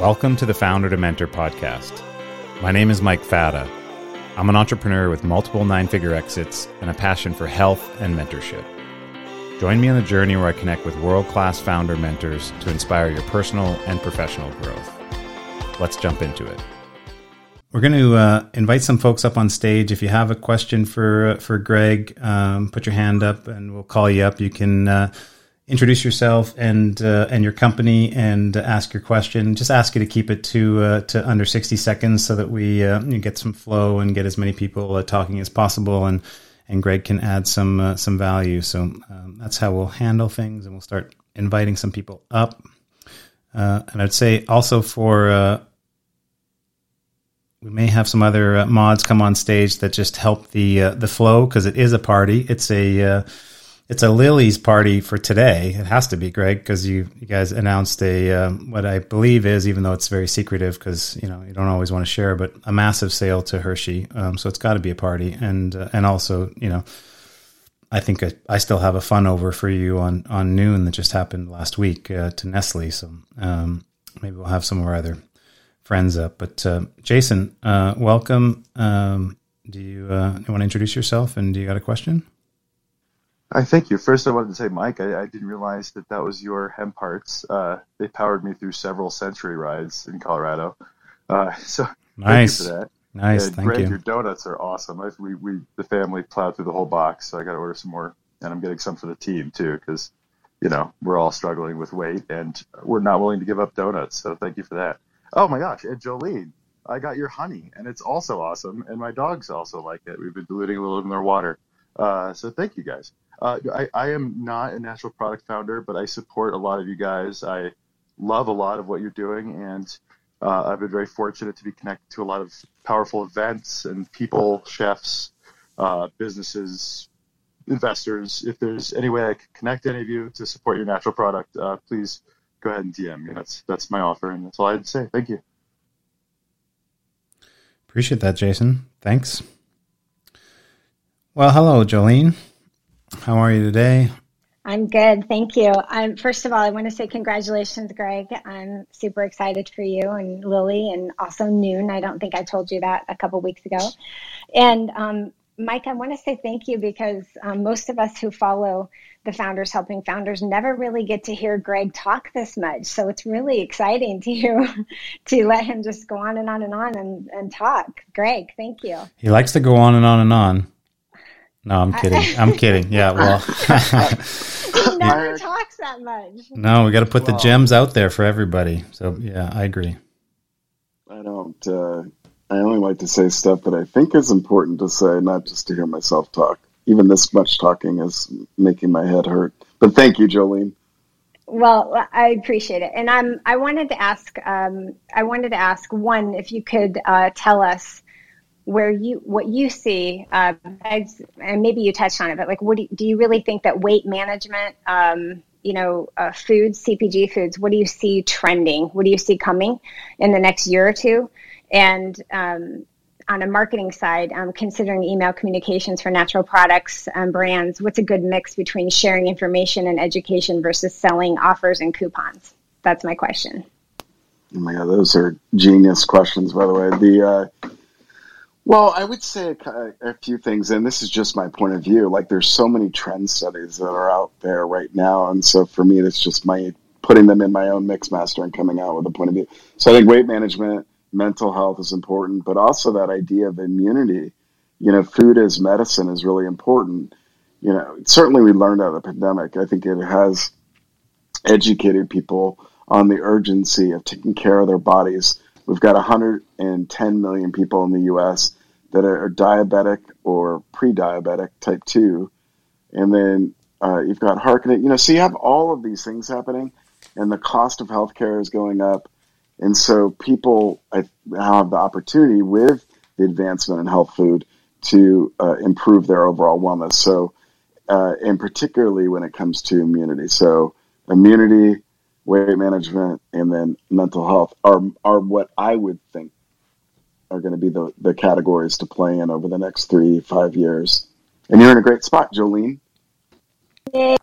Welcome to the Founder to Mentor podcast. My name is Mike Fata. I'm an entrepreneur with multiple nine figure exits and a passion for health and mentorship. Join me on a journey where I connect with world class founder mentors to inspire your personal and professional growth. Let's jump into it. We're going to uh, invite some folks up on stage. If you have a question for uh, for Greg, um, put your hand up and we'll call you up. You can uh, introduce yourself and uh, and your company and ask your question. Just ask you to keep it to uh, to under sixty seconds so that we uh, get some flow and get as many people uh, talking as possible. And and Greg can add some uh, some value. So um, that's how we'll handle things, and we'll start inviting some people up. Uh, and I'd say also for we may have some other mods come on stage that just help the the flow because it is a party. It's a it's a Lily's party for today. It has to be, Greg, because you, you guys announced a um, what I believe is, even though it's very secretive, because you know you don't always want to share, but a massive sale to Hershey. Um, so it's got to be a party, and uh, and also you know, I think I, I, still have a fun over for you on on Nuun that just happened last week uh, to Nestle. So um, maybe we'll have some of our other friends up. But uh, Jason, uh, welcome. Um, do you, uh, you want to introduce yourself, and do you got a question? I thank you. First, I wanted to say, Mike, I, I didn't realize that that was your hemp hearts. Uh, they powered me through several century rides in Colorado. Uh, so nice. thank you for that. Nice, and thank Greg, you. Your donuts are awesome. I, we, we, the family plowed through the whole box, so I got to order some more, and I'm getting some for the team too, because you know we're all struggling with weight, and we're not willing to give up donuts. So thank you for that. Oh my gosh, and Jolene, I got your honey, and it's also awesome, and my dogs also like it. We've been diluting a little in their water. Uh, so thank you guys. Uh, I, I am not a natural product founder, but I support a lot of you guys. I love a lot of what you're doing, and uh, I've been very fortunate to be connected to a lot of powerful events and people, chefs, uh, businesses, investors. If there's any way I can connect any of you to support your natural product, uh, please go ahead and DM me. That's that's my offer, and that's all I'd say. Thank you. Appreciate that, Jason. Thanks. Well, hello, Jolene. How are you today? I'm good, thank you. Um, first of all, I want to say congratulations, Greg. I'm super excited for you and Lily, and also Nuun. I don't think I told you that a couple weeks ago. And um, Mike, I want to say thank you because um, most of us who follow the Founders Helping Founders never really get to hear Greg talk this much. So it's really exciting to to let him just go on and on and on and, and talk. Greg, thank you. He likes to go on and on and on. No, I'm kidding. I'm kidding. Yeah, well, he never talks that much. No, we got to put the gems out there for everybody. So yeah, I agree. I don't. Uh, I only like to say stuff that I think is important to say, not just to hear myself talk. Even this much talking is making my head hurt. But thank you, Jolene. Well, I appreciate it, and I'm. I wanted to ask. Um, I wanted to ask one if you could uh, tell us where you what you see uh, and maybe you touched on it but like what do you, do you really think that weight management um, you know uh, foods cpg foods what do you see trending? What do you see coming in the next year or two? And um, on a marketing side um, considering email communications for natural products and brands what's a good mix between sharing information and education versus selling offers and coupons? That's my question. Oh my god those are genius questions by the way. The uh, well, I would say a, a, few things, and this is just my point of view. Like, there's so many trend studies that are out there right now, and so for me, it's just my putting them in my own mix master and coming out with a point of view. So I think weight management, mental health is important, but also that idea of immunity. You know, food as medicine is really important. You know, certainly we learned out of the pandemic. I think it has educated people on the urgency of taking care of their bodies We've got 110 million people in the U.S. that are diabetic or pre-diabetic type two, and then uh, you've got heart You know, so you have all of these things happening, and the cost of healthcare is going up, and so people have the opportunity with the advancement in health food to uh, improve their overall wellness. So, uh, and particularly when it comes to immunity. So, immunity weight management, and then mental health are are what I would think are going to be the, the categories to play in over the next three five years. And you're in a great spot, Jolene. Yay!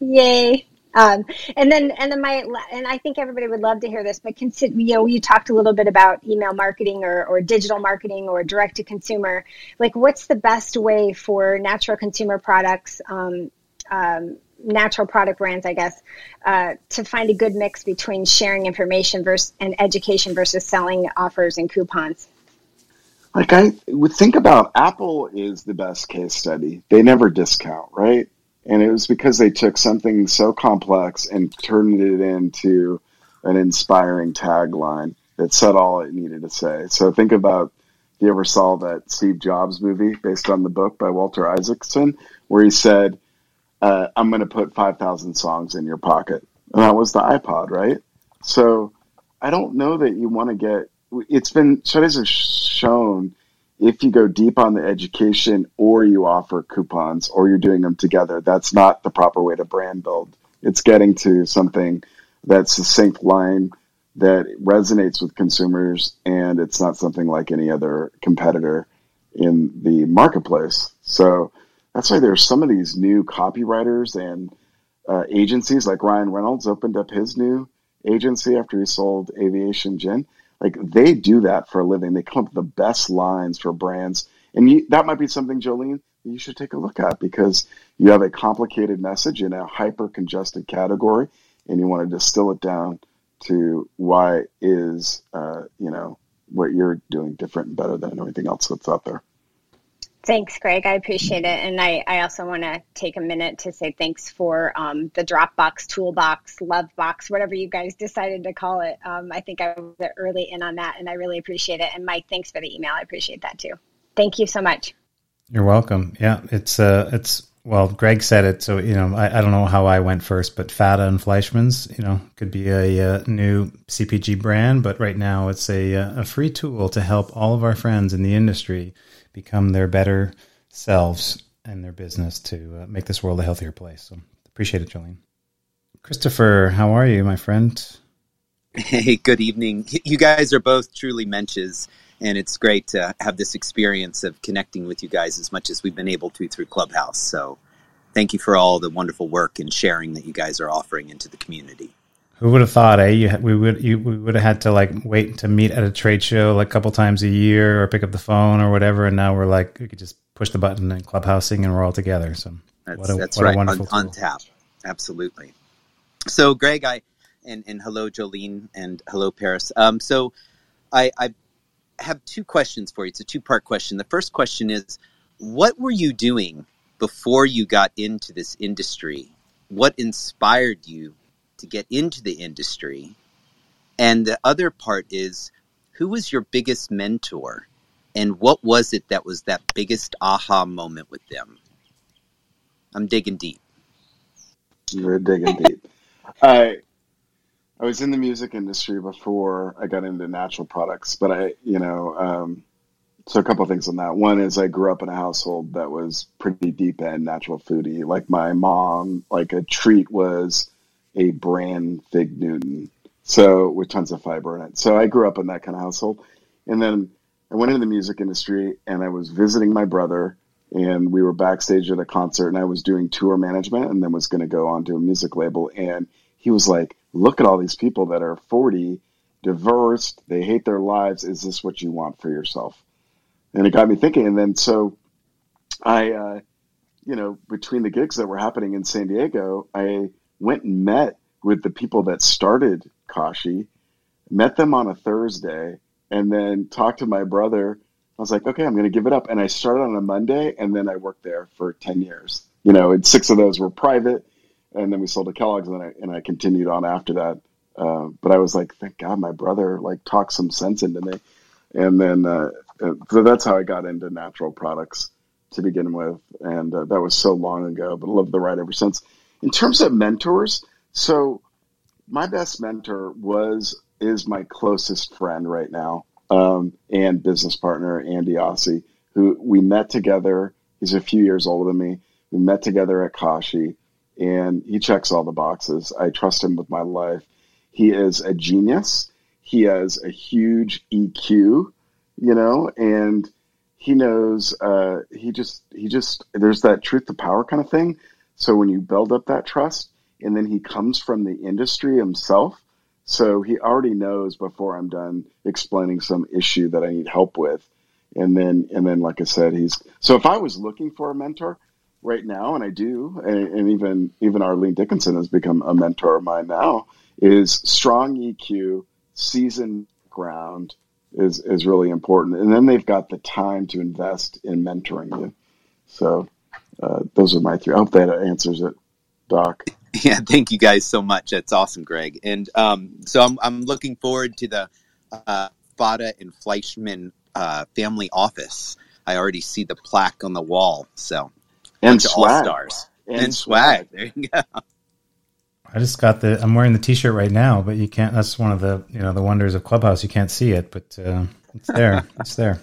Yay! Um, and then, and then my, and I think everybody would love to hear this, but consider, you know, you talked a little bit about email marketing or, or digital marketing or direct to consumer. Like, what's the best way for natural consumer products, um, um, natural product brands, I guess, uh, to find a good mix between sharing information versus and education versus selling offers and coupons? Like I would think about Apple is the best case study. They never discount, right? And it was because they took something so complex and turned it into an inspiring tagline that said all it needed to say. So think about if you ever saw that Steve Jobs movie based on the book by Walter Isaacson, where he said, uh, I'm going to put 5,000 songs in your pocket. And that was the iPod, right? So I don't know that you want to get, it's been, studies have shown if you go deep on the education or you offer coupons or you're doing them together, that's not the proper way to brand build. It's getting to something that's succinct line that resonates with consumers and it's not something like any other competitor in the marketplace. So that's why there's some of these new copywriters and uh, agencies like Ryan Reynolds opened up his new agency after he sold Aviation Gin like they do that for a living. They come up with the best lines for brands, and you, that might be something, Jolene, you should take a look at because you have a complicated message in a hyper congested category, and you want to distill it down to why is uh, you know what you're doing different and better than anything else that's out there. Thanks, Greg. I appreciate it. And I, I also want to take a minute to say thanks for um, the Dropbox, Toolbox, Love Box, whatever you guys decided to call it. Um, I think I was early in on that and I really appreciate it. And Mike, thanks for the email. I appreciate that too. Thank you so much. You're welcome. Yeah, it's, uh, it's, well, Greg said it. So, you know, I, I don't know how I went first, but Fata and Fleishman's, you know, could be a, a uh, new CPG brand, but right now it's a, uh, a free tool to help all of our friends in the industry become their better selves and their business to uh, make this world a healthier place. So appreciate it, Jolene. Christopher, how are you, my friend? Hey, good evening. You guys are both truly mensches, and it's great to have this experience of connecting with you guys as much as we've been able to through Clubhouse. So, thank you for all the wonderful work and sharing that you guys are offering into the community. Who would have thought, eh? You, we would you, we would have had to like wait to meet at a trade show like a couple times a year or pick up the phone or whatever, and now we're like we could just push the button and clubhousing and we're all together. So that's, what a, that's what right. a wonderful on, on, tap, absolutely. So Greg, I and and hello Jolene and hello Paris. Um, so I, I have two questions for you. It's a two part question. The first question is, what were you doing before you got into this industry? What inspired you to get into the industry? And the other part is who was your biggest mentor? And what was it that was that biggest aha moment with them? I'm digging deep. You're digging deep. I I was in the music industry before I got into natural products, but I, you know, um, so a couple things on that. One is I grew up in a household that was pretty deep end natural foodie. Like my mom, like a treat was a bran fig Newton. So with tons of fiber in it. So I grew up in that kind of household. And then I went into the music industry and I was visiting my brother and we were backstage at a concert and I was doing tour management and then was going to go on to a music label. And he was like, look at all these people that are 40, divorced, they hate their lives. Is this what you want for yourself? And it got me thinking. And then so I, uh, you know, between the gigs that were happening in San Diego, I went and met with the people that started Kashi, met them on a Thursday, and then talked to my brother. I was like, okay, I'm going to give it up. And I started on a Monday, and then I worked there for 10 years. You know, and six of those were private, and then we sold to Kellogg's, and I, and I continued on after that. Uh, but I was like, thank God my brother like talked some sense into me. And then, uh, uh so that's how I got into natural products to begin with. And uh, that was so long ago, but loved the ride ever since. In terms of mentors, so my best mentor was is my closest friend right now um, and business partner Andy Ossie, who we met together. He's a few years older than me. We met together at Kashi, and he checks all the boxes. I trust him with my life. He is a genius. He has a huge EQ, you know, and he knows. Uh, he just he just there's that truth to power kind of thing so when you build up that trust, and then he comes from the industry himself. So he already knows before I'm done explaining some issue that I need help with. And then, and then, like I said, he's so if I was looking for a mentor right now, and I do, and, and even even Arlene Dickinson has become a mentor of mine now, is strong EQ, seasoned ground is is really important, and then they've got the time to invest in mentoring you. So uh, those are my three. I hope that answers it, Doc. Yeah, thank you guys so much. That's awesome, Greg. And um, so I'm, I'm looking forward to the uh, Fata and Fleishman uh, family office. I already see the plaque on the wall. So and swag. all stars and, and swag. swag. There you go. I just got the. I'm wearing the T-shirt right now, but you can't. That's one of the you know the wonders of Clubhouse. You can't see it, but uh, it's there. it's there.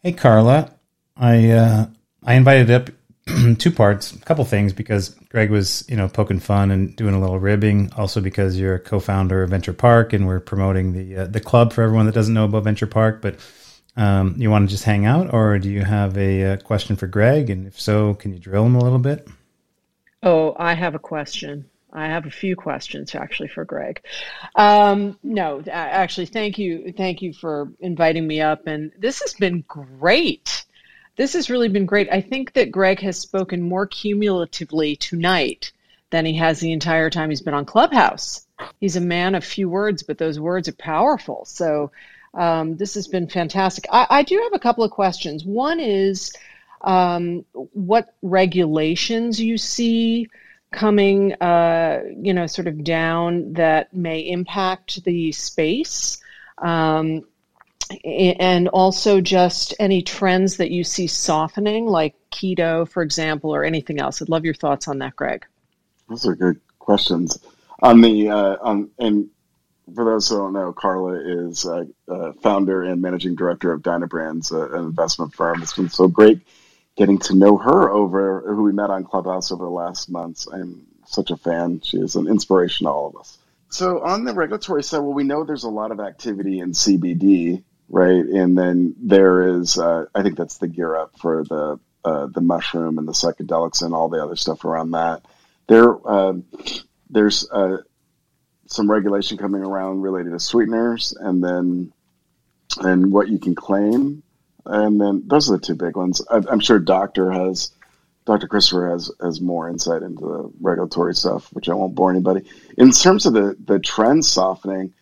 Hey, Carla, I uh, I invited up two parts, a couple things because Greg was, you know, poking fun and doing a little ribbing. Also because you're a co-founder of Venture Park and we're promoting the uh, the club for everyone that doesn't know about Venture Park. But um, you want to just hang out, or do you have a, a uh, question for Greg? And if so, can you drill him a little bit? Oh, I have a question. I have a few questions actually for Greg. Um, no, actually, thank you, thank you for inviting me up, and this has been great. This has really been great. I think that Greg has spoken more cumulatively tonight than he has the entire time he's been on Clubhouse. He's a man of few words, but those words are powerful. So um, this has been fantastic. I, I, do have a couple of questions. One is um, what regulations you see coming, uh, you know, sort of down that may impact the space. Um, and also just any trends that you see softening, like keto, for example, or anything else. I'd love your thoughts on that, Greg. Those are good questions. On the uh, on, and for those who don't know, Carla is uh, uh, founder and managing director of Dynabrands, uh, an investment firm. It's been so great getting to know her over who we met on Clubhouse over the last months. I'm such a fan. She is an inspiration to all of us. So on the regulatory side, well, we know there's a lot of activity in CBD, right? And then there is, uh, I think that's the gear up for the uh, the mushroom and the psychedelics and all the other stuff around that. There, uh, there's some regulation coming around related to sweeteners, and then and what you can claim and then those are the two big ones. I'm sure Doctor has Dr. Christopher has has more insight into the regulatory stuff, which I won't bore anybody. In terms of the the trend softening,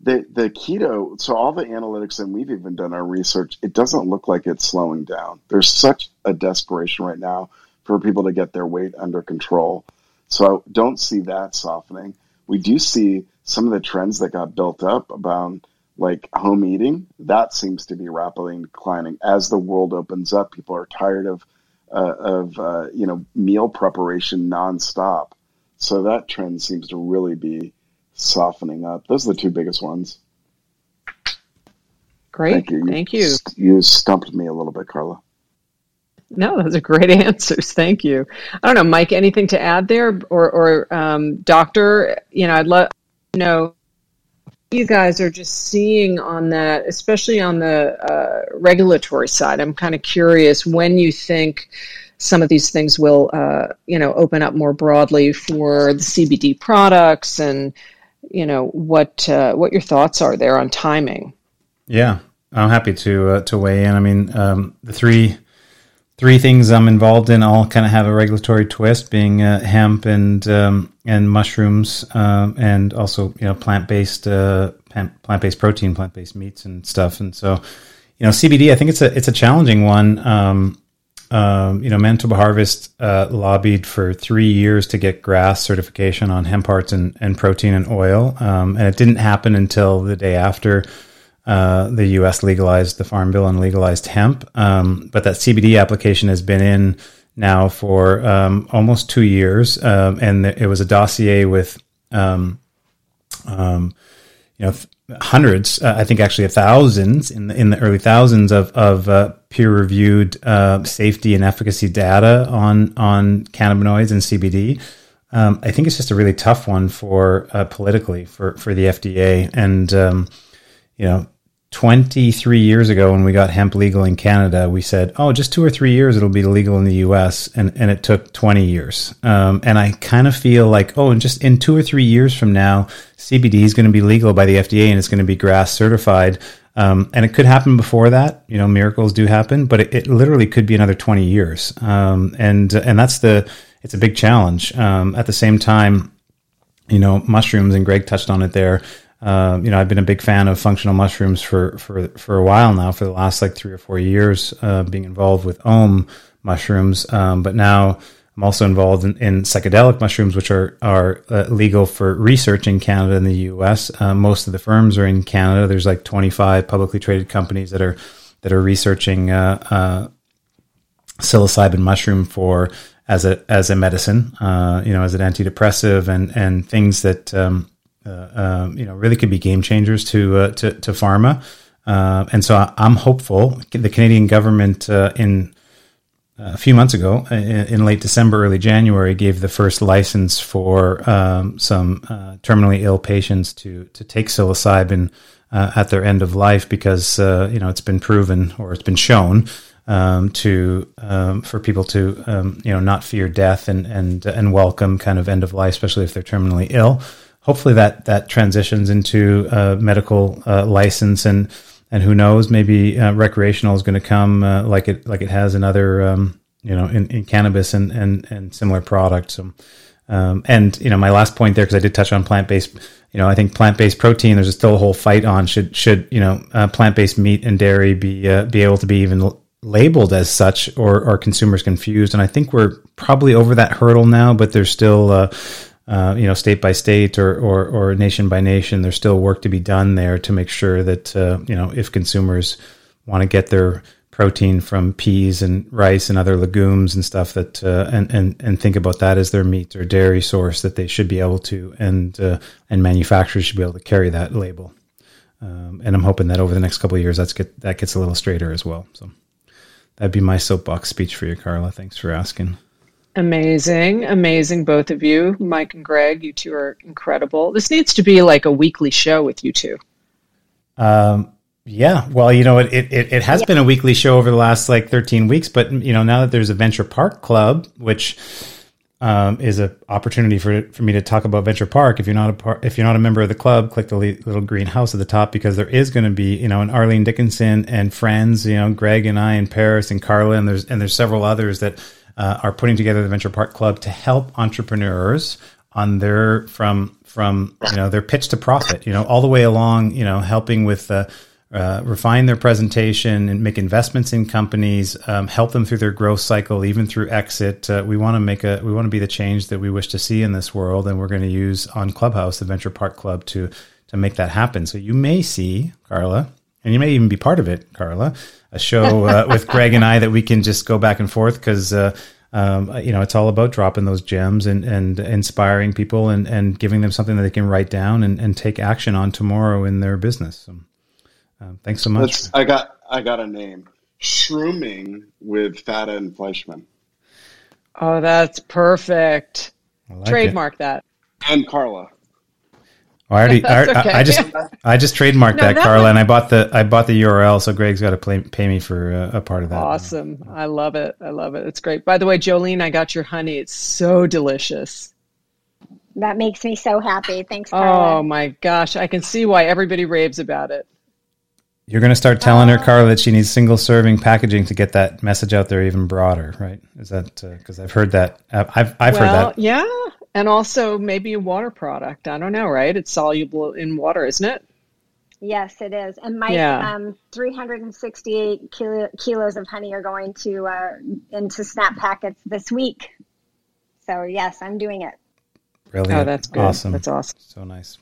the the keto. So all the analytics, and we've even done our research. It doesn't look like it's slowing down. There's such a desperation right now for people to get their weight under control. So I don't see that softening. We do see some of the trends that got built up about like home eating, that seems to be rapidly declining as the world opens up. People are tired of uh, of uh, you know meal preparation nonstop, so that trend seems to really be softening up. Those are the two biggest ones. Great, thank you. Thank you. You stumped me a little bit, Carla. No, those are great answers. Thank you. I don't know, Mike. Anything to add there, or or um, Doctor? You know, I'd love to know you guys are just seeing on that, especially on the uh, regulatory side? I'm kind of curious when you think some of these things will, uh, you know, open up more broadly for the CBD products, and you know what uh, what your thoughts are there on timing. Yeah, I'm happy to uh, to weigh in. I mean, um, the three three things I'm involved in all kind of have a regulatory twist, being uh, hemp and um, and mushrooms, uh, and also you know plant based uh, plant based protein, plant based meats and stuff. And so, you know, CBD, I think it's a it's a challenging one. Um, um, you know, Manitoba Harvest uh, lobbied for three years to get GRAS certification on hemp hearts and, and protein and oil, um, and it didn't happen until the day after uh, the U.S. legalized the Farm Bill and legalized hemp. Um, but that CBD application has been in now for um, almost two years, um, and it was a dossier with, um, you know, hundreds, uh, I think actually thousands in the, in the early thousands of, of uh, peer reviewed uh, safety and efficacy data on on cannabinoids and CBD. Um, I think it's just a really tough one for uh, politically for for the FDA and you know 23 years ago when we got hemp legal in Canada, we said, oh, just two or three years it'll be legal in the US. And, and it took 20 years. Um, and I kind of feel like, oh, and just in two or three years from now, CBD is going to be legal by the FDA and it's going to be GRAS certified. Um, and it could happen before that. You know, miracles do happen, but it, it literally could be another 20 years. Um, and, and that's the, it's a big challenge. Um, at the same time, you know, mushrooms, and Greg touched on it there. Um, you know, I've been a big fan of functional mushrooms for, for, for a while now, for the last like three or four years, uh, being involved with Om mushrooms. Um, but now I'm also involved in, in psychedelic mushrooms, which are, are uh, legal for research in Canada and the US. Uh, most of the firms are in Canada. There's like 25 publicly traded companies that are, that are researching, uh, uh, psilocybin mushroom for as a, as a medicine, uh, you know, as an antidepressive and, and things that, um, uh, um, you know, really could be game changers to to, to pharma. And so I'm hopeful. The Canadian government in a few months ago, in, in, late December, early January, gave the first license for um, some uh, terminally ill patients to to take psilocybin uh, at their end of life because uh, you know it's been proven or it's been shown um, to um, for people to um, you know not fear death and and and welcome kind of end of life, especially if they're terminally ill. Hopefully that that transitions into a medical uh, license and and who knows maybe uh, recreational is going to come uh, like it like it has in other um, you know in, in cannabis and, and and similar products. Um, um, and you know my last point there because I did touch on plant based you know I think plant based protein there's still a whole fight on should should you know uh, plant based meat and dairy be uh, be able to be even labeled as such or are consumers confused. And I think we're probably over that hurdle now but there's still uh, uh, you know, state by state or, or, or nation by nation, there's still work to be done there to make sure that, uh, you know, if consumers want to get their protein from peas and rice and other legumes and stuff that, uh, and, and, and think about that as their meat or dairy source that they should be able to, and, uh, and manufacturers should be able to carry that label. Um, and I'm hoping that over the next couple of years, that's get, that gets a little straighter as well. So that'd be my soapbox speech for you, Carla. Thanks for asking. Amazing, amazing, both of you, Mike and Greg. You two are incredible. This needs to be like a weekly show with you two. Um, yeah. Well, you know, it it, it has yeah. been a weekly show over the last like 13 weeks, but you know, now that there's a Venture Park Club, which um, is an opportunity for for me to talk about Venture Park. If you're not a par- if you're not a member of the club, click the little green house at the top because there is going to be you know an Arlene Dickinson and friends, you know, Greg and I and Paris and Carla and there's and there's several others that uh, are putting together the Venture Park Club to help entrepreneurs on their from from you know their pitch to profit. You know, all the way along. You know, helping with. Uh, uh, refine their presentation and make investments in companies, um, help them through their growth cycle, even through exit. Uh, we want to make a, we want to be the change that we wish to see in this world, and we're going to use on Clubhouse, the Venture Park Club, to to make that happen. So you may see Carla, and you may even be part of it, Carla, a show uh, with Greg and I that we can just go back and forth because uh, um, you know it's all about dropping those gems and, and inspiring people and, and giving them something that they can write down and, and take action on tomorrow in their business. So, um, thanks so much. I got I got a name. Shrooming with Fata and Fleishman. Oh, that's perfect. Like Trademark it. that. And Carla. I already, I, okay. I, just, I just trademarked no, that, that Carla, and I bought the, I bought the URL, so Greg's got to pay, pay me for a, a, part of that. Awesome, I love it. I love it. It's great. By the way, Jolene, I got your honey. It's so delicious. That makes me so happy. Thanks. Carla. Oh my gosh, I can see why everybody raves about it. You're going to start telling her, Carla, that she needs single serving packaging to get that message out there even broader, right? Is that because uh, I've heard that? I've I've well, heard that. Yeah, and also maybe a water product. I don't know, right? It's soluble in water, isn't it? Yes, it is. And my yeah. um, 368 kilo, kilos of honey are going to uh, into snap packets this week. So yes, I'm doing it. Really? Oh, that's good. Awesome. That's awesome. So nice.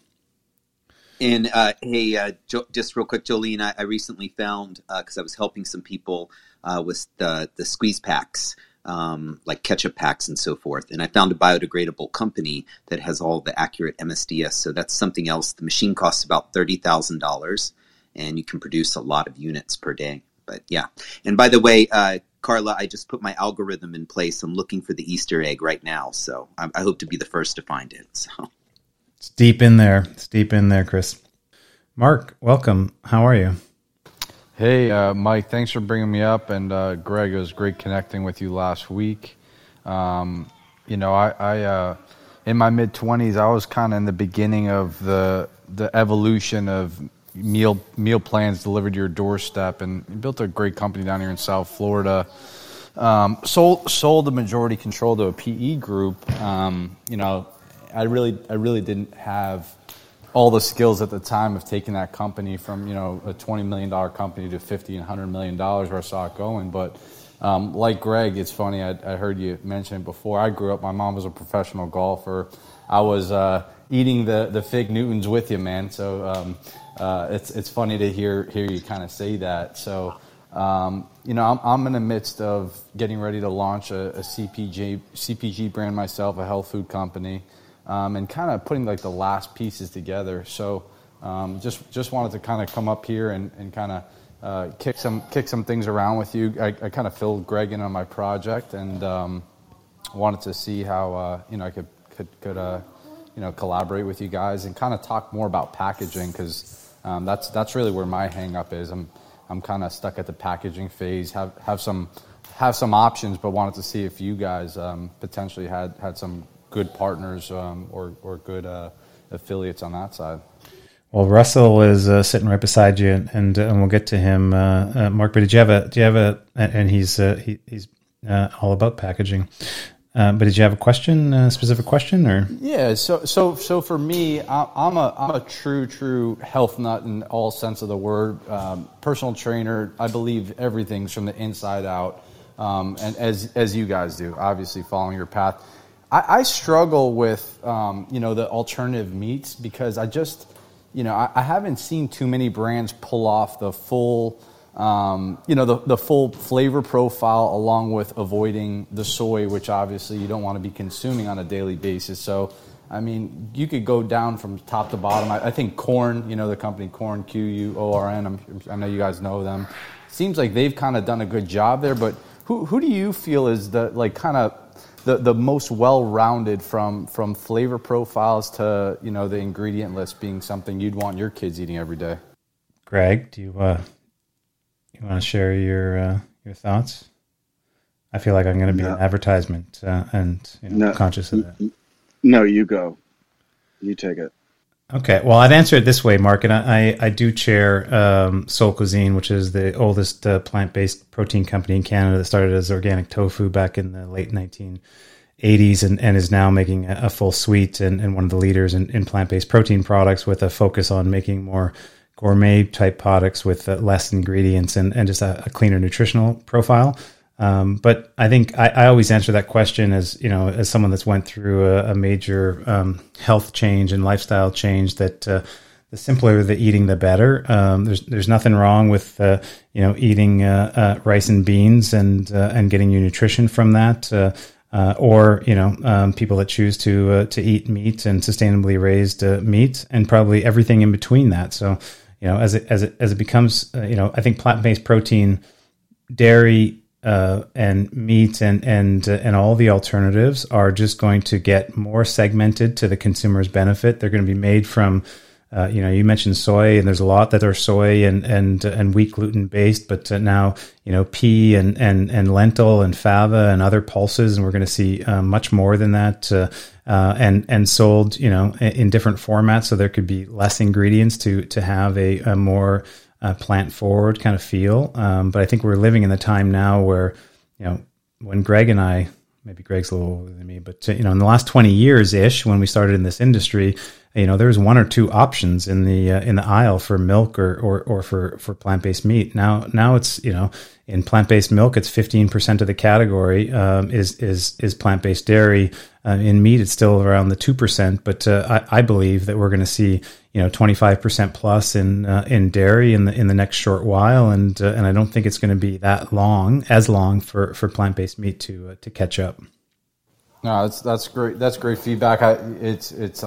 And uh, hey, uh, jo- just real quick, Jolene, I, I recently found because uh, I was helping some people uh, with the the squeeze packs um, like ketchup packs and so forth. And I found a biodegradable company that has all the accurate MSDS. So that's something else. The machine costs about $30,000 and you can produce a lot of units per day. But yeah. And by the way, uh, Carla, I just put my algorithm in place. I'm looking for the Easter egg right now. So I, I hope to be the first to find it. So it's deep in there. It's deep in there, Chris. Mark, welcome. How are you? Hey, uh, Mike, thanks for bringing me up. And uh, Greg, it was great connecting with you last week. Um, you know, I, I uh, in my mid 20s, I was kind of in the beginning of the the evolution of meal meal plans delivered to your doorstep, and built a great company down here in South Florida. Um, sold sold the majority control to a PE group. Um, you know, I really I really didn't have all the skills at the time of taking that company from you know a twenty million dollar company to fifty and hundred million dollars where I saw it going. But um, like Greg, it's funny. I, I, heard you mention it before. I grew up. My mom was a professional golfer. I was uh, eating the the fig Newtons with you, man. So um, uh, it's it's funny to hear hear you kind of say that. So. Um, you know, I'm, I'm, in the midst of getting ready to launch a, a CPG, CPG brand myself, a health food company um, and kind of putting like the last pieces together. So um, just just wanted to kind of come up here and, and kind of uh, kick some kick some things around with you. I, I kind of filled Greg in on my project and um, wanted to see how uh, you know I could could, could uh, you know collaborate with you guys and kind of talk more about packaging because um, that's that's really where my hang up is. I'm I'm kind of stuck at the packaging phase. Have have some have some options, but wanted to see if you guys um, potentially had had some good partners um, or, or good uh, affiliates on that side. Well, Russell is uh, sitting right beside you, and and, uh, and we'll get to him, uh, uh, Mark. But did you have a? Do you have a? And he's uh, he, he's all about packaging. but did you have a question, a specific question, or? Yeah. So so so for me, I'm a I'm a true true health nut in all sense of the word. Um, personal trainer. I believe everything's from the inside out, um, and as as you guys do, obviously following your path I, I struggle with um, you know the alternative meats because I just you know I, I, haven't seen too many brands pull off the full um, you know the, the full flavor profile along with avoiding the soy, which obviously you don't want to be consuming on a daily basis. So. I mean, you could go down from top to bottom. I, I think Quorn, you know, the company Quorn, Q U O R N. I know you guys know them. Seems like they've kind of done a good job there. But who who do you feel is the like kind of the, the most well-rounded from from flavor profiles to you know the ingredient list being something you'd want your kids eating every day. Greg, do you uh, you want to share your uh, your thoughts? I feel like I'm going to be no. an advertisement, uh, and you know, no. conscious of that. No, you go. You take it. Okay, well, I'd answer it this way, Mark, and I, I do chair um, Sol Cuisine, which is the oldest uh, plant based protein company in Canada that started as organic tofu back in the late 1980s and, and is now making a, a full suite and, and, one of the leaders in, in plant based protein products with a focus on making more gourmet type products with uh, less ingredients and, and just a, a cleaner nutritional profile. Um, but I think I, I, always answer that question as you know, as someone that's went through a, a major um, health change and lifestyle change. That uh, the simpler the eating, the better. Um, there's there's nothing wrong with uh, you know eating uh, uh rice and beans and uh, and getting your nutrition from that. Uh, or you know um, people that choose to to eat meat and sustainably raised meat and probably everything in between that. So you know as it as it as it becomes you know I think plant based protein, dairy uh, and meat and and uh, and all the alternatives are just going to get more segmented to the consumer's benefit. They're going to be made from, uh, you know, you mentioned soy, and there's a lot that are soy and and and wheat gluten based, but uh, now you know pea and and and lentil and fava and other pulses, and we're going to see uh, much more than that. Uh, and and sold, you know, in different formats, so there could be less ingredients to to have a, a more uh, plant forward kind of feel. Um, but I think we're living in the time now where, you know, when Greg and I, maybe Greg's a little older than me, but you know, in the last twenty years ish, when we started in this industry, you know, there's one or two options in the uh, in the aisle for milk or or, or for for plant based meat. Now now it's you know in plant based milk, it's fifteen percent of the category um, is is is plant based dairy. Uh, in meat, it's still around the two percent, but uh, I, I, believe that we're going to see you know 25% plus in uh, in dairy in the in the next short while and uh, and I don't think it's going to be that long as long for for plant-based meat to uh, to catch up. No, that's that's great. That's great feedback. I, it's it's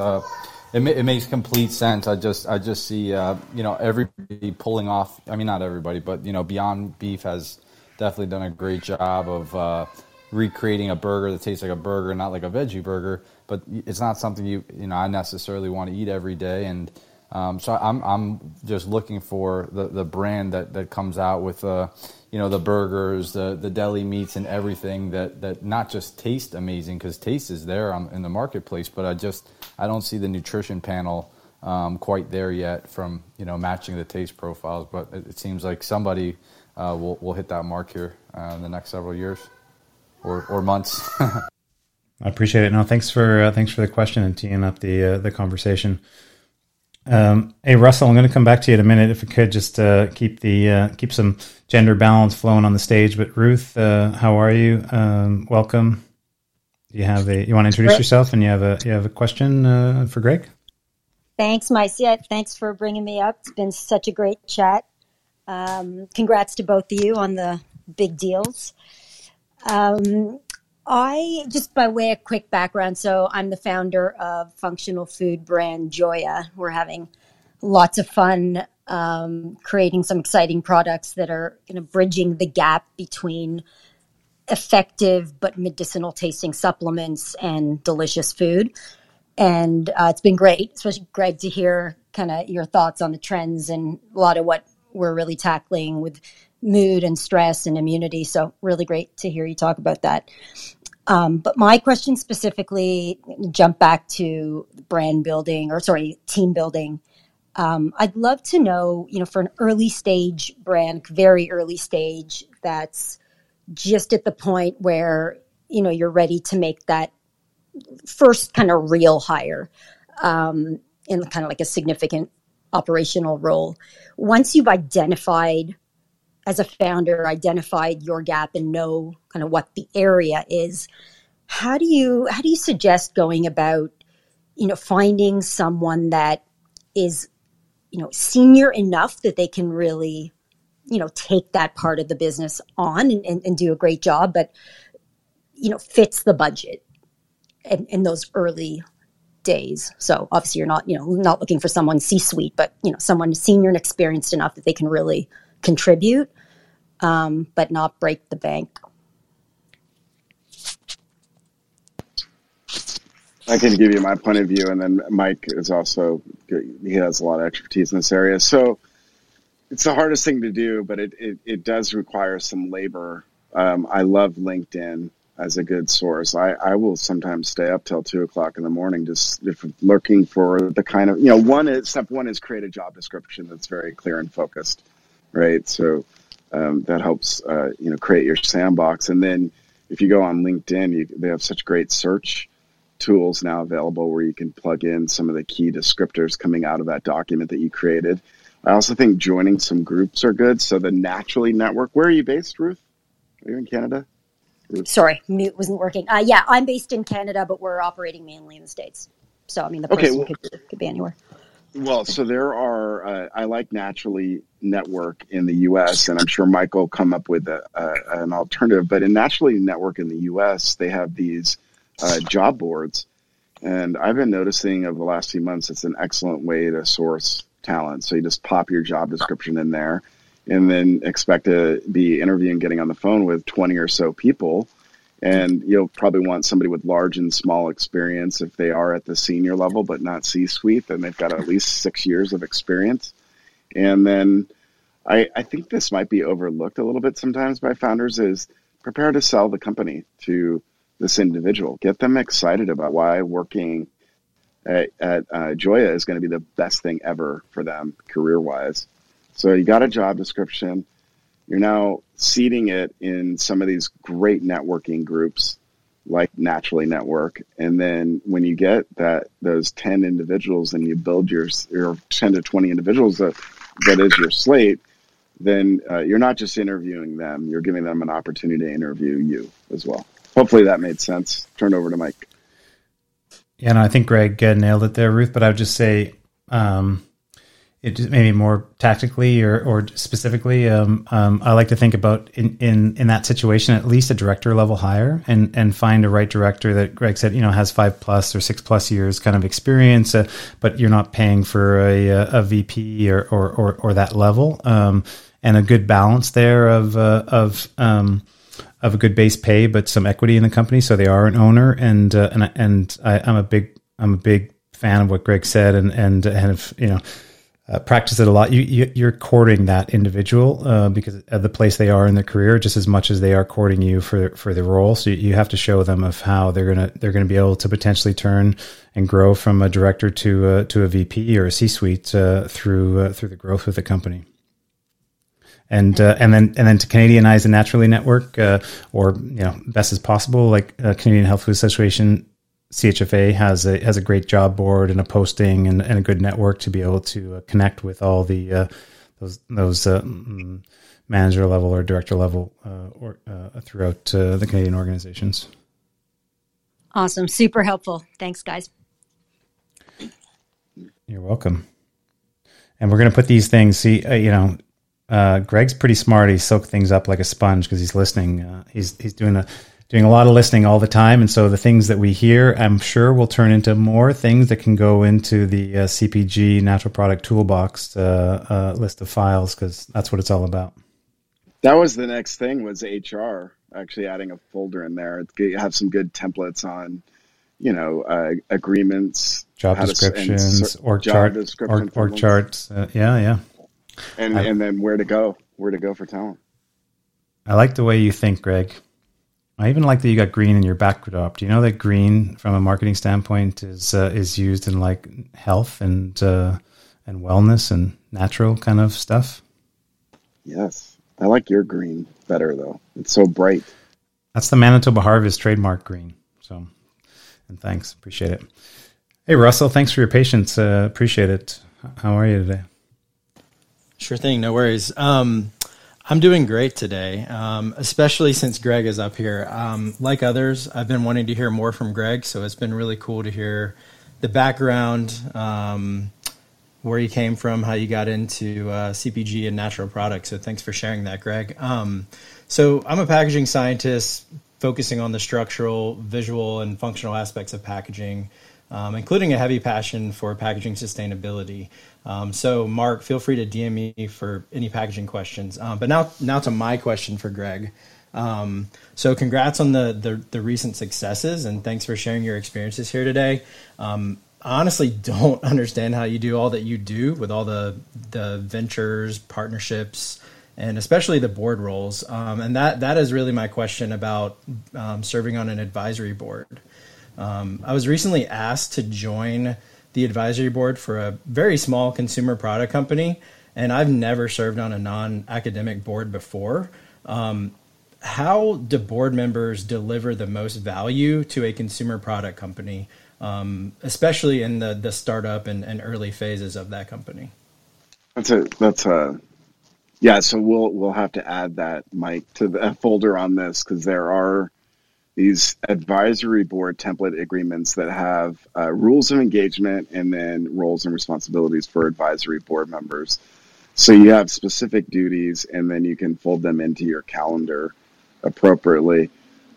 it, it makes complete sense. I just I just see uh, you know everybody pulling off. I mean not everybody, but you know Beyond Beef has definitely done a great job of uh, recreating a burger that tastes like a burger, not like a veggie burger. But it's not something you you know I necessarily want to eat every day. And Um, so I'm I'm just looking for the, the brand that, that comes out with uh, you know the burgers, the the deli meats, and everything that, that not just taste amazing because taste is there in the marketplace, but I just I don't see the nutrition panel um, quite there yet from you know matching the taste profiles. But it, it seems like somebody uh, will will hit that mark here uh, in the next several years or or months. I appreciate it. No, thanks for uh, thanks for the question and teeing up the uh, the conversation. Um, hey Russell, I'm going to come back to you in a minute. If we could just uh, keep the uh, keep some gender balance flowing on the stage. But Ruth, uh, how are you? Um, welcome. You have a you want to introduce yourself and you have a you have a question uh, for Greg. Thanks, Mike. Yeah, thanks for bringing me up. It's been such a great chat. Um, congrats to both of you on the big deals. Um, I just by way of quick background, so I'm the founder of functional food brand Joya. We're having lots of fun um, creating some exciting products that are you know bridging the gap between effective but medicinal tasting supplements and delicious food. And uh, it's been great, especially Greg, to hear kind of your thoughts on the trends and a lot of what we're really tackling with mood and stress and immunity. So really great to hear you talk about that. Um, but my question specifically, jump back to brand building or sorry, team building. Um, I'd love to know, you know, for an early stage brand, very early stage, that's just at the point where you know you're ready to make that first kind of real hire um, in kind of like a significant operational role. Once you've identified as a founder identified your gap and know kind of what the area is how do you how do you suggest going about you know finding someone that is you know senior enough that they can really you know take that part of the business on and, and, and do a great job but you know fits the budget in, in those early days? So obviously you're not you know not looking for someone c suite but you know someone senior and experienced enough that they can really contribute, um, but not break the bank. I can give you my point of view, and then Mike is also he has a lot of expertise in this area. So it's the hardest thing to do, but it it, it does require some labor. Um, I love LinkedIn as a good source. I, I will sometimes stay up till two o'clock in the morning just looking for the kind of you know one is step one is create a job description that's very clear and focused right? So um, that helps uh, you know create your sandbox. And then if you go on LinkedIn, you, they have such great search tools now available where you can plug in some of the key descriptors coming out of that document that you created. I also think joining some groups are good. So the Naturally Network. Where are you based, Ruth? Are you in Canada? Ruth? Sorry, mute wasn't working. Uh, yeah, I'm based in Canada, but we're operating mainly in the states. So I mean, the person okay, well, could, could be anywhere. Well, so there are. Uh, I like Naturally Network in the U.S., and I'm sure will come up with a, a, an alternative. But in Naturally Network in the U.S., they have these uh, job boards, and I've been noticing over the last few months it's an excellent way to source talent. So you just pop your job description in there, and then expect to be interviewing, getting on the phone with 20 or so people and you'll probably want somebody with large and small experience if they are at the senior level, but not C suite, then they've got at least six years of experience. And then I, I think this might be overlooked a little bit sometimes by founders is prepare to sell the company to this individual. Get them excited about why working at, at uh, Joya is going to be the best thing ever for them career wise. So you got a job description you're now seeding it in some of these great networking groups like Naturally Network. And then when you get that those 10 individuals and you build your, your 10 to 20 individuals that, that is your slate, then uh, you're not just interviewing them, you're giving them an opportunity to interview you as well. Hopefully that made sense. Turn over to Mike. Yeah, no, I think Greg uh, nailed it there, Ruth. But I would just say, um, it just maybe more tactically or, or specifically, um, um, I like to think about in, in, in that situation, at least a director level hire and, and find a right director that Greg said, you know, has five plus or six plus years kind of experience, uh, but you're not paying for a, a VP or, or, or, or that level. Um, and a good balance there of, uh, of, um, of a good base pay, but some equity in the company. So they are an owner and, uh, and, and I, I'm a big, I'm a big fan of what Greg said, and and and have you know uh, practice it a lot. You, you are courting that individual uh, because of the place they are in their career, just as much as they are courting you for for the role. So you, you have to show them of how they're gonna they're gonna be able to potentially turn and grow from a director to a, to a VP or a C suite uh, through uh, through the growth of the company and uh, and then and then to Canadianize the Naturally Network, uh, or you know, best as possible. Like Canadian Health Food Association, CHFA has a has a great job board and a posting and, and a good network to be able to uh, connect with all the uh, those those uh, mm, manager level or director level or throughout the Canadian organizations. Awesome, super helpful. Thanks, guys. You're welcome. And we're going to put these things. See, you know, uh, Greg's pretty smart. He soaks things up like a sponge because he's listening. Uh, he's he's doing a doing a lot of listening all the time, and so the things that we hear, I'm sure, will turn into more things that can go into the uh, CPG Natural Product Toolbox uh, uh, list of files because that's what it's all about. That was the next thing was HR. Actually, adding a folder in there. You have some good templates on, you know, uh, agreements, job descriptions, job chart, description org, charts. yeah, yeah and I, and then where to go, where to go for talent. I like the way you think, Greg. I even like that you got green in your backdrop. Do you know that green, from a marketing standpoint, is uh, is used in like health and uh, and wellness and natural kind of stuff? Yes, I like your green better though. It's so bright. That's the Manitoba Harvest trademark green. So, and thanks, appreciate it. Hey Russell, thanks for your patience. Uh, appreciate it. How are you today? Sure thing, no worries. Um, I'm doing great today, um, especially since Greg is up here. Um, like others, I've been wanting to hear more from Greg, so it's been really cool to hear the background, um, where you came from, how you got into uh, CPG and natural products. So thanks for sharing that, Greg. Um, so I'm a packaging scientist focusing on the structural, visual, and functional aspects of packaging, um, including a heavy passion for packaging sustainability. Um, so, Mark, feel free to DM me for any packaging questions. Um, but now, now to my question for Greg. Um, so, congrats on the, the, the recent successes, and thanks for sharing your experiences here today. Um, I honestly don't understand how you do all that you do with all the the ventures, partnerships, and especially the board roles. Um, and that that is really my question about um, serving on an advisory board. I was recently asked to join the advisory board for a very small consumer product company, and I've never served on a non academic board before. Um, how do board members deliver the most value to a consumer product company, um, especially in the, the startup and, and early phases of that company? That's a that's a yeah. So we'll we'll have to add that Mike to the folder on this because there are these advisory board template agreements that have uh, rules of engagement and then roles and responsibilities for advisory board members. So you have specific duties and then you can fold them into your calendar appropriately.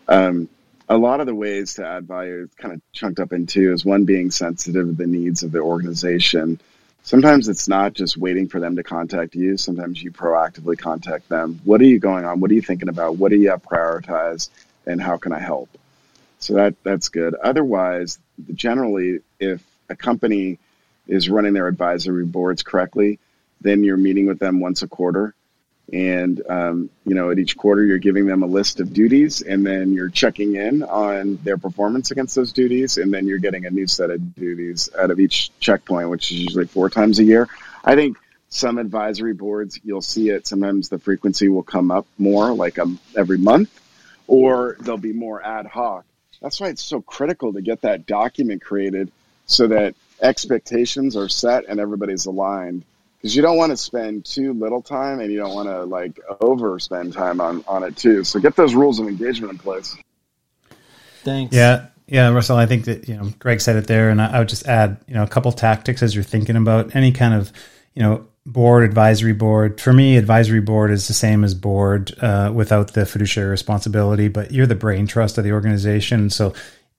Um, a lot of the ways to add value is kind of chunked up in two is one being sensitive to the needs of the organization. Sometimes it's not just waiting for them to contact you. Sometimes you proactively contact them. What are you going on? What are you thinking about? What do you have prioritized? And how can I help? So that that's good. Otherwise, generally, if a company is running their advisory boards correctly, then you're meeting with them once a quarter, and um, you know at each quarter you're giving them a list of duties, and then you're checking in on their performance against those duties, and then you're getting a new set of duties out of each checkpoint, which is usually four times a year. I think some advisory boards you'll see it. Sometimes the frequency will come up more, like um, every month or they'll be more ad hoc. That's why it's so critical to get that document created so that expectations are set and everybody's aligned. Because you don't want to spend too little time and you don't want to like overspend time on, on it too. So get those rules of engagement in place. Thanks. Yeah. Yeah, Russell, I think that, you know, Greg said it there. And I, I would just add, you know, a couple tactics as you're thinking about any kind of, you know, board advisory board. For me advisory board is the same as board uh, without the fiduciary responsibility but you're the brain trust of the organization. So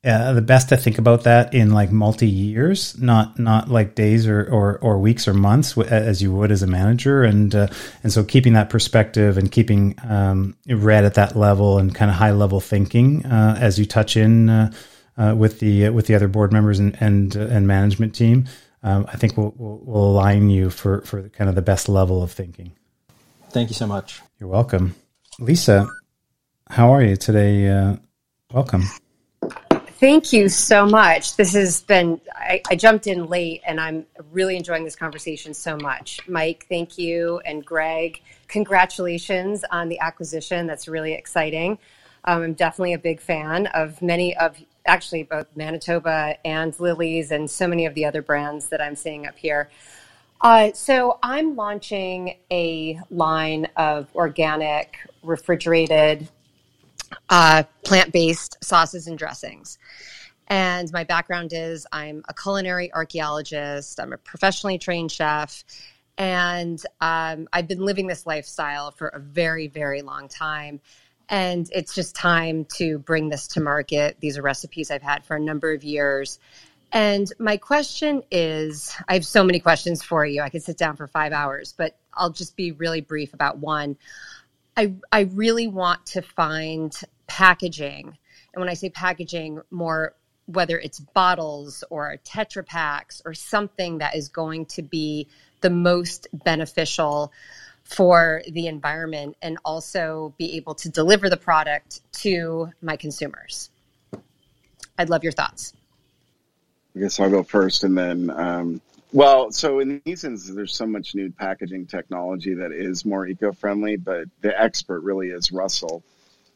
uh, the best to think about that in like multi years not not like days or, or, or weeks or months as you would as a manager. And uh, and so keeping that perspective and keeping um, red at that level and kind of high level thinking uh, as you touch in uh, uh, with the with the other board members and and, and management team, um, I think will will will align you for for kind of the best level of thinking. Thank you so much. You're welcome, Lisa. How are you today? Uh, welcome. Thank you so much. This has been, I, I, jumped in late and I'm really enjoying this conversation so much. Mike, thank you. And Greg, congratulations on the acquisition. That's really exciting. Um, I'm definitely a big fan of many of, actually, both Manitoba and Lily's and so many of the other brands that I'm seeing up here. Uh, so I'm launching a line of organic, refrigerated uh, plant based sauces and dressings. And my background is I'm a culinary archaeologist, I'm a professionally trained chef, and um, I've been living this lifestyle for a very, very long time. And it's just time to bring this to market. These are recipes I've had for a number of years. And my question is I have so many questions for you. I could sit down for five hours, but I'll just be really brief about one. I, I really want to find packaging. And when I say packaging, more whether it's bottles or Tetra Paks or something that is going to be the most beneficial for the environment and also be able to deliver the product to my consumers. I'd love your thoughts. I guess I'll go first and then um, well, so in these instances, there's so much new packaging technology that is more eco-friendly, but the expert really is Russell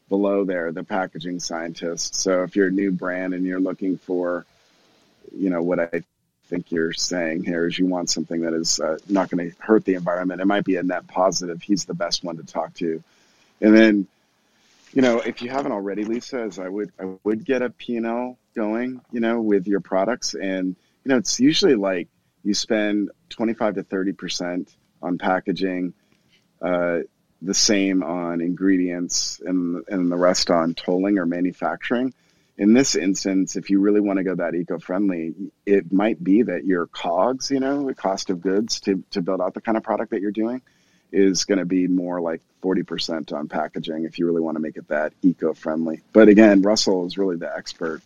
below there, the packaging scientist. So if you're a new brand and you're looking for, you know, what I think you're saying here is you want something that is uh, not going to hurt the environment. It might be a net positive. He's the best one to talk to. And then, you know, if you haven't already, Lisa, as I would, I would get a P&L going, you know, with your products. And, you know, it's usually like you spend 25 to 30% on packaging, uh, the same on ingredients and, and the rest on tolling or manufacturing. In this instance, if you really want to go that eco-friendly, it might be that your COGS, you know, the cost of goods to, to build out the kind of product that you're doing is going to be more like 40% on packaging if you really want to make it that eco-friendly. But again, Russell is really the expert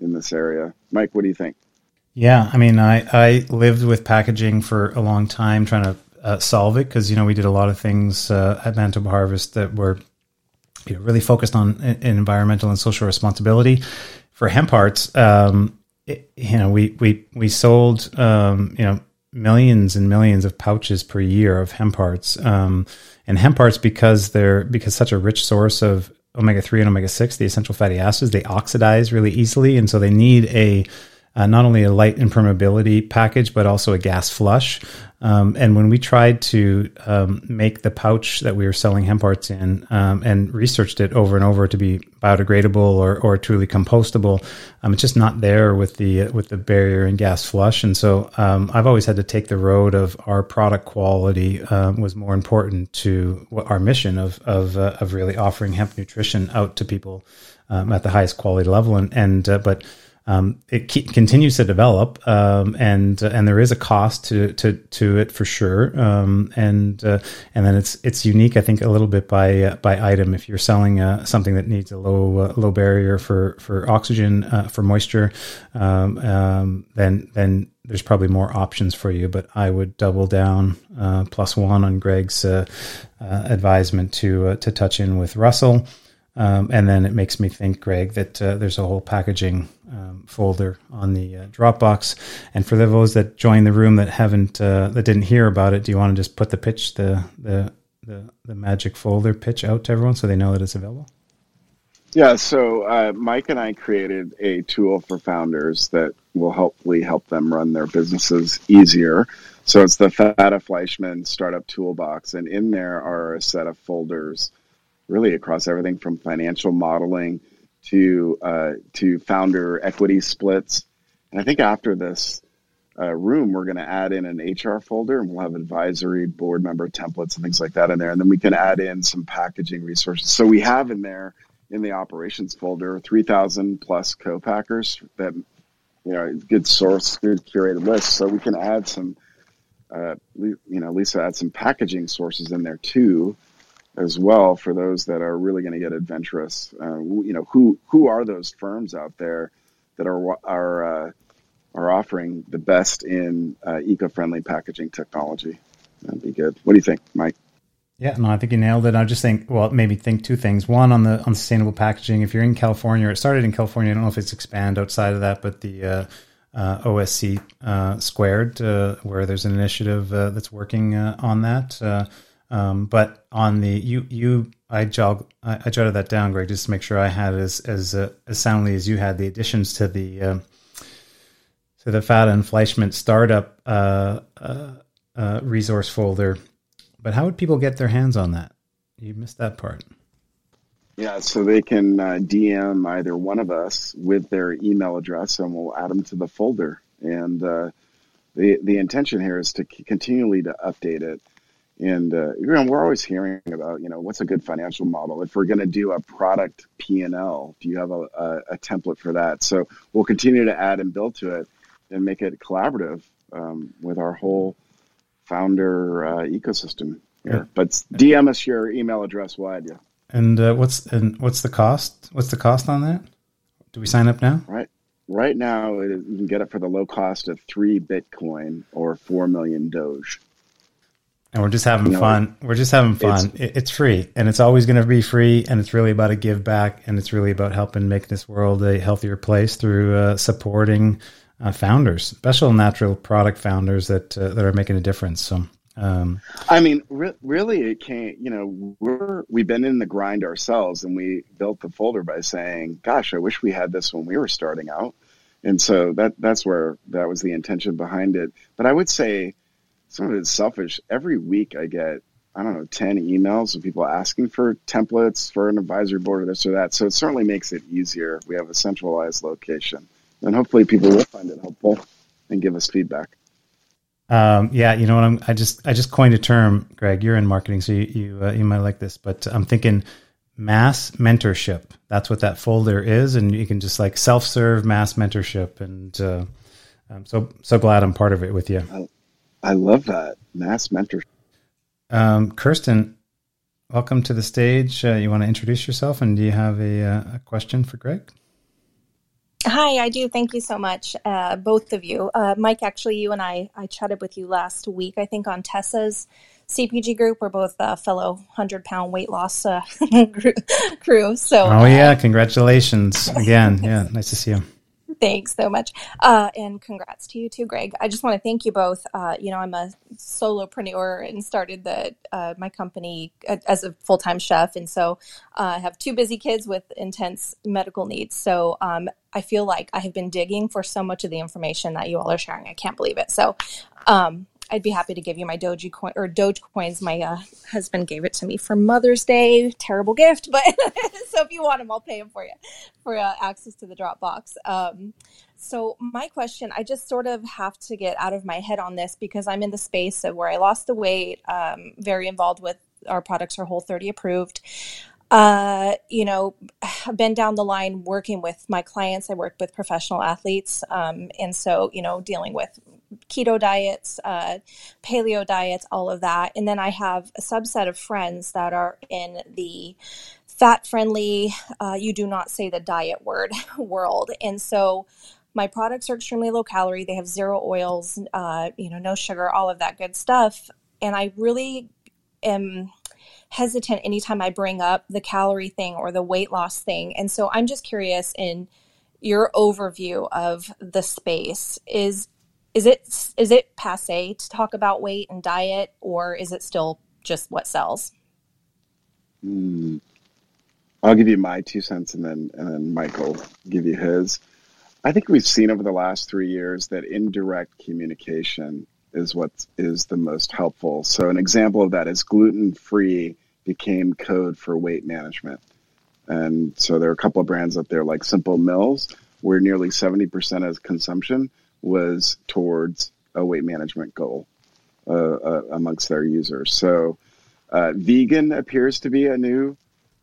in this area. Mike, what do you think? Yeah, I mean, I, I lived with packaging for a long time, trying to uh, solve it because you know we did a lot of things uh, at Manitoba Harvest that were you know, really focused on environmental and social responsibility. For hemp hearts, um, you know, we we we sold um, you know millions and millions of pouches per year of hemp hearts, um, and hemp hearts because they're because such a rich source of omega three and omega six, the essential fatty acids, they oxidize really easily, and so they need a uh, not only a light impermeability package, but also a gas flush. Um, and when we tried to um, make the pouch that we were selling hemp hearts in um, and researched it over and over to be biodegradable or, or truly compostable, um, it's just not there with the with the barrier and gas flush. And so um, I've always had to take the road of our product quality uh, was more important to our mission of of, uh, of really offering hemp nutrition out to people at the highest quality level. And and uh, but um, it continues to develop, um, and uh, and there is a cost to to to it for sure. Um, and uh, and then it's it's unique, I think, a little bit by uh, by item. If you're selling uh, something that needs a low uh, low barrier for for oxygen uh, for moisture, um, um, then then there's probably more options for you. But I would double down plus one on Greg's advisement to to touch in with Russell. Um, and then it makes me think, Greg, that uh, there's a whole packaging um, folder on the uh, Dropbox. And for those that join the room that haven't, uh, that didn't hear about it, do you want to just put the pitch, the the the, the magic folder pitch out to everyone so they know that it's available? Yeah. So uh, Mike and I created a tool for founders that will hopefully help them run their businesses easier. So it's the Fata Fleishman Startup Toolbox, and in there are a set of folders really across everything from financial modeling to uh, to founder equity splits. And I think after this uh, room, we're going to add in an HR folder, and we'll have advisory board member templates and things like that in there. And then we can add in some packaging resources. So we have in there in the operations folder 3,000 plus co-packers that you know good source, good curated list. So we can add some. Uh, you know, Lisa add some packaging sources in there too, as well for those that are really going to get adventurous. Uh, you know, who who are those firms out there that are are uh, are offering the best in uh, eco-friendly packaging technology. That'd be good. What do you think, Mike? Yeah, no, I think you nailed it. I just think, well, maybe think two things. One on the on sustainable packaging. If you're in California, it started in California. I don't know if it's expanded outside of that, but the uh, uh, OSC uh, squared, uh, where there's an initiative that's working on that. Um, but on the you you I jog I, I, jotted that down, Greg, just to make sure I had as as as soundly as you had the additions to the to the Fata and Fleishman startup resource folder but how would people get their hands on that? You missed that part. Yeah, so they can uh, DM either one of us with their email address, and we'll add them to the folder. And uh, the the intention here is to continually to update it. And uh, you know, we're always hearing about you know what's a good financial model. If we're going to do a product P and L, do you have a, a, a, template for that? So we'll continue to add and build to it and make it collaborative um, with our whole founder uh, ecosystem here. Yeah. But DM us your email address. Why you? And uh, what's and what's the cost? What's the cost on that? Do we sign up now? Right. Right now, you can get it for the low cost of three Bitcoin or four million Doge. And we're just having you know, fun. We're just having fun. It's, it's free, and it's always going to be free. And it's really about a give back, and it's really about helping make this world a healthier place through uh, supporting uh, founders, special natural product founders that uh, that are making a difference. So, um, I mean, re- really, it can't. You know, we're we've been in the grind ourselves, and we built the folder by saying, "Gosh, I wish we had this when we were starting out." And so that that's where that was the intention behind it. But I would say some of it's selfish. Every week, I get I don't know, 10 emails of people asking for templates for an advisory board or this or that. So it certainly makes it easier. We have a centralized location and hopefully people will find it helpful and give us feedback. Um, yeah, you know what? I'm, I just I just coined a term, Greg. You're in marketing, so you you, uh, you might like this, but I'm thinking mass mentorship. That's what that folder is, and you can just like self serve mass mentorship. And uh, I'm so so glad I'm part of it with you. I, I love that mass mentorship. Um, Kirsten, welcome to the stage. Uh, you want to introduce yourself, and do you have a, uh, a question for Greg? Hi, I do. Thank you so much, uh, both of you. Uh, Mike, actually, you and I, I chatted with you last week, I think, on Tessa's CPG group. We're both uh, fellow 100 pound weight loss uh, crew. So, oh, yeah. Congratulations again. Yeah. Nice to see you. Thanks so much. Uh, and congrats to you too, Greg. I just want to thank you both. Uh, you know, I'm a solopreneur and started the uh, my company as a full time chef, and so uh, I have two busy kids with intense medical needs. So um, I feel like I have been digging for so much of the information that you all are sharing. I can't believe it. So um, I'd be happy to give you my Doge coin or Doge coins. My uh, husband gave it to me for Mother's Day. Terrible gift, but so if you want them, I'll pay them for you for uh, access to the Dropbox. Um, so my question, I just sort of have to get out of my head on this because I'm in the space of where I lost the weight. Um, very involved with our products are Whole 30 approved. Uh, you know, I've been down the line working with my clients. I work with professional athletes. Um, and so, you know, dealing with keto diets, uh, paleo diets, all of that. And then I have a subset of friends that are in the fat friendly, uh, you do not say the diet word world. And so my products are extremely low calorie. They have zero oils, uh, you know, no sugar, all of that good stuff. And I really am hesitant anytime I bring up the calorie thing or the weight loss thing. And so I'm just curious in your overview of the space is is it is it passe to talk about weight and diet or is it still just what sells? Mm. i'll give you my two cents and then and then michael give you his. I think we've seen over the last three years that indirect communication is what is the most helpful. So an example of that is gluten free became code for weight management. And so there are a couple of brands up there like simple mills where nearly 70% of consumption was towards a weight management goal uh, uh, amongst their users. So, uh, vegan appears to be a new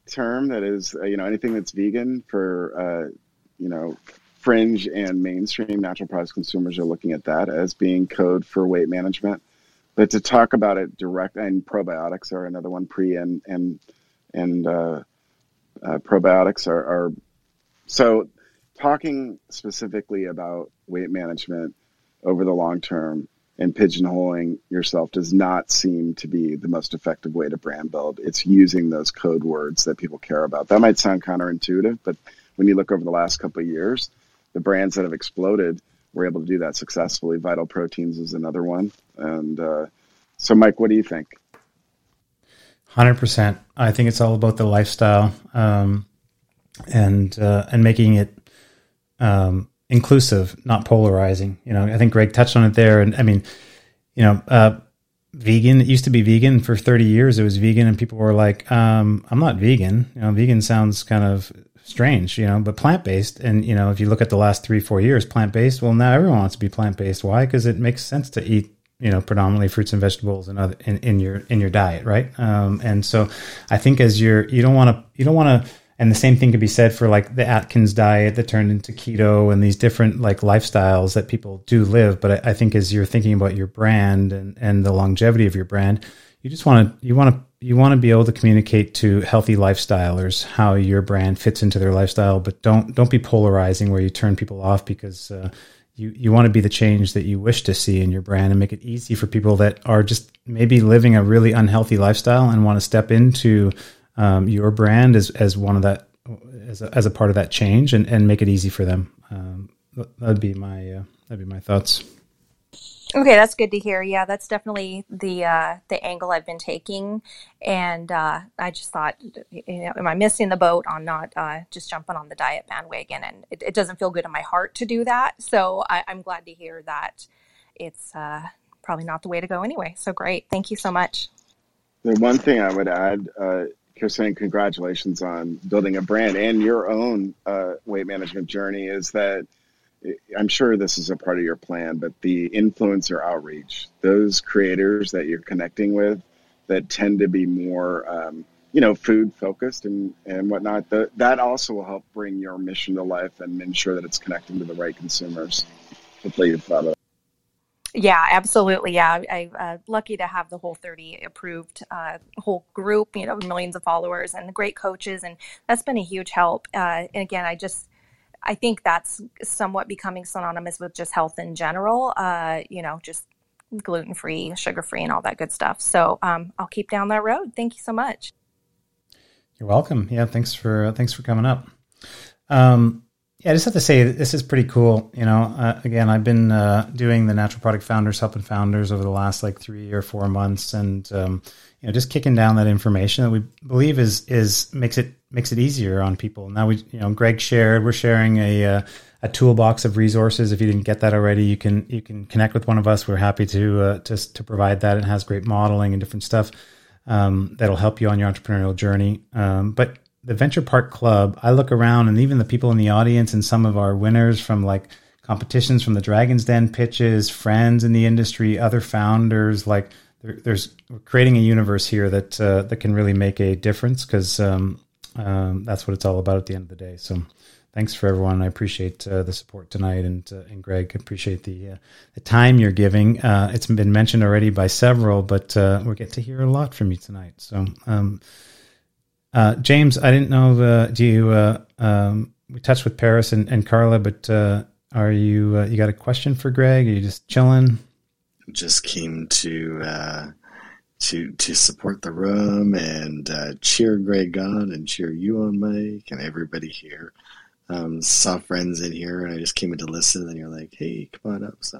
term that is, uh, you know, anything that's vegan for, uh, you know, fringe and mainstream natural products consumers are looking at that as being code for weight management. But to talk about it direct and probiotics are another one. Pre and and and uh, probiotics are, are so talking specifically about weight management over the long term and pigeonholing yourself does not seem to be the most effective way to brand build. It's using those code words that people care about. That might sound counterintuitive, but when you look over the last couple of years, the brands that have exploded were able to do that successfully. Vital Proteins is another one. And uh, so, Mike, what do you think? Hundred percent. I think it's all about the lifestyle um, and uh, and making it um, inclusive, not polarizing. You know, I think Greg touched on it there, and I mean, you know, uh, vegan. It used to be vegan for thirty years. It was vegan, and people were like, um, "I'm not vegan." You know, vegan sounds kind of strange, you know, but plant based. And you know, if you look at the last three, four years, plant based. Well, now everyone wants to be plant based. Why? Because it makes sense to eat you know predominantly fruits and vegetables and other in, in your in your diet right um, and so i think as you're you don't want to you don't want to and the same thing could be said for like the Atkins diet that turned into keto and these different like lifestyles that people do live. But I, I think as you're thinking about your brand and, and the longevity of your brand, you just want to you want to you want to be able to communicate to healthy lifestylers how your brand fits into their lifestyle, but don't don't be polarizing where you turn people off because uh, you you want to be the change that you wish to see in your brand and make it easy for people that are just maybe living a really unhealthy lifestyle and want to step into um, your brand as as one of that as a, as a part of that change and, and make it easy for them. Um, that'd be my uh, that'd be my thoughts. Okay, that's good to hear. Yeah, that's definitely the uh, the angle I've been taking, and uh, I just thought, you know, am I missing the boat on not uh, just jumping on the diet bandwagon? And it, it, doesn't feel good in my heart to do that. So I, am glad to hear that it's uh, probably not the way to go anyway. So great, thank you so much. The one thing I would add saying congratulations on building a brand and your own uh, weight management journey is that I'm sure this is a part of your plan, but the influencer outreach, those creators that you're connecting with that tend to be more, um, you know, food focused and, and whatnot, the, that also will help bring your mission to life and ensure that it's connecting to the right consumers. Hopefully you've thought of yeah, absolutely. Yeah, I'm uh, lucky to have the whole 30 approved uh, whole group, you know, millions of followers and great coaches. And that's been a huge help. Uh, and again, I just, I think that's somewhat becoming synonymous with just health in general, uh, you know, just gluten free, sugar free, and all that good stuff. So um, I'll keep down that road. Thank you so much. You're welcome. Yeah, thanks for thanks for coming up. Um, yeah, I just have to say this is pretty cool. You know, uh, again, I've been uh, doing the Natural Product Founders helping founders over the last like three or four months, and um, you know, just kicking down that information that we believe is is makes it makes it easier on people. Now we, you know, Greg shared, we're sharing a uh, a toolbox of resources. If you didn't get that already, you can you can connect with one of us. We're happy to uh, to to provide that. It has great modeling and different stuff um, that'll help you on your entrepreneurial journey. Um, but the Venture Park Club, I look around and even the people in the audience and some of our winners from like competitions from the Dragon's Den pitches, friends in the industry, other founders, like there, there's we're creating a universe here that uh, that can really make a difference because um, um, that's what it's all about at the end of the day. So thanks for everyone. I appreciate uh, the support tonight, and uh, and Greg, appreciate the uh, the time you're giving. Uh, it's been mentioned already by several, but uh, we get to hear a lot from you tonight. So. Um, uh, James, I didn't know. Uh, do you? Uh, um, we touched with Paris and, and Carla, but uh, are you? Uh, you got a question for Greg? Are you just chilling? Just came to uh, to to support the room and cheer Greg on and cheer you on, Mike, and everybody here. Um, saw friends in here, and I just came in to listen. And you're like, "Hey, come on up." So,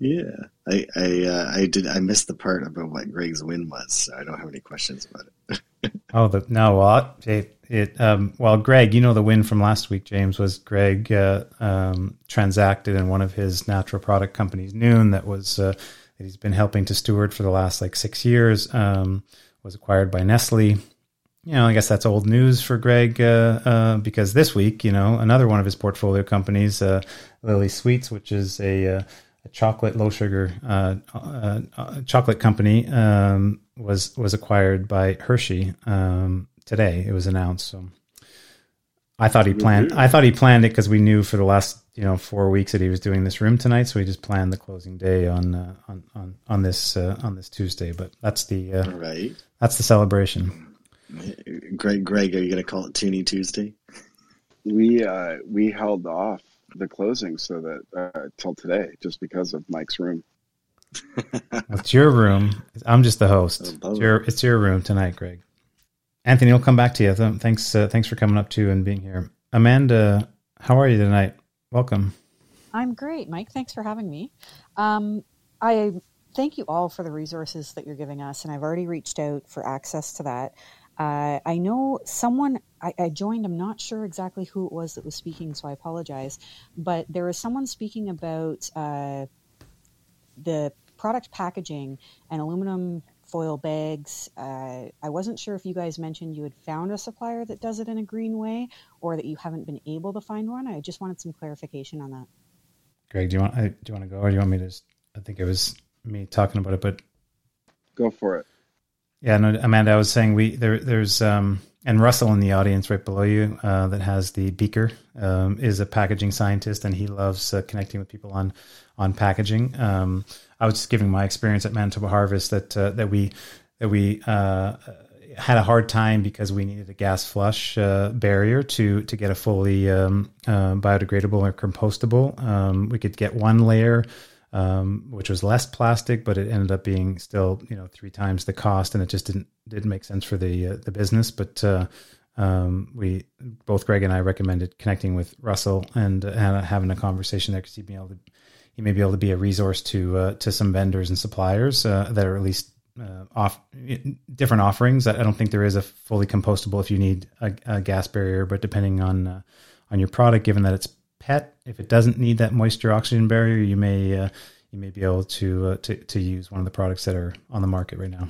yeah, I I I did. I missed the part about what Greg's win was, so I don't have any questions about it. Oh, the, no. Well, it, it um, well, Greg, you know the win from last week, James, was Greg uh, um, transacted in one of his natural product companies, Nuun, that was uh, that he's been helping to steward for the last like six years. Um, was acquired by Nestle. You know, I guess that's old news for Greg uh, uh because this week, you know, another one of his portfolio companies, uh, Lily Sweets, which is a uh, a chocolate low sugar chocolate company um, was was acquired by Hershey um, today. It was announced. So I thought he planned. I thought he planned it because we knew for the last you know four weeks that he was doing this room tonight. So we just planned the closing day on uh, on on on this uh, on this Tuesday. But that's the uh, right. That's the celebration. Greg, Greg, are you going to call it Toonie Tuesday? we uh, we held off the closing so that uh, till today, just because of Mike's room. It's your room. I'm just the host. It's your, it's your room tonight, Greg. Anthony, we'll come back to you. Thanks, uh, thanks for coming up too and being here. Amanda, how are you tonight? Welcome. I'm great, Mike. Thanks for having me. Um, I thank you all for the resources that you're giving us, and I've already reached out for access to that. Uh, I know someone I, I, joined. I'm not sure exactly who it was that was speaking, so I apologize. But there was someone speaking about uh, the product packaging and aluminum foil bags. Uh, I wasn't sure if you guys mentioned you had found a supplier that does it in a green way, or that you haven't been able to find one. I just wanted some clarification on that. Greg, do you want do you want to go, or do you want me to? Just, I think it was me talking about it, but go for it. Yeah, no, Amanda, I was saying we there there's um and Russell in the audience right below you uh, that has the beaker um, is a packaging scientist and he loves uh, connecting with people on on packaging. Um, I was just giving my experience at Manitoba Harvest that uh, that we that we uh, had a hard time because we needed a gas flush uh, barrier to to get a fully um, uh, biodegradable or compostable. Um, we could get one layer um, which was less plastic, but it ended up being still you know three times the cost, and it just didn't didn't make sense for the uh, the business. But uh, um, we both Greg and I recommended connecting with Russell and uh, having a conversation there because he'd be able to he may be able to be a resource to uh, to some vendors and suppliers uh, that are at least uh, off different offerings. I don't think there is a fully compostable if you need a, a gas barrier, but depending on on your product, given that it's pet. If it doesn't need that moisture oxygen barrier, you may uh, you may be able to, uh, to to use one of the products that are on the market right now.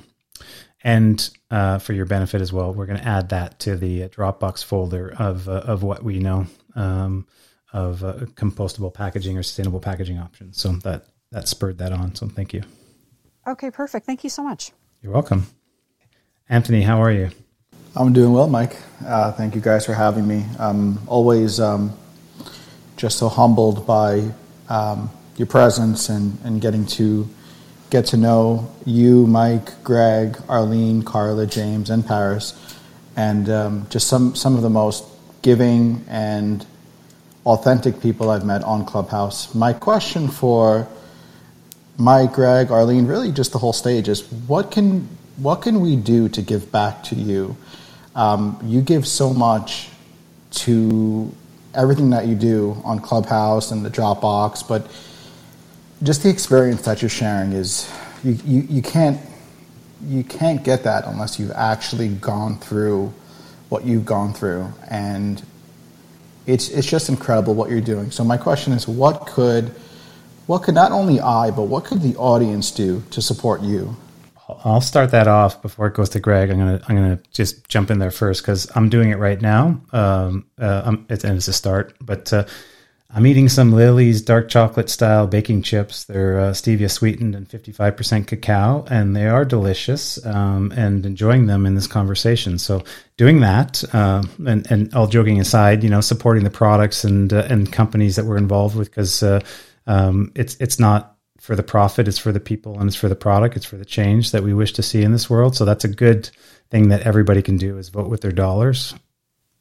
And uh, for your benefit as well, we're going to add that to the Dropbox folder of uh, of what we know um, of uh, compostable packaging or sustainable packaging options. So that that spurred that on. So thank you. Okay, perfect. Thank you so much. You're welcome. Anthony, how are you? I'm doing well, Mike. Uh, thank you guys for having me. I'm always um, just so humbled by um, your presence and, and getting to get to know you, Mike, Greg, Arlene, Carla, James, and Paris, and um, just some, some of the most giving and authentic people I've met on Clubhouse. My question for Mike, Greg, Arlene, really just the whole stage is what can what can we do to give back to you? Um, you give so much to everything that you do on Clubhouse and the Dropbox, but just the experience that you're sharing is you, you, you can't you can't get that unless you've actually gone through what you've gone through and it's it's just incredible what you're doing. So my question is what could what could not only I but what could the audience do to support you? I'll start that off before it goes to Greg. I'm gonna I'm gonna just jump in there first because I'm doing it right now. Um, uh, it's, and it's a start, but uh, I'm eating some Lily's dark chocolate style baking chips. They're uh, stevia sweetened and 55% cacao, and they are delicious. Um, and enjoying them in this conversation. So doing that, uh, and and all joking aside, you know, supporting the products and uh, and companies that we're involved with because uh, um, it's it's not for the profit, it's for the people, and it's for the product, it's for the change that we wish to see in this world. So that's a good thing that everybody can do is vote with their dollars.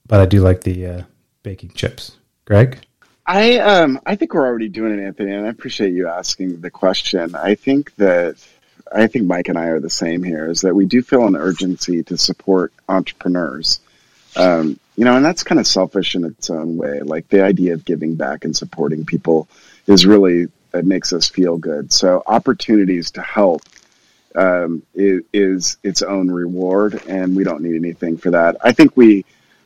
But I do like the uh, baking chips. Greg? I um I think we're already doing it, Anthony, and I appreciate you asking the question. I think that I think Mike and I are the same here. Is that we do feel an urgency to support entrepreneurs, um, you know, and that's kind of selfish in its own way. Like the idea of giving back and supporting people is really that makes us feel good. So opportunities to help um, is, is, its own reward, and we don't need anything for that. I think we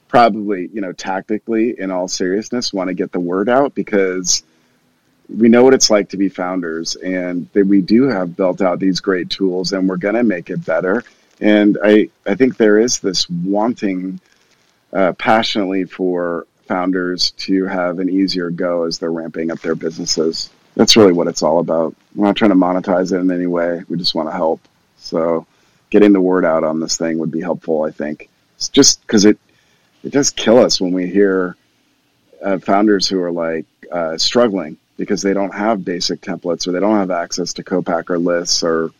probably, you know, tactically, in all seriousness, want to get the word out because we know what it's like to be founders, and that we do have built out these great tools, and we're going to make it better. And I, I think there is this wanting uh, passionately for founders to have an easier go as they're ramping up their businesses that's really what it's all about. We're not trying to monetize it in any way. We just want to help. So getting the word out on this thing would be helpful, I think. It's just because it it does kill us when we hear uh, founders who are like uh, struggling because they don't have basic templates or they don't have access to co-packer lists or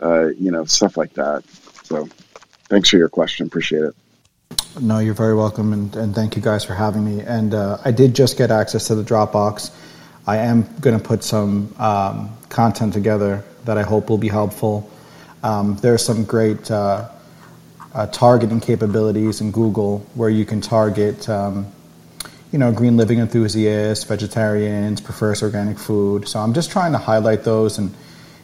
uh, you know stuff like that. So thanks for your question. Appreciate it. No, you're very welcome, and, and thank you guys for having me. And uh, I did just get access to the Dropbox. I am going to put some um, content together that I hope will be helpful. Um, there's some great uh, uh, targeting capabilities in Google where you can target, um, you know, green living enthusiasts, vegetarians, prefers organic food. So I'm just trying to highlight those and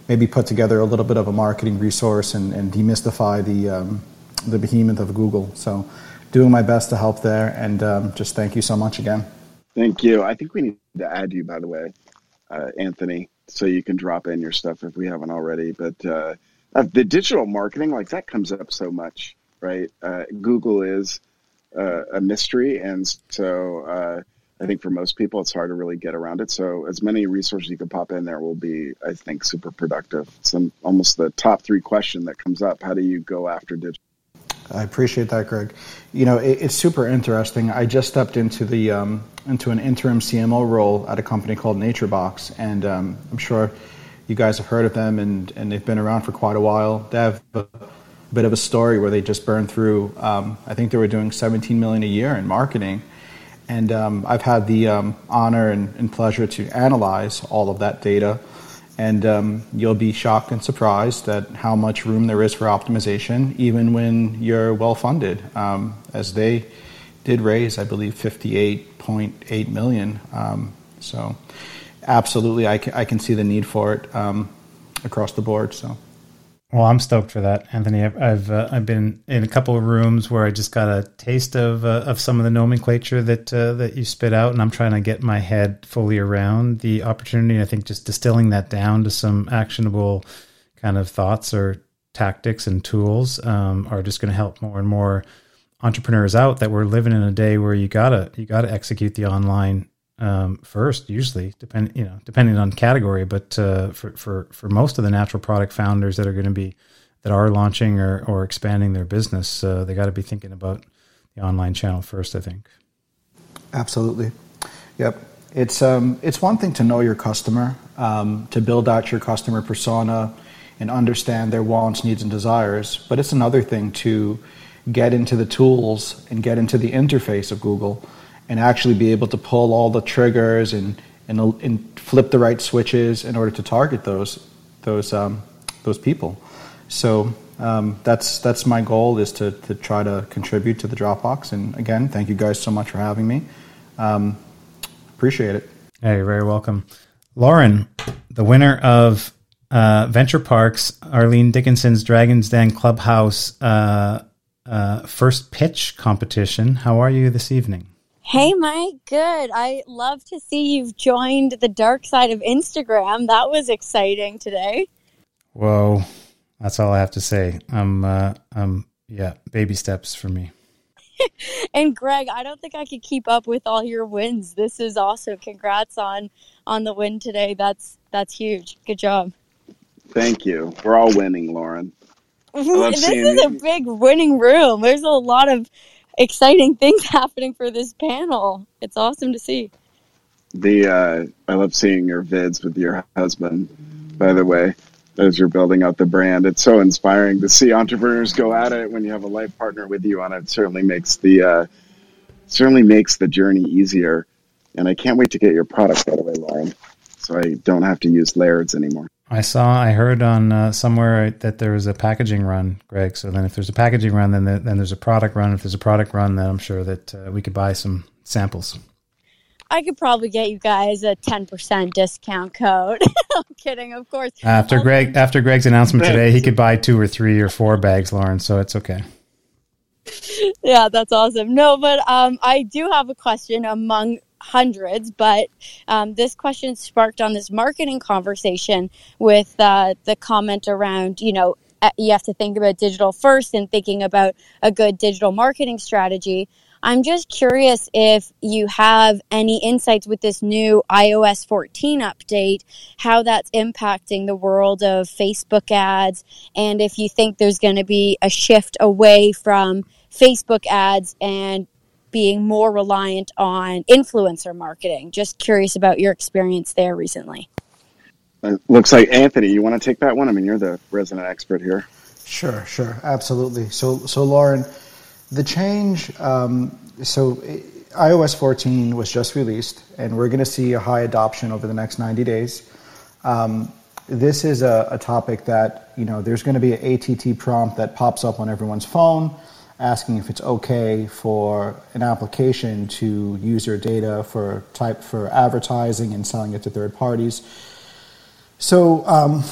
maybe put together a little bit of a marketing resource and, and demystify the um, the behemoth of Google. So doing my best to help there, and um, just thank you so much again. Thank you. I think we need to add you, by the way, uh, Anthony, so you can drop in your stuff if we haven't already. But uh, uh, the digital marketing, like that comes up so much, right? Uh, Google is uh, a mystery. And so uh, I think for most people, it's hard to really get around it. So as many resources you can pop in there will be, I think, super productive. Some almost the top three question that comes up. How do you go after digital? I appreciate that, Greg. You know, it, it's super interesting. I just stepped into the um, into an interim CMO role at a company called NatureBox, and um, I'm sure you guys have heard of them, and, and they've been around for quite a while. They have a, bit of a story where they just burned through. Um, I think they were doing 17 million a year in marketing, and um, I've had the um, honor and, and, pleasure to analyze all of that data. And um, you'll be shocked and surprised at how much room there is for optimization, even when you're well funded. Um, as they did raise, I believe, 58.8 million. Um, so absolutely, I can, I can see the need for it um, across the board. So. Well, I'm stoked for that, Anthony. I've I've, uh, I've, been in a couple of rooms where I just got a taste of uh, of some of the nomenclature that uh, that you spit out, and I'm trying to get my head fully around the opportunity. I think just distilling that down to some actionable kind of thoughts or tactics and tools um, are just going to help more and more entrepreneurs out. That we're living in a day where you gotta you gotta execute the online um, first, usually, depending you know depending on category. But uh, for for for most of the natural product founders that are going to be that are launching or or expanding their business, uh, they got to be thinking about the online channel first. I think. Absolutely. Yep. It's um it's one thing to know your customer, um, to build out your customer persona, and understand their wants, needs, and desires. But it's another thing to get into the tools and get into the interface of Google and actually be able to pull all the triggers and, and, and flip the right switches in order to target those those um, those people. So um, that's that's my goal is to, to try to contribute to the Dropbox. And again, thank you guys so much for having me. Um, appreciate it. Hey, you're very welcome, Lauren, the winner of uh, Venture Parks, Arlene Dickinson's Dragons Den Clubhouse uh, uh, first pitch competition. How are you this evening? Hey, Mike. Good. I love to see you've joined the dark side of Instagram. That was exciting today. Whoa, that's all I have to say. I'm, uh, I'm, yeah, baby steps for me. and Greg, I don't think I could keep up with all your wins. This is awesome. Congrats on on the win today. That's that's huge. Good job. Thank you. We're all winning, Lauren. This is a big winning room. There's a lot of exciting things happening for this panel. It's awesome to see. The uh, I love seeing your vids with your husband. By the way, as you're building out the brand, it's so inspiring to see entrepreneurs go at it when you have a life partner with you on it. it certainly makes the uh, certainly makes the journey easier. And I can't wait to get your product by the way, Lauren, so I don't have to use Laird's anymore. I saw, I heard on uh, somewhere that there was a packaging run, Greg. So then, if there's a packaging run, then the, then there's a product run. If there's a product run, then I'm sure that uh, we could buy some samples. I could probably get you guys a ten percent discount code. I'm kidding, of course. After Greg, after Greg's announcement today, he could buy two or three or four bags, Lauren. So it's okay. Yeah, that's awesome. No, but um, I do have a question among hundreds, but um, this question sparked on this marketing conversation with uh, the comment around, you know, you have to think about digital first and thinking about a good digital marketing strategy. I'm just curious if you have any insights with this new iOS 14 update, how that's impacting the world of Facebook ads, and if you think there's going to be a shift away from Facebook ads and being more reliant on influencer marketing. Just curious about your experience there recently. It looks like Anthony, you want to take that one? I mean, you're the resident expert here. Sure, sure, absolutely. So, so Lauren, the change. Um, so iOS 14 was just released, and we're going to see a high adoption over the next 90 days. Um, this is a, a, topic that you know there's going to be an ATT prompt that pops up on everyone's phone, asking if it's okay for an application to use your data for type for advertising and selling it to third parties. So. Um,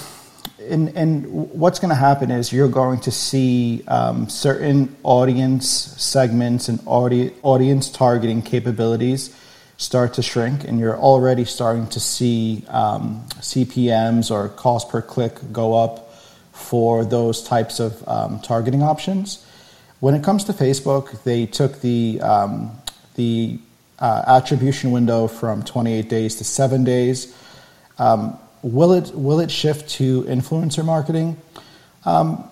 and, and what's going to happen is you're going to see um, certain audience segments and audi- audience targeting capabilities start to shrink, and you're already starting to see um, CPMS or cost per click go up for those types of um, targeting options. When it comes to Facebook, they took the um, the uh, attribution window from 28 days to seven days. Um, Will it will it shift to influencer marketing? Um,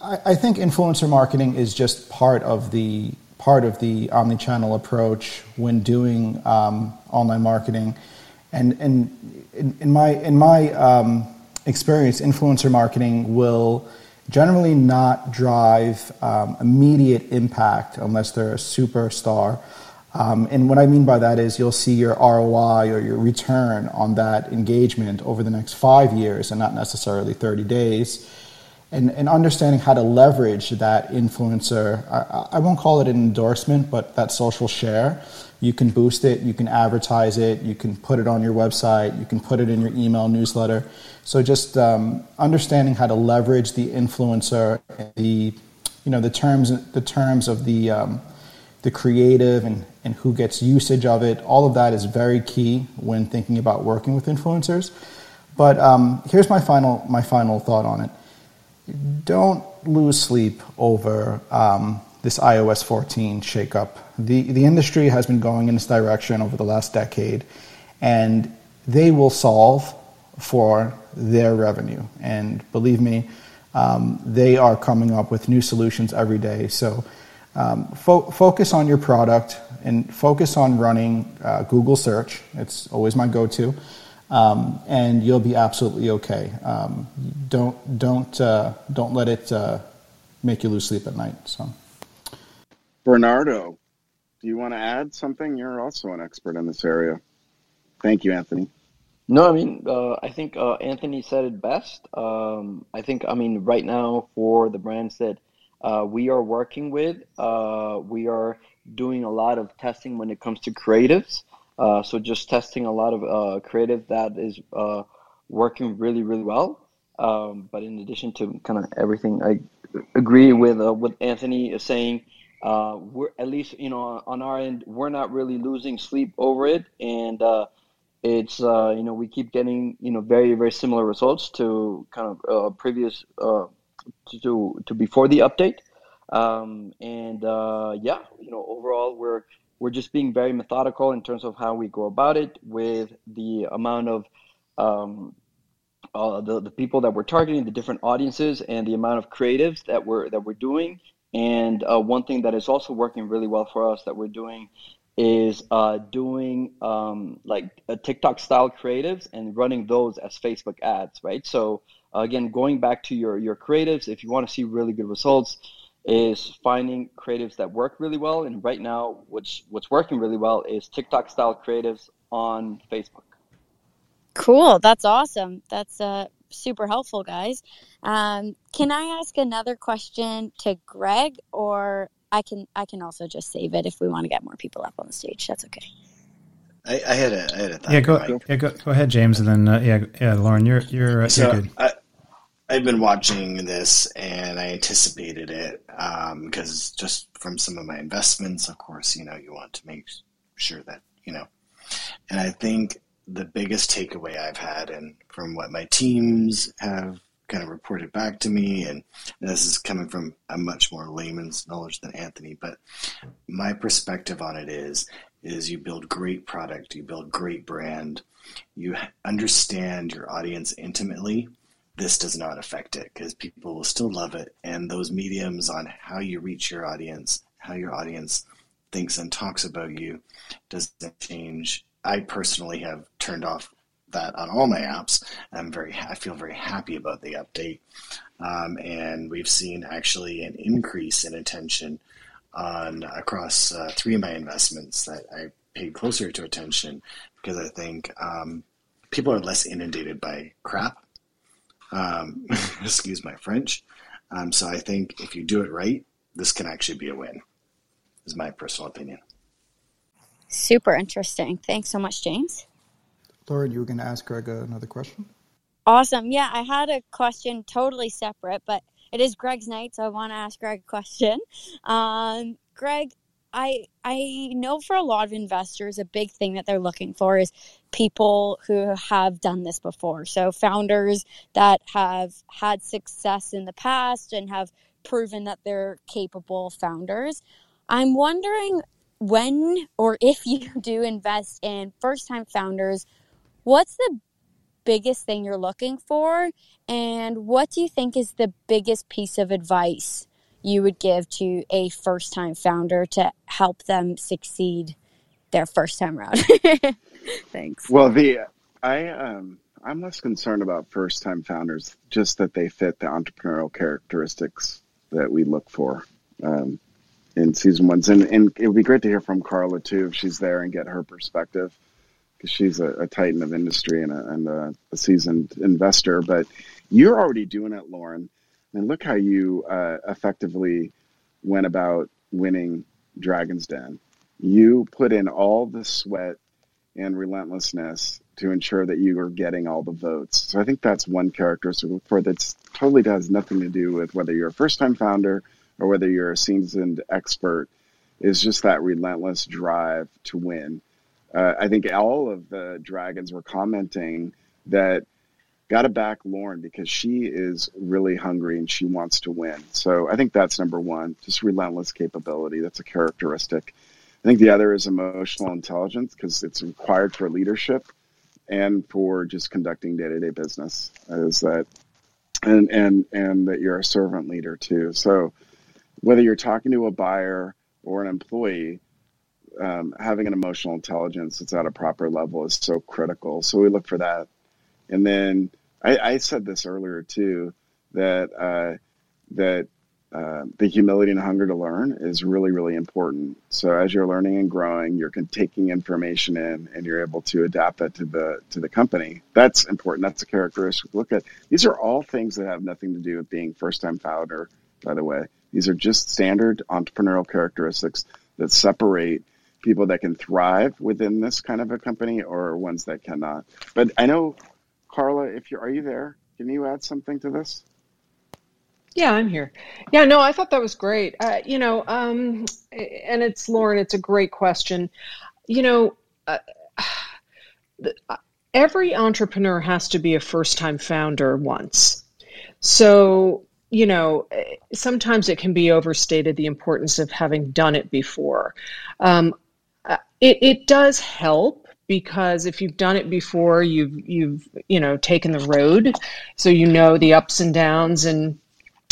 I, I, think influencer marketing is just part of the part of the omni-channel approach when doing um, online marketing, and, and in, in my in my um, experience, influencer marketing will generally not drive um, immediate impact unless they're a superstar. Um, and what I mean by that is you'll see your ROI or your return on that engagement over the next five years and not necessarily 30 days. And, and understanding how to leverage that influencer, I, I won't call it an endorsement, but that social share. You can boost it, you can advertise it, you can put it on your website, you can put it in your email newsletter. So just um, understanding how to leverage the influencer, the you know the terms the terms of the um, the creative and, and who gets usage of it. All of that is very key when thinking about working with influencers. But um, here's my final my final thought on it. Don't lose sleep over um, this iOS 14 shakeup. The the industry has been going in this direction over the last decade, and they will solve for their revenue. And believe me, um, they are coming up with new solutions every day. So um, fo- focus on your product and focus on running uh, Google search. It's always my go-to, um, and you'll be absolutely okay. Um, don't don't uh, don't let it uh, make you lose sleep at night. So, Bernardo, do you want to add something? You're also an expert in this area. Thank you, Anthony. No, I mean, uh, I think uh, Anthony said it best. Um, I think, I mean, right now for the brands that uh, we are working with. Uh, we are doing a lot of testing when it comes to creatives. Uh, so just testing a lot of uh, creative that is uh, working really, really well. Um, but in addition to kind of everything, I agree with uh, what Anthony is saying. we're at least, you know, on our end, we're not really losing sleep over it, and it's you know we keep getting you know very very similar results to kind of previous to to before the update. Um, and uh, yeah, you know, overall, we're we're just being very methodical in terms of how we go about it with the amount of um, uh, the the people that we're targeting, the different audiences, and the amount of creatives that we're that we're doing. And uh, one thing that is also working really well for us that we're doing is uh, doing um, like a TikTok style creatives and running those as Facebook ads, right? So uh, again, going back to your your creatives, if you want to see really good results, is finding creatives that work really well. And right now, what's what's working really well is TikTok style creatives on Facebook. Cool, that's awesome. That's uh, super helpful, guys. Um, can I ask another question to Greg, or I can I can also just save it if we want to get more people up on the stage. That's okay. I, I had a, I had a yeah. Go, yeah, go, go ahead, James, and then uh, yeah, yeah, Lauren, you're you're, uh, so you're good. I, I've been watching this and I anticipated it because um, just from some of my investments, of course, you know, you want to make sure that, you know, and I think the biggest takeaway I've had and from what my teams have kind of reported back to me, and this is coming from a much more layman's knowledge than Anthony, but my perspective on it is, is you build great product, you build great brand, you understand your audience intimately, this does not affect it because people will still love it. And those mediums on how you reach your audience, how your audience thinks and talks about you doesn't change. I personally have turned off that on all my apps. I'm very, I feel very happy about the update. Um, and we've seen actually an increase in attention on across uh, three of my investments that I paid closer to attention because I think um, people are less inundated by crap. Um, excuse my French. Um, so I think if you do it right, this can actually be a win. Is my personal opinion. Super interesting. Thanks so much, James. Lauren, you were going to ask Greg another question? Awesome. Yeah, I had a question totally separate, but it is Greg's night, so I want to ask Greg a question. Um, Greg, I I know for a lot of investors, a big thing that they're looking for is people who have done this before. So founders that have had success in the past and have proven that they're capable founders. I'm wondering when or if you do invest in first time founders, what's the biggest thing you're looking for? And what do you think is the biggest piece of advice you would give to a first time founder to help them succeed their first time around? Thanks. Well, the I um I'm less concerned about first time founders, just that they fit the entrepreneurial characteristics that we look for um, in season ones. And, and it would be great to hear from Carla too, if she's there and get her perspective because she's a, a, titan of industry and, a, and a, a, seasoned investor. But you're already doing it, Lauren. And look how you uh, effectively went about winning Dragon's Den. You put in all the sweat and relentlessness to ensure that you are getting all the votes. So I think that's one characteristic for that totally has nothing to do with whether you're a first time founder or whether you're a seasoned expert is just that relentless drive to win uh, I think all of the dragons were commenting that got to back Lauren because she is really hungry and she wants to win. So I think that's number one, just relentless capability. That's a characteristic. I think the other is emotional intelligence because it's required for leadership and for just conducting day to day business. Is that and and and that you're a servant leader too. So whether you're talking to a buyer or an employee, um, having an emotional intelligence that's at a proper level is so critical. So we look for that. And then I, I said this earlier too that uh, that uh, the humility and hunger to learn is really really important. So as you're learning and growing, you're taking information in and you're able to adapt that to the to the company. That's important. That's a characteristic. Look at these are all things that have nothing to do with being first time founder. By the way, these are just standard entrepreneurial characteristics that separate people that can thrive within this kind of a company or ones that cannot. But I know, Carla, if you are you there? Can you add something to this? Yeah, I'm here. Yeah, no, I thought that was great. Uh, you know, um, and it's Lauren. It's a great question. You know, uh, every entrepreneur has to be a first-time founder once. So you know, sometimes it can be overstated the importance of having done it before. Um, it, it does help because if you've done it before, you've you've you know taken the road, so you know the ups and downs, and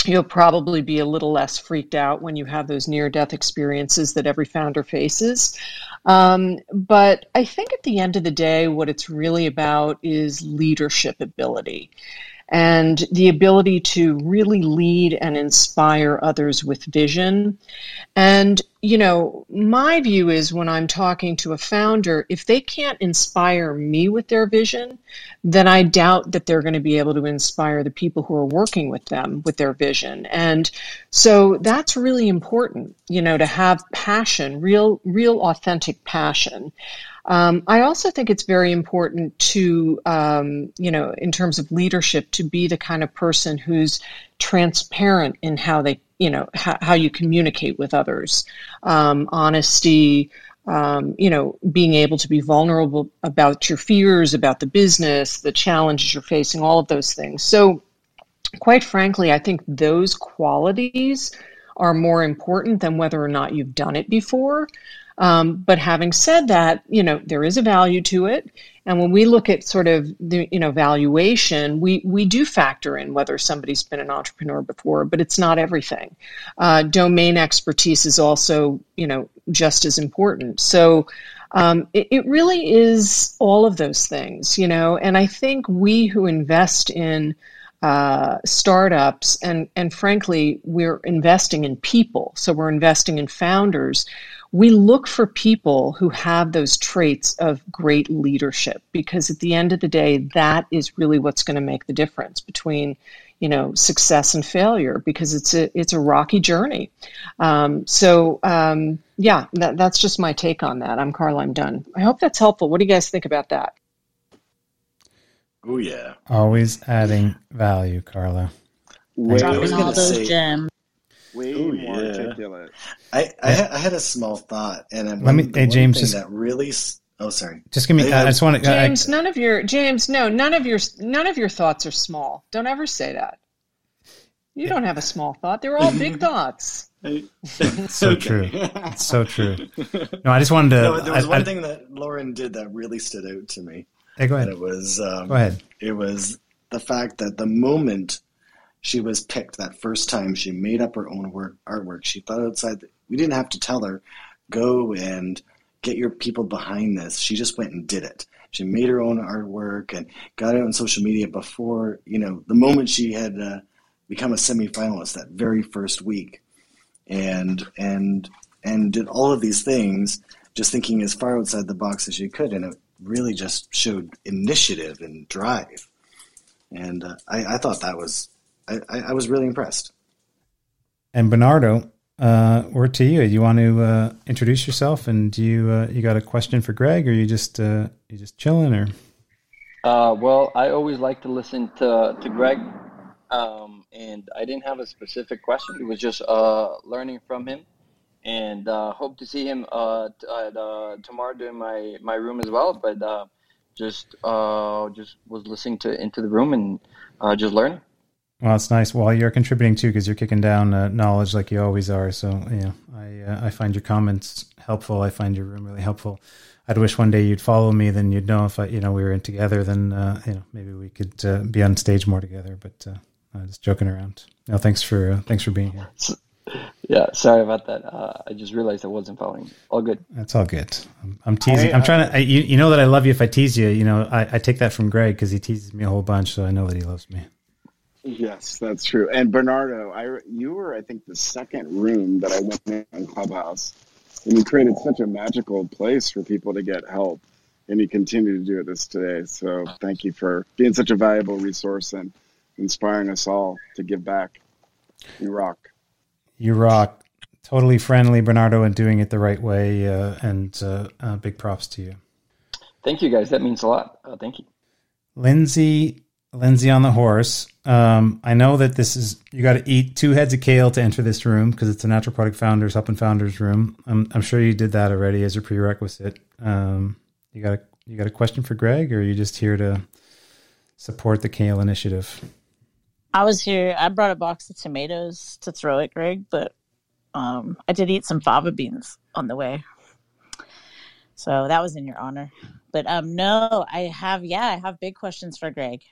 you'll probably be a little less freaked out when you have those near death experiences that every founder faces. Um, but I think at the end of the day, what it's really about is leadership ability and the ability to really lead and inspire others with vision. And, you know, my view is when I'm talking to a founder, if they can't inspire me with their vision, then I doubt that they're going to be able to inspire the people who are working with them with their vision. And so that's really important, you know, to have passion, real, real authentic passion. Um, I also think it's very important to, um, you know, in terms of leadership, to be the kind of person who's transparent in how they, you know, how, you communicate with others. Um, honesty, um, you know, being able to be vulnerable about your fears, about the business, the challenges you're facing, all of those things. So, quite frankly, I think those qualities are more important than whether or not you've done it before. Um, but having said that, you know, there is a value to it. And when we look at sort of the, you know, valuation, we, we do factor in whether somebody's been an entrepreneur before, but it's not everything. Uh, domain expertise is also, you know, just as important. So, um, it, it, really is all of those things, you know, and I think we who invest in uh, startups, and and frankly, we're investing in people. So we're investing in founders. We look for people who have those traits of great leadership because at the end of the day, that is really what's going to make the difference between you know success and failure because it's a it's a rocky journey. Um, so um, yeah, that, that's just my take on that. I'm Carla. I'm done. I hope that's helpful. What do you guys think about that? Oh yeah, always adding value, Carla. Way, Dropping all those say, gems. Way Ooh, more yeah. articulate. I, I, I, had a small thought, and I'm, let me. Hey, James, just that really. Oh, sorry. Just give me. I, I just want to. James, none of your James. No, none of your none of your thoughts are small. Don't ever say that. You don't have a small thought. They're all big thoughts. so true. It's so true. No, I just wanted to. No, there was one thing that Lauren did that really stood out to me. Hey, go ahead. And it was um, go ahead. It was the fact that the moment she was picked that first time, she made up her own work artwork. She thought outside. We didn't have to tell her, go and get your people behind this. She just went and did it. She made her own artwork and got it on social media before you know the moment she had uh, become a semifinalist that very first week, and and and did all of these things just thinking as far outside the box as she could, and it really just showed initiative and drive. And uh, I, I, thought that was, I, I, was really impressed. And Bernardo, uh, word to you. You want to uh, introduce yourself, and do you uh, you got a question for Greg, or you just uh, you just chilling, or? Uh, well, I always like to listen to to Greg, um, and I didn't have a specific question. It was just uh, learning from him and uh, hope to see him uh, t- uh, tomorrow during my, my room as well. But uh, just uh, just was listening to into the room and uh, just learning. Well, it's nice. Well, you're contributing too because you're kicking down uh, knowledge like you always are. So yeah, I uh, I find your comments helpful. I find your room really helpful. I'd wish one day you'd follow me. Then you'd know if I, you know we were in together. Then uh, you know maybe we could be on stage more together. But I just joking around. No, thanks for thanks for being here. Yeah, sorry about that. Uh, I just realized I wasn't following. All good. That's all good. I'm, I'm teasing. I, am trying to. I, you, you know that I love you if I tease you. You know, I, I take that from Greg because he teases me a whole bunch, so I know that he loves me. Yes, that's true. And Bernardo, I you were I think the second room that I went in on Clubhouse, and you created such a magical place for people to get help, and you continue to do it this today. So thank you for being such a valuable resource and inspiring us all to give back. You rock. You rock. Totally friendly, Bernardo, and doing it the right way. Uh, and uh, uh, big props to you. Thank you, guys. That means a lot. Uh, thank you. Lindsay, Lindsay on the horse. Um, I know that this is you got to eat two heads of kale to enter this room because it's a natural product founders up and founders room. I'm, I'm sure you did that already as a prerequisite. Um, you got a you got a question for Greg, or are you just here to support the kale initiative? I was here. I brought a box of tomatoes to throw at Greg, but um, I did eat some fava beans on the way. So that was in your honor. But um, no, I have, yeah, I have big questions for Greg.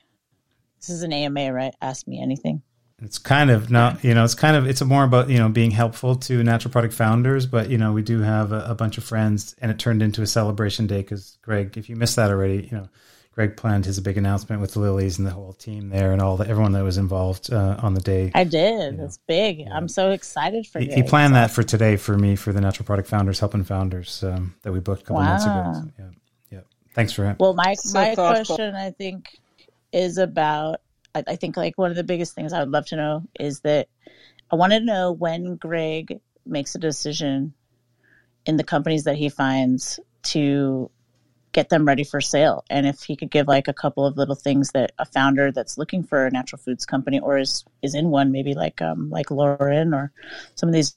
This is an AMA, right? Ask me anything. It's kind of not, you know, it's kind of, it's more about, you know, being helpful to natural product founders. But, you know, we do have a, a bunch of friends and it turned into a celebration day because, Greg, if you missed that already, you know, Greg planned his big announcement with the Lily's and the whole team there and all the everyone that was involved uh, on the day. I did. You know. It's big. Yeah. I'm so excited for he, he planned that for today for me for the Natural Product Founders Helping Founders um, that we booked a couple wow. months ago. So, yeah, yeah. Thanks for it. Well, my so my thoughtful. question I think is about. I, I think like one of the biggest things I would love to know is that I want to know when Greg makes a decision in the companies that he finds to get them ready for sale. And if he could give like a couple of little things that a founder that's looking for a natural foods company or is is in one, maybe like um like Lauren or some of these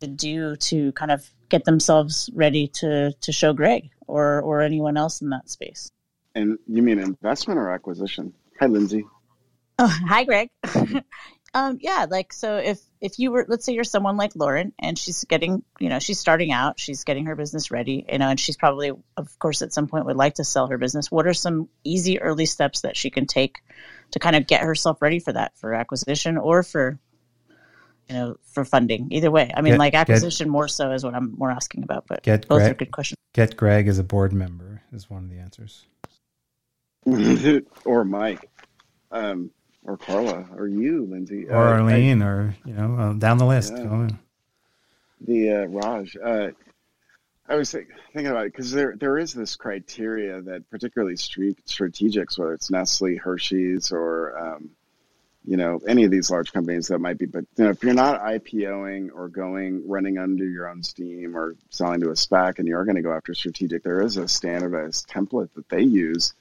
to do to kind of get themselves ready to to show Greg or or anyone else in that space. And you mean investment or acquisition? Hi, Lindsay. Oh, hi, Greg. Um, yeah, like so if if you were let's say you're someone like Lauren and she's getting you know she's starting out she's getting her business ready you know and she's probably of course at some point would like to sell her business what are some easy early steps that she can take to kind of get herself ready for that for acquisition or for you know for funding either way I mean get, like acquisition get, more so is what I'm more asking about but get both Greg, are good questions get Greg as a board member is one of the answers or Mike um, or Carla, or you, Lindsay, or uh, Arlene, I, or you know, uh, down the list. Yeah. The uh, Raj. Uh, I was think, thinking about it because there there is this criteria that particularly street strategics, whether it's Nestle, Hershey's, or um, you know any of these large companies that might be, but you know if you're not IPOing or going running under your own steam or selling to a SPAC, and you are going to go after strategic, there is a standardized template that they use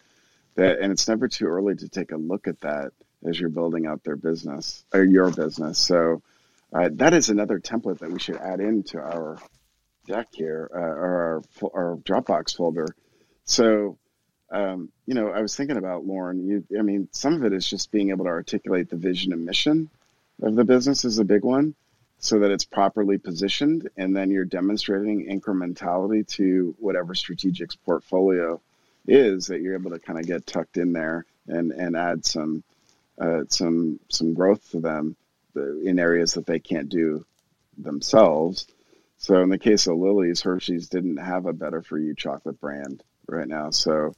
that, and it's never too early to take a look at that as you're building out their business or your business. So uh, that is another template that we should add into our deck here uh, or our, our Dropbox folder. So, um, you know, I was thinking about Lauren. You, I mean, some of it is just being able to articulate the vision and mission of the business is a big one, so that it's properly positioned, and then you're demonstrating incrementality to whatever strategic's portfolio is that you're able to kind of get tucked in there and and add some uh, some some growth to them uh, in areas that they can't do themselves so in the case of Lily's, Hershey's didn't have a better for you chocolate brand right now. So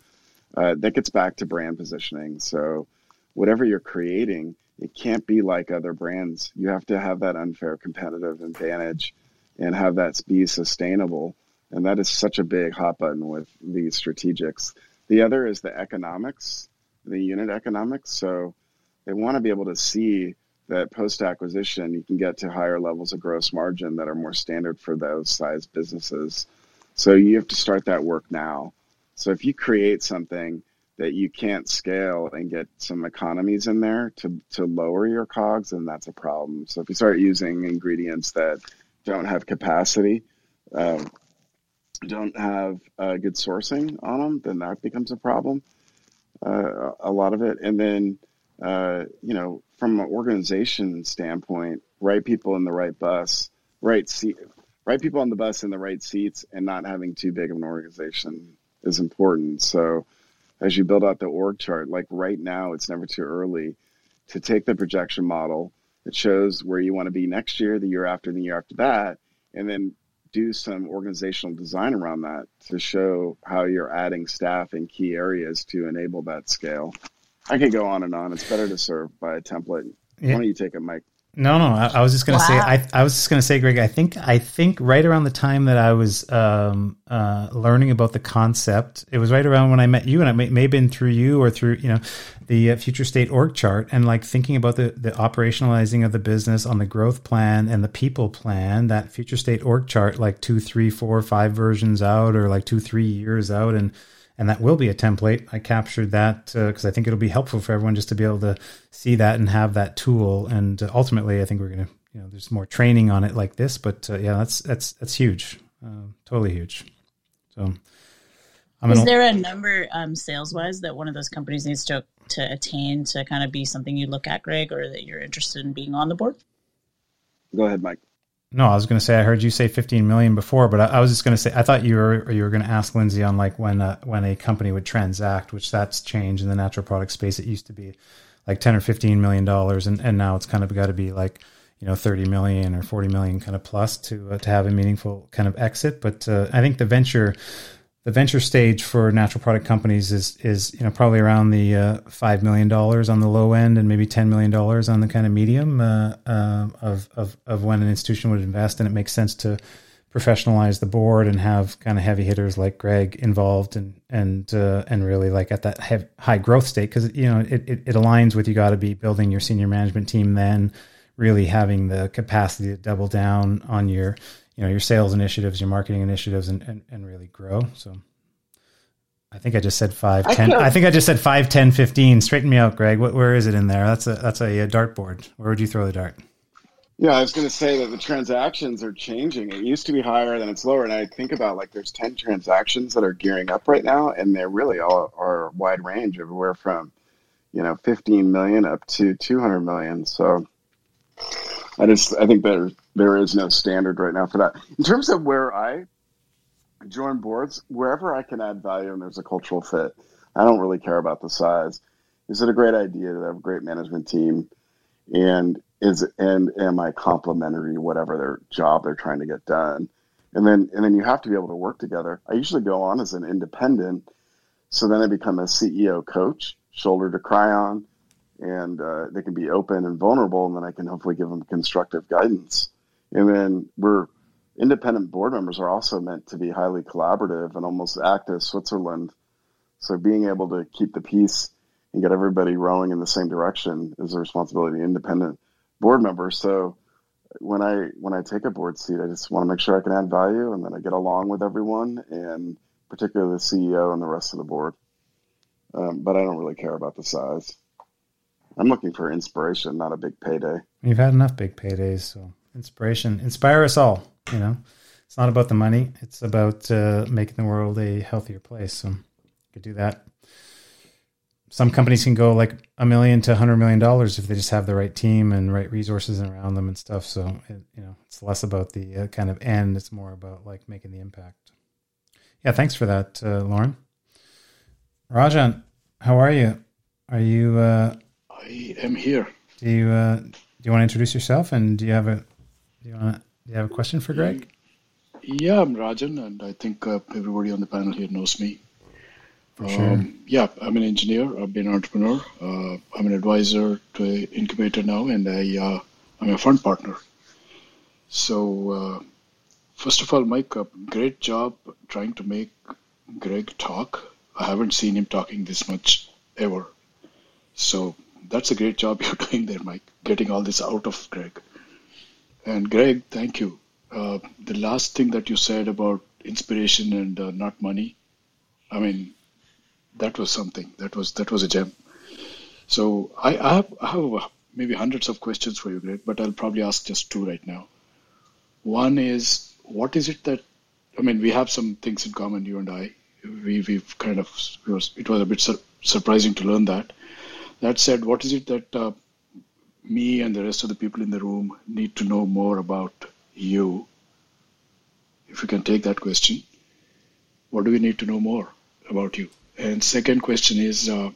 uh, that gets back to brand positioning. So whatever you're creating, it can't be like other brands. You have to have that unfair competitive advantage and have that be sustainable. And that is such a big hot button with these strategics. The other is the economics, the unit economics. So they want to be able to see that post acquisition you can get to higher levels of gross margin that are more standard for those size businesses. So you have to start that work now. So if you create something that you can't scale and get some economies in there to, to lower your cogs, then that's a problem. So if you start using ingredients that don't have capacity, uh, don't have uh, good sourcing on them, then that becomes a problem. Uh, a lot of it, and then uh, you know, from an organization standpoint, right people in the right bus, right seat, right people on the bus in the right seats, and not having too big of an organization is important. So, as you build out the org chart, like right now, it's never too early to take the projection model that shows where you want to be next year, the year after, the year after that, and then do some organizational design around that to show how you're adding staff in key areas to enable that scale. I could go on and on. It's better to serve by a template. Yeah. Why don't you take it, Mike? No, no. I, I was just going to wow. say. I, I was just going to say, Greg. I think I think right around the time that I was um, uh, learning about the concept, it was right around when I met you, and it may, may have been through you or through you know the uh, future state org chart, and like thinking about the the operationalizing of the business on the growth plan and the people plan. That future state org chart, like two, three, four, five versions out, or like two, three years out, and and that will be a template. I captured that because uh, I think it'll be helpful for everyone just to be able to see that and have that tool. And uh, ultimately, I think we're going to, you know, there's more training on it like this. But uh, yeah, that's that's that's huge, uh, totally huge. So, I'm is there a number um, sales wise that one of those companies needs to to attain to kind of be something you look at, Greg, or that you're interested in being on the board? Go ahead, Mike. No, I was going to say I heard you say 15 million before, but I, I was just going to say I thought you were you were going to ask Lindsay on like when a, when a company would transact, which that's changed in the natural product space. It used to be like 10 or 15 million dollars, and and now it's kind of got to be like you know 30 million or 40 million kind of plus to uh, to have a meaningful kind of exit. But uh, I think the venture the venture stage for natural product companies is is you know probably around the uh, five million dollars on the low end and maybe ten million dollars on the kind of medium uh, uh, of, of of when an institution would invest, and it makes sense to professionalize the board and have kind of heavy hitters like Greg involved and and uh, and really like at that high growth state. Because you know it, it, it aligns with you got to be building your senior management team then really having the capacity to double down on your you know your sales initiatives, your marketing initiatives, and and, and really grow. So. I think I just said five, I ten. I think I just said five, ten, fifteen. Straighten me out, Greg. What, where is it in there? That's a that's a, a dartboard. Where would you throw the dart? Yeah, I was going to say that the transactions are changing. It used to be higher, then it's lower. And I think about like there's 10 transactions that are gearing up right now, and they're really all are a wide range, everywhere from, you know, 15 million up to 200 million. So I just I think there there is no standard right now for that. In terms of where I join boards, wherever I can add value and there's a cultural fit, I don't really care about the size. Is it a great idea to have a great management team, and is and am I complimentary whatever their job they're trying to get done, and then and then you have to be able to work together. I usually go on as an independent, so then I become a CEO coach, shoulder to cry on, and uh, they can be open and vulnerable, and then I can hopefully give them constructive guidance. And then we're independent board members are also meant to be highly collaborative and almost act as Switzerland. So being able to keep the peace and get everybody rowing in the same direction is a responsibility of independent board members. So when I when I take a board seat, I just want to make sure I can add value and then I get along with everyone and particularly the CEO and the rest of the board. Um, but I don't really care about the size. I'm looking for inspiration, not a big payday. You've had enough big paydays, so inspiration, inspire us all. You know, it's not about the money; it's about uh, making the world a healthier place. So, you could do that. Some companies can go like a million to a hundred million dollars if they just have the right team and right resources around them and stuff. So, it, you know, it's less about the uh, kind of end; it's more about like making the impact. Yeah, thanks for that, uh, Lauren. Rajan, how are you? Are you? I am here. Do you uh, do you want to introduce yourself and do you have a do you want to, do you have a question for Greg? Yeah, I'm Rajan, and I think uh, everybody on the panel here knows me. For sure. Um, yeah, I'm an engineer. I've been an entrepreneur. Uh, I'm an advisor to an incubator now, and I uh, I'm a fund partner. So uh, first of all, Mike, uh, great job trying to make Greg talk. I haven't seen him talking this much ever. So that's a great job you're doing there, Mike, getting all this out of Greg. And Greg, thank you. Uh, the last thing that you said about inspiration and uh, not money, I mean, that was something. That was that was a gem. So I, I have, I have uh, maybe hundreds of questions for you, Greg, but I'll probably ask just two right now. One is, what is it that I mean? We have some things in common, you and I. We we've kind of it was, it was a bit sur- surprising to learn that. That said, what is it that uh, me and the rest of the people in the room need to know more about you? If you can take that question, what do we need to know more about you? And second question is uh,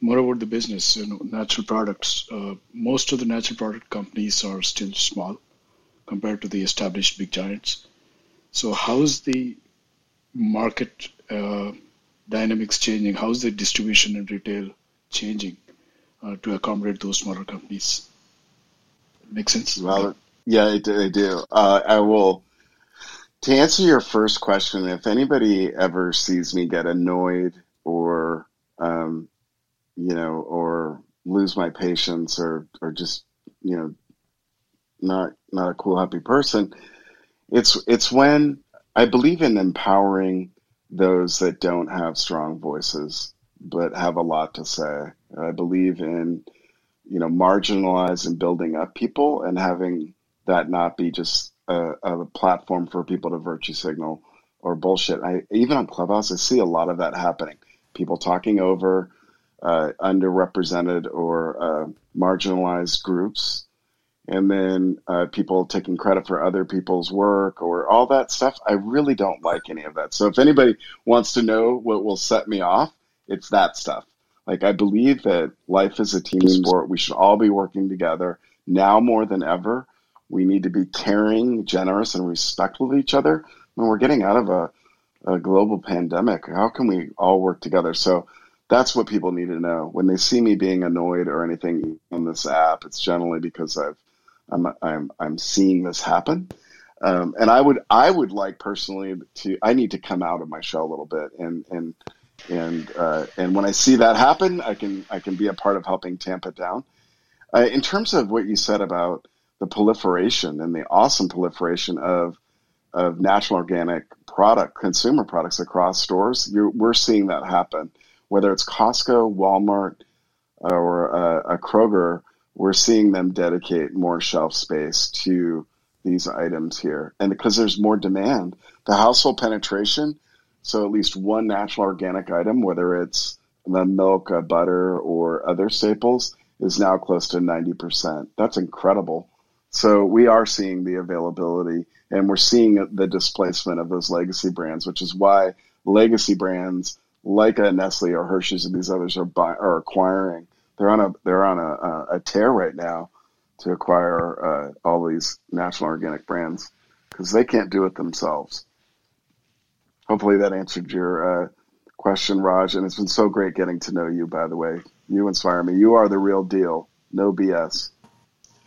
more about the business, you know, natural products. Uh, most of the natural product companies are still small compared to the established big giants. So how's the market uh, dynamics changing? How's the distribution and retail changing uh, to accommodate those smaller companies. Make sense? Well, yeah, I do. I, do. Uh, I will. To answer your first question, if anybody ever sees me get annoyed or, um, you know, or lose my patience or, or just, you know, not not a cool, happy person, it's it's when I believe in empowering those that don't have strong voices but have a lot to say. I believe in, you know, marginalize and building up people and having that not be just a, a platform for people to virtue signal or bullshit. I even on Clubhouse, I see a lot of that happening. People talking over uh, underrepresented or uh, marginalized groups, and then uh, people taking credit for other people's work or all that stuff. I really don't like any of that. So if anybody wants to know what will set me off, it's that stuff. Like I believe that life is a team sport. We should all be working together now more than ever. We need to be caring, generous, and respectful of each other. When we're getting out of a, a global pandemic, how can we all work together? So that's what people need to know. When they see me being annoyed or anything on this app, it's generally because I've I'm I'm I'm seeing this happen. Um, and I would I would like personally to I need to come out of my shell a little bit and and and uh, and when I see that happen, I can I can be a part of helping tamp it down. Uh, in terms of what you said about the proliferation and the awesome proliferation of of natural organic product consumer products across stores, we're seeing that happen. Whether it's Costco, Walmart, or uh, a Kroger, we're seeing them dedicate more shelf space to these items here, and because there's more demand, the household penetration so at least one natural organic item, whether it's the milk, uh, butter, or other staples, is now close to 90%. That's incredible. So we are seeing the availability and we're seeing the displacement of those legacy brands, which is why legacy brands like a Nestle or Hershey's and these others are, buy, are acquiring. They're on a they're on a, a tear right now to acquire uh, all these national organic brands because they can't do it themselves. Hopefully that answered your uh, question, Raj. And it's been so great getting to know you, by the way. You inspire me. You are the real deal. No BS.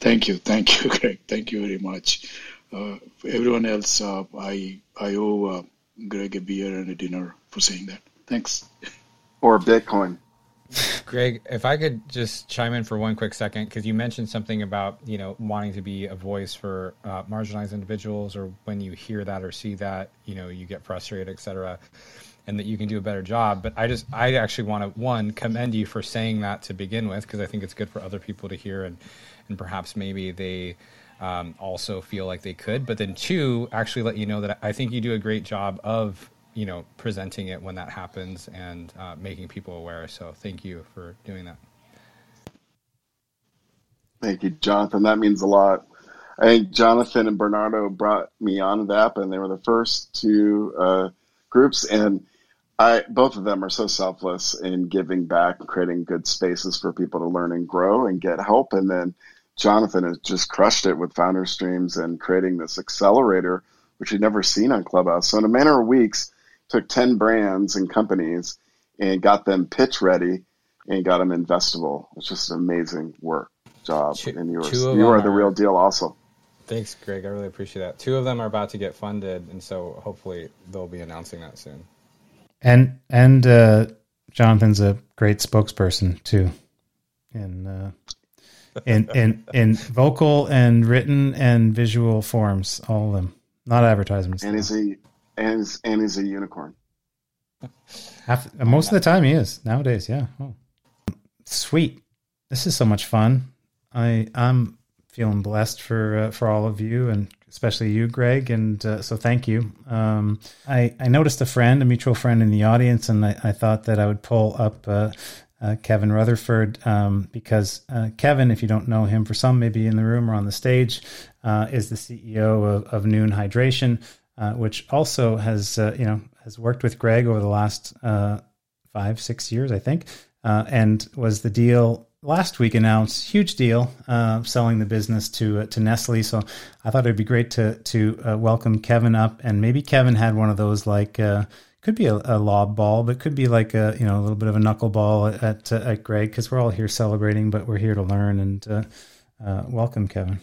thank you, thank you, Greg. Thank you very much. Uh, everyone else, uh, I I owe uh, Greg a beer and a dinner for saying that. Thanks. Or Bitcoin. Greg, if I could just chime in for one quick second, because you mentioned something about you know wanting to be a voice for uh, marginalized individuals, or when you hear that or see that, you know, you get frustrated, etc., and that you can do a better job. But I just, I actually want to one commend you for saying that to begin with, because I think it's good for other people to hear, and and perhaps maybe they um, also feel like they could. But then two, actually let you know that I think you do a great job of you know presenting it when that happens and uh, making people aware. So thank you for doing that. Thank you, Jonathan. That means a lot. I think Jonathan and Bernardo brought me on the app, and they were the first two uh, groups, and I both of them are so selfless in giving back, creating good spaces for people to learn and grow and get help. And then Jonathan has just crushed it with founder streams and creating this accelerator, which you'd never seen on Clubhouse. So in a matter of weeks, took 10 brands and companies and got them pitch ready and got them investable. It's just an amazing work job. Two, and you are, you are the real deal also. Thanks, Greg. I really appreciate that. Two of them are about to get funded, and so hopefully they'll be announcing that soon. And and uh, Jonathan's a great spokesperson too, in uh, in in in vocal and written and visual forms, all of them, not advertisements. And is he and is and he's a unicorn. Half, most of the time, he is nowadays. Yeah. Oh. Sweet. This is so much fun. I I'm feeling blessed for uh, for all of you and especially you, Greg. And uh, so thank you. Um, I I noticed a friend, a mutual friend in the audience, and I, I thought that I would pull up. Uh, uh, Kevin Rutherford, um, because uh, Kevin, if you don't know him, for some maybe in the room or on the stage, uh, is the CEO of, of Nuun Hydration, uh, which also has uh, you know has worked with Greg over the last uh, five six years, I think, uh, and was the deal last week announced huge deal uh, selling the business to to Nestle. So I thought it'd be great to to welcome Kevin up, and maybe Kevin had one of those like could be a, a, lob ball, but could be like a you know a little bit of a knuckleball at at Greg because we're all here celebrating, but we're here to learn and welcome, Kevin.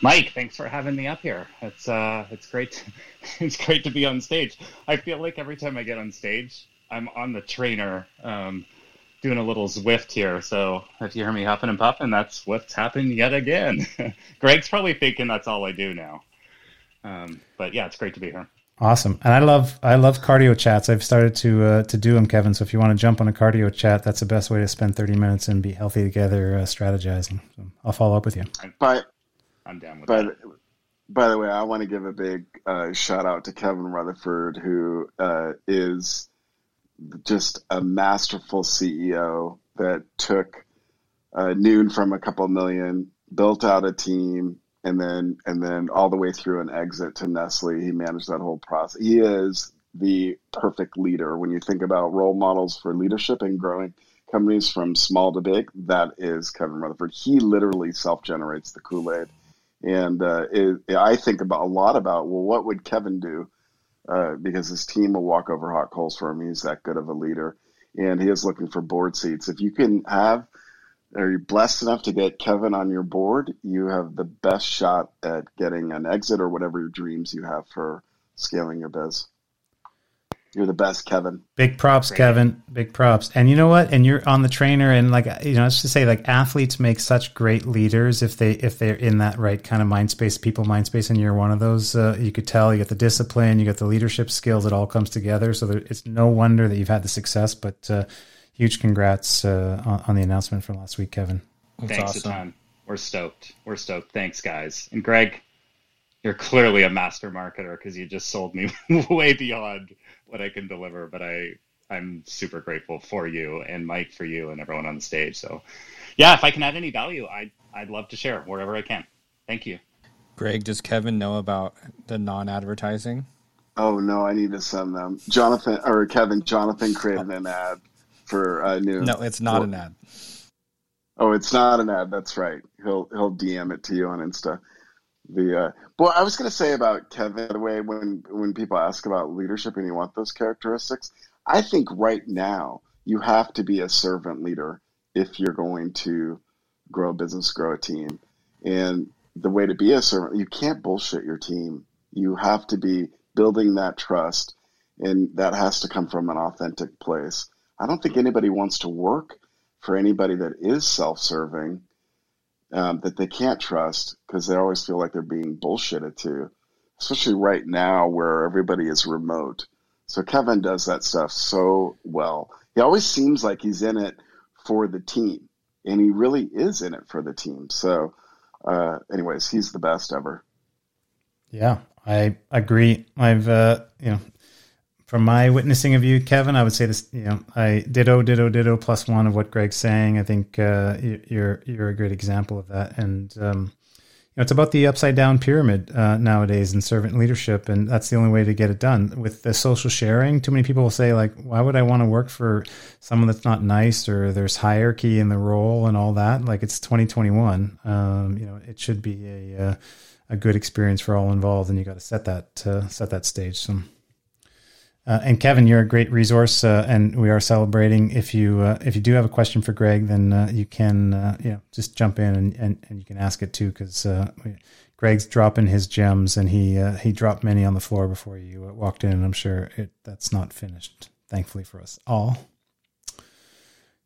Mike, thanks for having me up here. It's uh, it's great. To, it's great to be on stage. I feel like every time I get on stage, I'm on the trainer, um, doing a little Zwift here. So if you hear me huffing and puffing, that's what's happened yet again. Greg's probably thinking that's all I do now. Um, but yeah, it's great to be here. Awesome, and I love I love cardio chats. I've started to uh, to do them, Kevin. So if you want to jump on a cardio chat, that's the best way to spend thirty minutes and be healthy together, uh, strategizing. So I'll follow up with you. Bye. I'm down with by that. The, by the way, I want to give a big uh, shout out to Kevin Rutherford, who uh, is just a masterful CEO that took uh, Nuun from a couple million, built out a team, and then and then all the way through an exit to Nestle. He managed that whole process. He is the perfect leader when you think about role models for leadership and growing companies from small to big. That is Kevin Rutherford. He literally self generates the Kool Aid and uh, it, I think about a lot about well, what would Kevin do? Uh, because his team will walk over hot coals for him. He's that good of a leader, and he is looking for board seats. If you can have, are you blessed enough to get Kevin on your board? You have the best shot at getting an exit or whatever your dreams you have for scaling your biz. You're the best, Kevin. Big props, Great. Kevin. Big props. And you know what? And you're on the trainer, and like you know, let's just say like athletes make such great leaders if they if they're in that right kind of mind space, people mind space, and you're one of those. Uh, you could tell you get the discipline, you get the leadership skills. It all comes together. So there, it's no wonder that you've had the success. But uh, huge congrats uh, on, on, the announcement from last week, Kevin. That's Thanks awesome. a ton. We're stoked. We're stoked. Thanks, guys. And Greg, you're clearly a master marketer because you just sold me way beyond what I can deliver, but I I'm super grateful for you and Mike for you and everyone on the stage. So, yeah, if I can add any value, I'd I'd love to share wherever I can. Thank you. Greg, does Kevin know about the non-advertising? Oh no, I need to send them. Jonathan or Kevin, Jonathan created an ad for uh, Nuun. No, it's not an ad. Oh, it's not an ad. That's right. He'll he'll DM it to you on Insta. The uh, well, I was going to say about Kevin. the way, when when people ask about leadership and you want those characteristics, I think right now you have to be a servant leader if you're going to grow a business, grow a team. And the way to be a servant, you can't bullshit your team. You have to be building that trust, and that has to come from an authentic place. I don't think anybody wants to work for anybody that is self serving um, that they can't trust because they always feel like they're being bullshitted to, especially right now where everybody is remote. So Kevin does that stuff so well. He always seems like he's in it for the team, and he really is in it for the team. So, uh, anyways, he's the best ever. Yeah, I agree. I've uh, you know from my witnessing of you, Kevin, I would say this. You know, I ditto, ditto, ditto plus one of what Greg's saying. I think uh, you're you're a great example of that, and um, you know, it's about the upside down pyramid uh, nowadays in servant leadership, and that's the only way to get it done. With the social sharing, too many people will say like, "Why would I want to work for someone that's not nice?" or "There's hierarchy in the role and all that." Like it's 2021. Um, you know, it should be a uh, a good experience for all involved, and you got to set that uh, set that stage. So. Uh, and Kevin, you're a great resource, uh, and we are celebrating. If you uh, if you do have a question for Greg, then uh, you can uh, you know just jump in and, and, and you can ask it too, because uh, Greg's dropping his gems, and he he dropped many on the floor before you walked in, and I'm sure it, that's not finished. Thankfully for us all.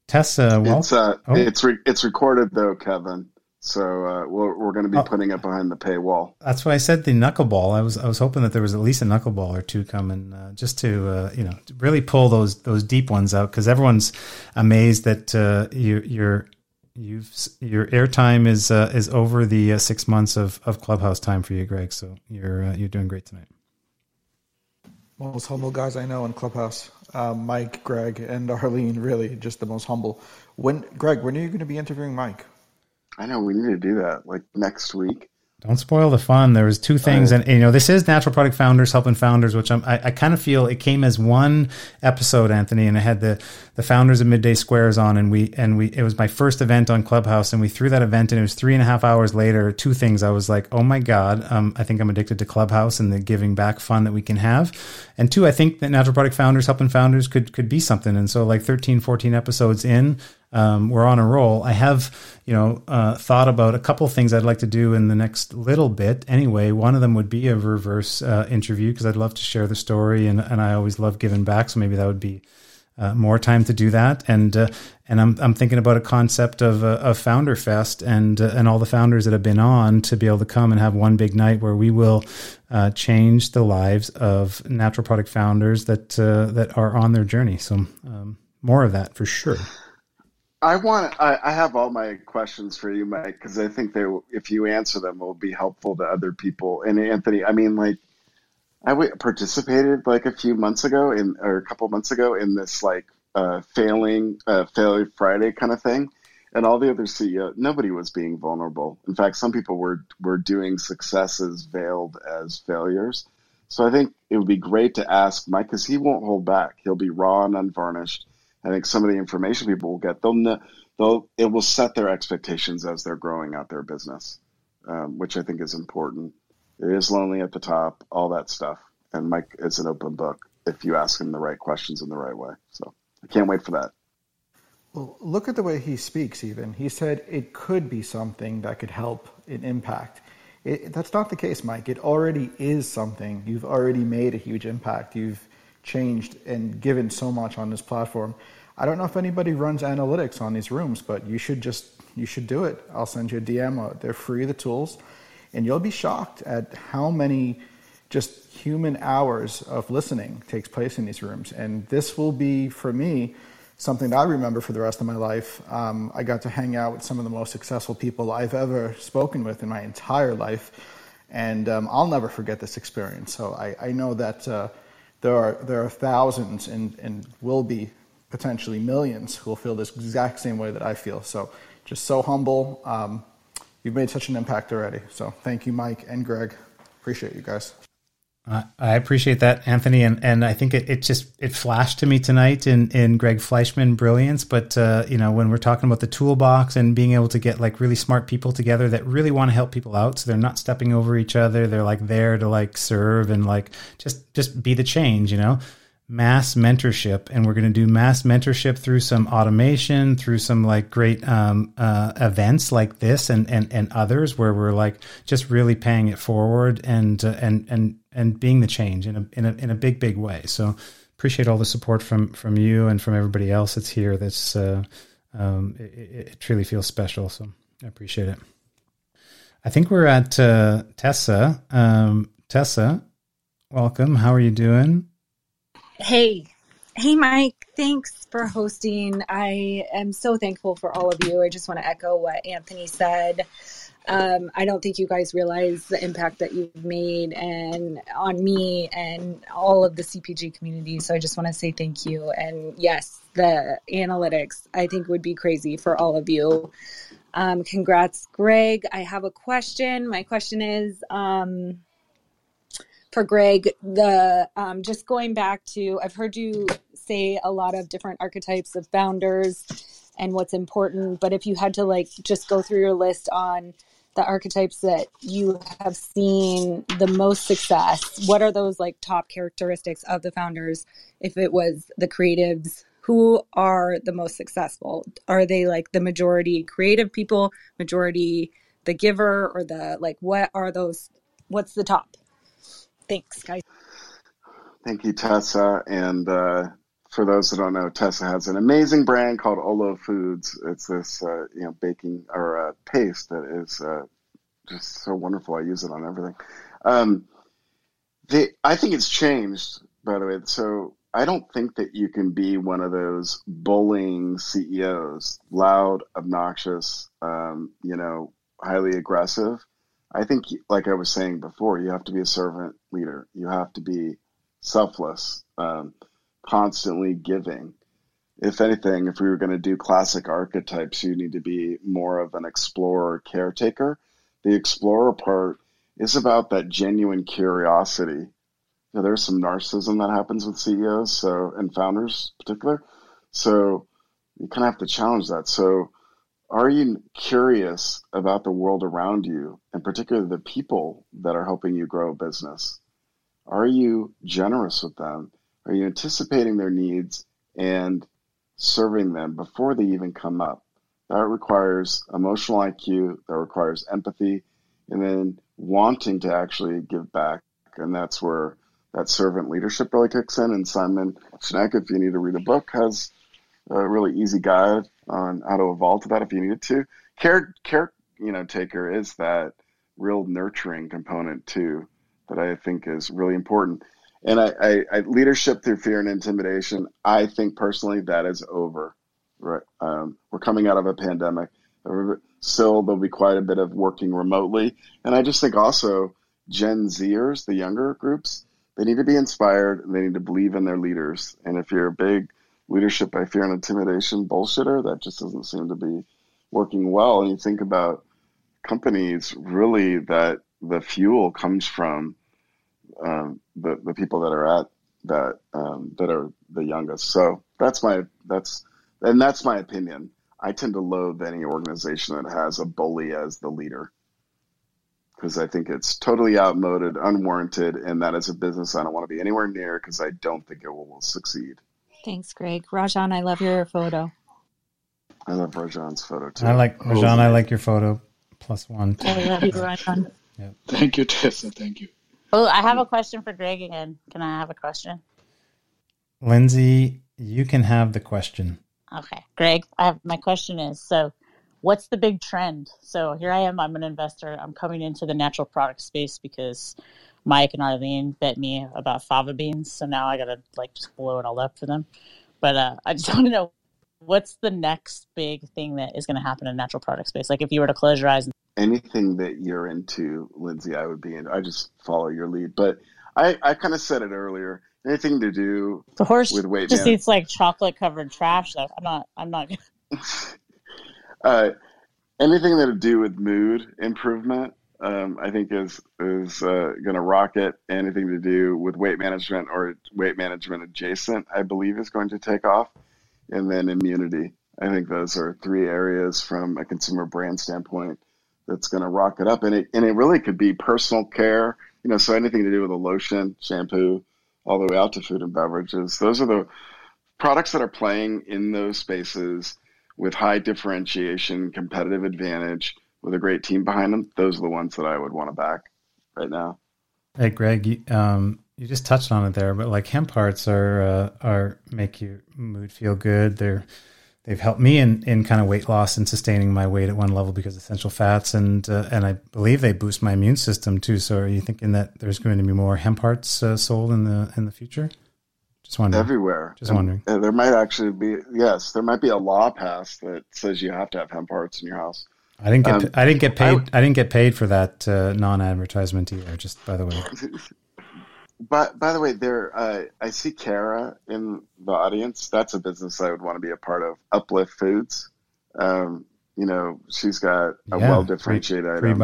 Tessa, well, it's oh. it's re- it's recorded though, Kevin. So uh, we're, we're going to be oh, putting it behind the paywall. That's why I said the knuckleball. I was I was hoping that there was at least a knuckleball or two coming, uh, just to uh, you know to really pull those those deep ones out because everyone's amazed that uh, you, you're you've your airtime is uh, is over the uh, six months of, of clubhouse time for you, Greg. So you're you're doing great tonight. Most humble guys I know in clubhouse, Mike, Greg, and Arlene. Really, just the most humble. When Greg, when are you going to be interviewing Mike? I know we need to do that like next week. Don't spoil the fun. There was two things, and you know this is natural product founders helping founders, which I'm, I, I kind of feel it came as one episode, Anthony, and I had the the founders of Midday Squares on, and we and we it was my first event on Clubhouse, and we threw that event, and it was three and a half hours later. Two things I was like, oh my god, um, I think I'm addicted to Clubhouse and the giving back fun that we can have, and two, I think that natural product founders helping founders could could be something, and so like 13, 14 episodes in, um, we're on a roll. I have, you know, uh, thought about a couple things I'd like to do in the next little bit. Anyway, one of them would be a reverse uh, interview because I'd love to share the story, and and I always love giving back. So maybe that would be uh, more time to do that. And uh, and I'm I'm thinking about a concept of uh, Founder Fest and uh, and all the founders that have been on to be able to come and have one big night where we will uh, change the lives of natural product founders that uh, that are on their journey. So um, more of that for sure. I want. I, I have all my questions for you, Mike, because I think they, if you answer them, will be helpful to other people. And Anthony, I mean, like, I participated like a few months ago in, or a couple months ago in this like uh, failing, uh, failure Friday kind of thing, and all the other CEO, nobody was being vulnerable. In fact, some people were were doing successes veiled as failures. So I think it would be great to ask Mike because he won't hold back. He'll be raw and unvarnished I think some of the information people will get, they'll know, they'll it will set their expectations as they're growing out their business, um, which I think is important. It is lonely at the top, all that stuff, and Mike is an open book if you ask him the right questions in the right way. So I can't wait for that. Well, look at the way he speaks. Even he said it could be something that could help in impact. It, that's not the case, Mike. It already is something. You've already made a huge impact. You've changed and given so much on this platform. I don't know if anybody runs analytics on these rooms, but you should just you should do it. I'll send you a DM. They're free, the tools, and you'll be shocked at how many just human hours of listening takes place in these rooms. And this will be for me something that I remember for the rest of my life. Um, I got to hang out with some of the most successful people I've ever spoken with in my entire life, and um, I'll never forget this experience. So I, I know that. Uh, there are, there are thousands and, and will be potentially millions who will feel this exact same way that I feel. So just so humble. Um, you've made such an impact already. So thank you, Mike and Greg. Appreciate you guys. I appreciate that, Anthony, and, and I think it, it just it flashed to me tonight in, in Greg Fleishman brilliance. But uh, you know, when we're talking about the toolbox and being able to get like really smart people together that really want to help people out, so they're not stepping over each other, they're like there to like serve and like just just be the change, you know. Mass mentorship and we're going to do mass mentorship through some automation through some like great um, uh, events like this and, and and others where we're like just really paying it forward and uh, and and and being the change in a, in a in a big big way. So appreciate all the support from from you and from everybody else that's here that's uh, um, it, it, truly feels special so i appreciate it. I think we're at uh, tessa. Um, tessa welcome. How are you doing Hey, hey, Mike. Thanks for hosting. I am so thankful for all of you. I just want to echo what Anthony said. Um, I don't think you guys realize the impact that you've made and on me and all of the CPG community. So I just want to say thank you. And yes, the analytics I think would be crazy for all of you. Um, congrats, Greg. I have a question. My question is, um, for Greg, the um, just going back to, I've heard you say a lot of different archetypes of founders and what's important. But if you had to like just go through your list on the archetypes that you have seen the most success, what are those like top characteristics of the founders? If it was the creatives, who are the most successful? Are they like the majority creative people, majority the giver, or the like? What are those? What's the top? Thanks, guys. Thank you, Tessa. And uh, for those that don't know, Tessa has an amazing brand called Olo Foods. It's this, uh, you know, baking or uh, paste that is uh, just so wonderful. I use it on everything. Um, I think it's changed, by the way. So I don't think that you can be one of those bullying CEOs, loud, obnoxious, um, you know, highly aggressive. I think, like I was saying before, you have to be a servant leader. You have to be selfless, um, constantly giving. If anything, if we were going to do classic archetypes, you need to be more of an explorer caretaker. The explorer part is about that genuine curiosity. You know, there's some narcissism that happens with CEOs, so and founders in particular. So you kind of have to challenge that. So are you curious about the world around you, and particularly the people that are helping you grow a business? Are you generous with them? Are you anticipating their needs and serving them before they even come up? That requires emotional IQ, that requires empathy, and then wanting to actually give back. And that's where that servant leadership really kicks in. And Simon Sinek, if you need to read a book, has a really easy guide on how to evolve to that if you needed to. Care, care, you know, taker is that real nurturing component too that I think is really important. And I, I, I leadership through fear and intimidation. I think personally that is over. Right, um, we're coming out of a pandemic. Still, there'll be quite a bit of working remotely, and I just think also Gen Zers, the younger groups, they need to be inspired and they need to believe in their leaders. And if you're a big leadership by fear and intimidation bullshitter. That just doesn't seem to be working well. And you think about companies really that the fuel comes from um, the the people that are at that um, that are the youngest. So that's my that's and that's my opinion. I tend to loathe any organization that has a bully as the leader because I think it's totally outmoded, unwarranted, and that is a business I don't want to be anywhere near because I don't think it will, will succeed. Thanks, Greg. Rajan, I love your photo. I love Rajan's photo too. I like oh, Rajan. I like your photo. Plus one. I love you, Rajan. yeah. Thank you, Tessa. Thank you. Oh, I have a question for Greg again. Can I have a question? Lindsay, you can have the question. Okay, Greg. I have my question is so. What's the big trend? So here I am. I'm an investor. I'm coming into the natural product space because Mike and Arlene bet me about fava beans, so now I gotta like just blow it all up for them. But uh, I just want to know what's the next big thing that is going to happen in natural product space. Like if you were to close your eyes, and- anything that you're into, Lindsay, I would be in. I just follow your lead. But I, I kind of said it earlier. Anything to do the horse with weight just man- eats like chocolate covered trash. Though I'm not. I'm not. uh, anything that to do with mood improvement um, I think is is uh, going to rocket. Anything to do with weight management or weight management adjacent, I believe, is going to take off. And then immunity. I think those are three areas from a consumer brand standpoint that's going to rock it up. And it and it really could be personal care. You know, so anything to do with a lotion, shampoo, all the way out to food and beverages. Those are the products that are playing in those spaces with high differentiation, competitive advantage, with a great team behind them. Those are the ones that I would want to back right now. Hey, Greg, you, um, you just touched on it there, but like hemp hearts are uh, are make your mood feel good. They're they've helped me in, in kind of weight loss and sustaining my weight at one level because of essential fats and uh, and I believe they boost my immune system too. So are you thinking that there's going to be more hemp hearts uh, sold in the in the future? Just wondering. Everywhere. Just wondering. And, there might actually be yes, there might be a law passed that says you have to have hemp hearts in your house. I didn't get um, I didn't get paid I, I, didn't get paid for that uh, non advertisement either. Just by the way. But by the way, there uh, I see Kara in the audience. That's a business I would want to be a part of. Uplift Foods. Um, you know, she's got a yeah, well differentiated pre-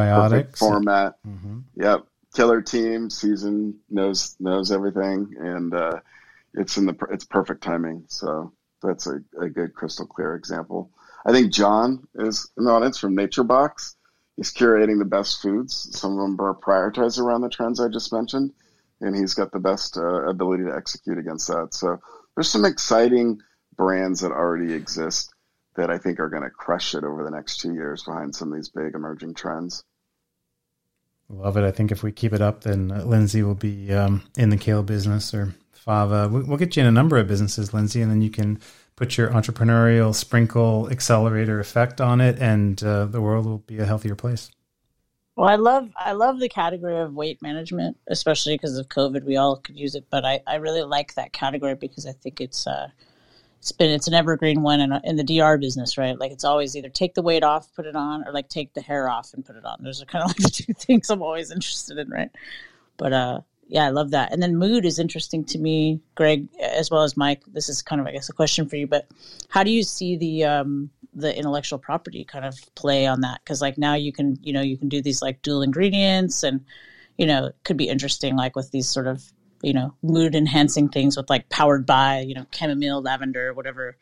format. Mm-hmm. Yep, killer team. Season knows knows everything, and uh, it's in the it's perfect timing. So that's a, a good crystal clear example. I think John is in the audience from NatureBox. He's curating the best foods. Some of them are prioritized around the trends I just mentioned and he's got the best uh, ability to execute against that. So there's some exciting brands that already exist that I think are going to crush it over the next two years behind some of these big emerging trends. Love it. I think if we keep it up, then Lindsay will be um, in the kale business or Fava. We'll get you in a number of businesses, Lindsay, and then you can put your entrepreneurial sprinkle accelerator effect on it, and uh, the world will be a healthier place. Well, I love I love the category of weight management, especially because of COVID. We all could use it, but I, I really like that category because I think it's uh it's been it's an evergreen one in, in the DR business, right? Like it's always either take the weight off, put it on, or like take the hair off and put it on. Those are kind of like the two things I'm always interested in, right? But uh, yeah, I love that. And then mood is interesting to me, Greg, as well as Mike. This is kind of I guess a question for you, but how do you see the um the intellectual property kind of play on that because like now you can you know you can do these like dual ingredients and you know it could be interesting like with these sort of you know mood enhancing things with like powered by you know chamomile lavender whatever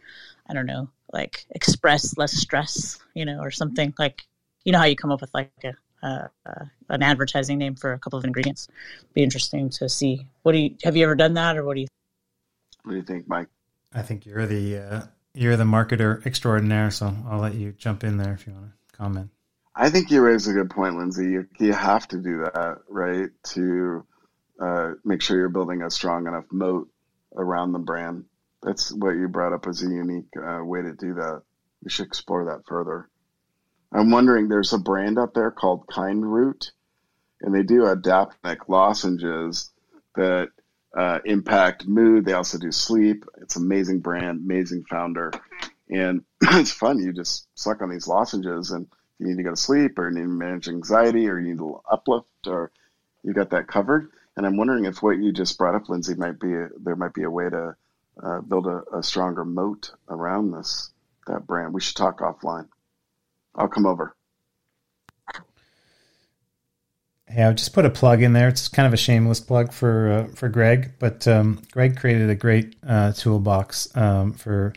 i don't know like express less stress you know or something like you know how you come up with like a uh, uh, an advertising name for a couple of ingredients be interesting to see what do you have you ever done that or what do you what do you think mike i think you're the uh, you're the marketer extraordinaire, so I'll let you jump in there if you want to comment. I think you raise a good point, Lindsay. You, you have to do that, right, to uh, make sure you're building a strong enough moat around the brand. That's what you brought up as a unique uh, way to do that. We should explore that further. I'm wondering, there's a brand out there called Kind Root, and they do adaptogenic lozenges that uh, impact mood. They also do sleep. It's amazing brand, amazing founder, and it's fun. You just suck on these lozenges, and you need to go to sleep, or you need to manage anxiety, or you need to uplift, or you got that covered. And I'm wondering if what you just brought up, Lindsay, might be a, there might be a way to uh, build a, a stronger moat around this that brand. We should talk offline. I'll come over. Hey, I'll just put a plug in there. It's kind of a shameless plug for uh, for Greg, but um, Greg created a great uh, toolbox um, for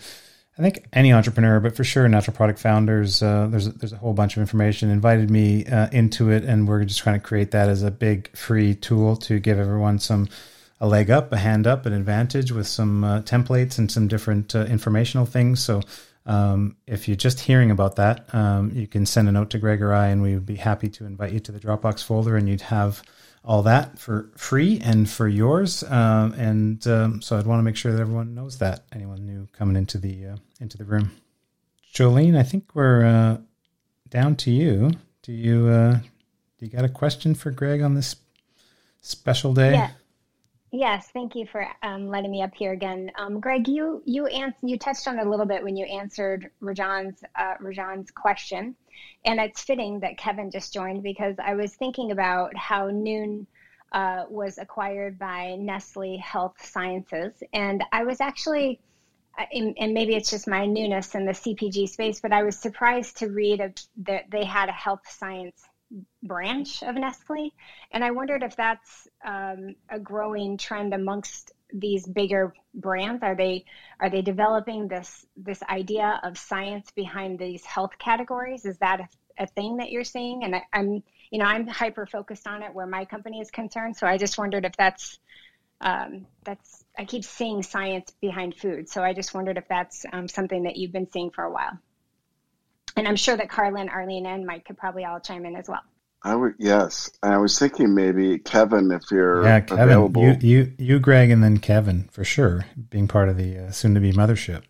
I think any entrepreneur, but for sure natural product founders. Uh, there's a, there's a whole bunch of information. Invited me uh, into it, and we're just trying to create that as a big free tool to give everyone some a leg up, a hand up, an advantage with some uh, templates and some different uh, informational things. So um, if you're just hearing about that, um, you can send a note to Greg or I, and we would be happy to invite you to the Dropbox folder, and you'd have all that for free and for yours. Um, and um, so I'd want to make sure that everyone knows that. Anyone new coming into the uh, into the room. Jolene, I think we're uh, down to you. Do you uh, do you got a question for Greg on this special day? Yeah. Yes, thank you for um, letting me up here again. Um, Greg, you you ans- you touched on it a little bit when you answered Rajan's uh, Rajan's question, and it's fitting that Kevin just joined because I was thinking about how Nuun uh, was acquired by Nestle Health Sciences, and I was actually, uh, and maybe it's just my newness in the CPG space, but I was surprised to read that they had a health science branch of Nestle. And I wondered if that's um, a growing trend amongst these bigger brands. Are they are they developing this this idea of science behind these health categories? Is that a, a thing that you're seeing? And I, I'm you know I'm hyper focused on it where my company is concerned. So I just wondered if that's um, that's I keep seeing science behind food. So I just wondered if that's um, something that you've been seeing for a while. And I'm sure that Carlin, Arlene, and Mike could probably all chime in as well. I would yes. I was thinking maybe Kevin, if you're yeah, Kevin, available. you, you, you, Greg, and then Kevin for sure, being part of the uh, soon-to-be mothership.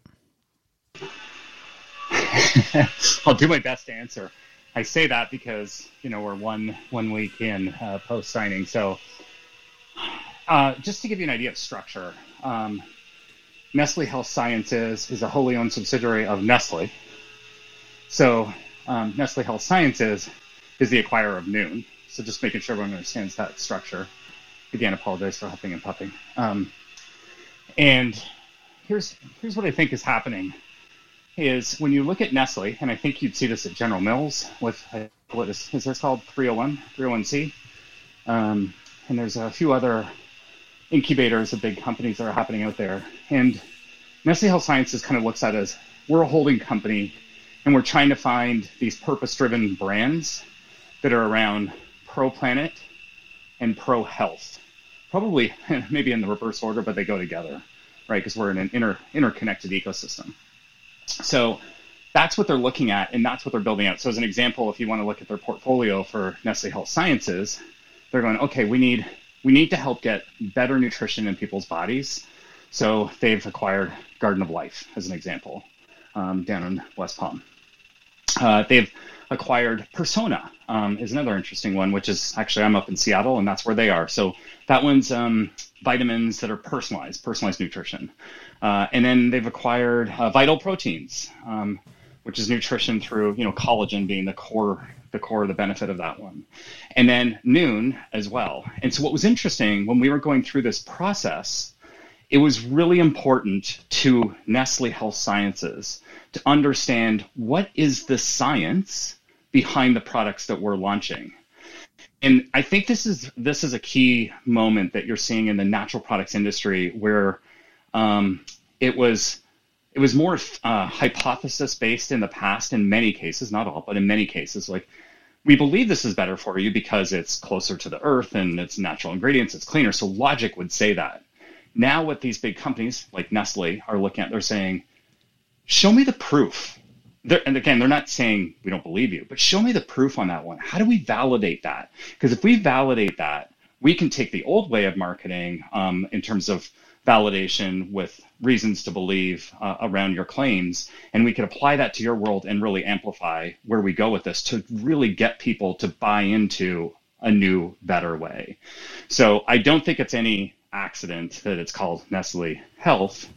I'll do my best to answer. I say that because you know we're one one week in uh, post signing, so uh, just to give you an idea of structure, um, Nestle Health Sciences is a wholly owned subsidiary of Nestle. So um, Nestle Health Sciences is the acquirer of Nuun. So just making sure everyone understands that structure. Again, apologize for huffing and puffing. Um, and here's here's what I think is happening is when you look at Nestle, and I think you'd see this at General Mills with what is, is this called 301 301C, um, and there's a few other incubators of big companies that are happening out there. And Nestle Health Sciences kind of looks at it as we're a holding company, and we're trying to find these purpose-driven brands that are around pro planet and pro health. Probably maybe in the reverse order, but they go together, right? Because we're in an inter, interconnected ecosystem. So that's what they're looking at, and that's what they're building out. So as an example, if you want to look at their portfolio for Nestle Health Sciences, they're going, okay, we need we need to help get better nutrition in people's bodies. So they've acquired Garden of Life as an example um, down in West Palm. Uh, they've acquired Persona um, is another interesting one, which is actually I'm up in Seattle and that's where they are. So that one's um, vitamins that are personalized, personalized nutrition. Uh, and then they've acquired uh, Vital Proteins, um, which is nutrition through you know collagen being the core the core of the benefit of that one. And then Nuun as well. And so what was interesting when we were going through this process, it was really important to Nestle Health Sciences to understand what is the science behind the products that we're launching. And I think this is this is a key moment that you're seeing in the natural products industry where um, it was it was more uh, hypothesis based in the past in many cases, not all, but in many cases, like we believe this is better for you because it's closer to the earth and it's natural ingredients, it's cleaner. So logic would say that. Now, what these big companies like Nestle are looking at, they're saying, show me the proof. They're, and again, they're not saying we don't believe you, but show me the proof on that one. How do we validate that? Because if we validate that, we can take the old way of marketing um, in terms of validation with reasons to believe uh, around your claims. And we could apply that to your world and really amplify where we go with this to really get people to buy into a new, better way. So I don't think it's any accident that it's called Nestle Health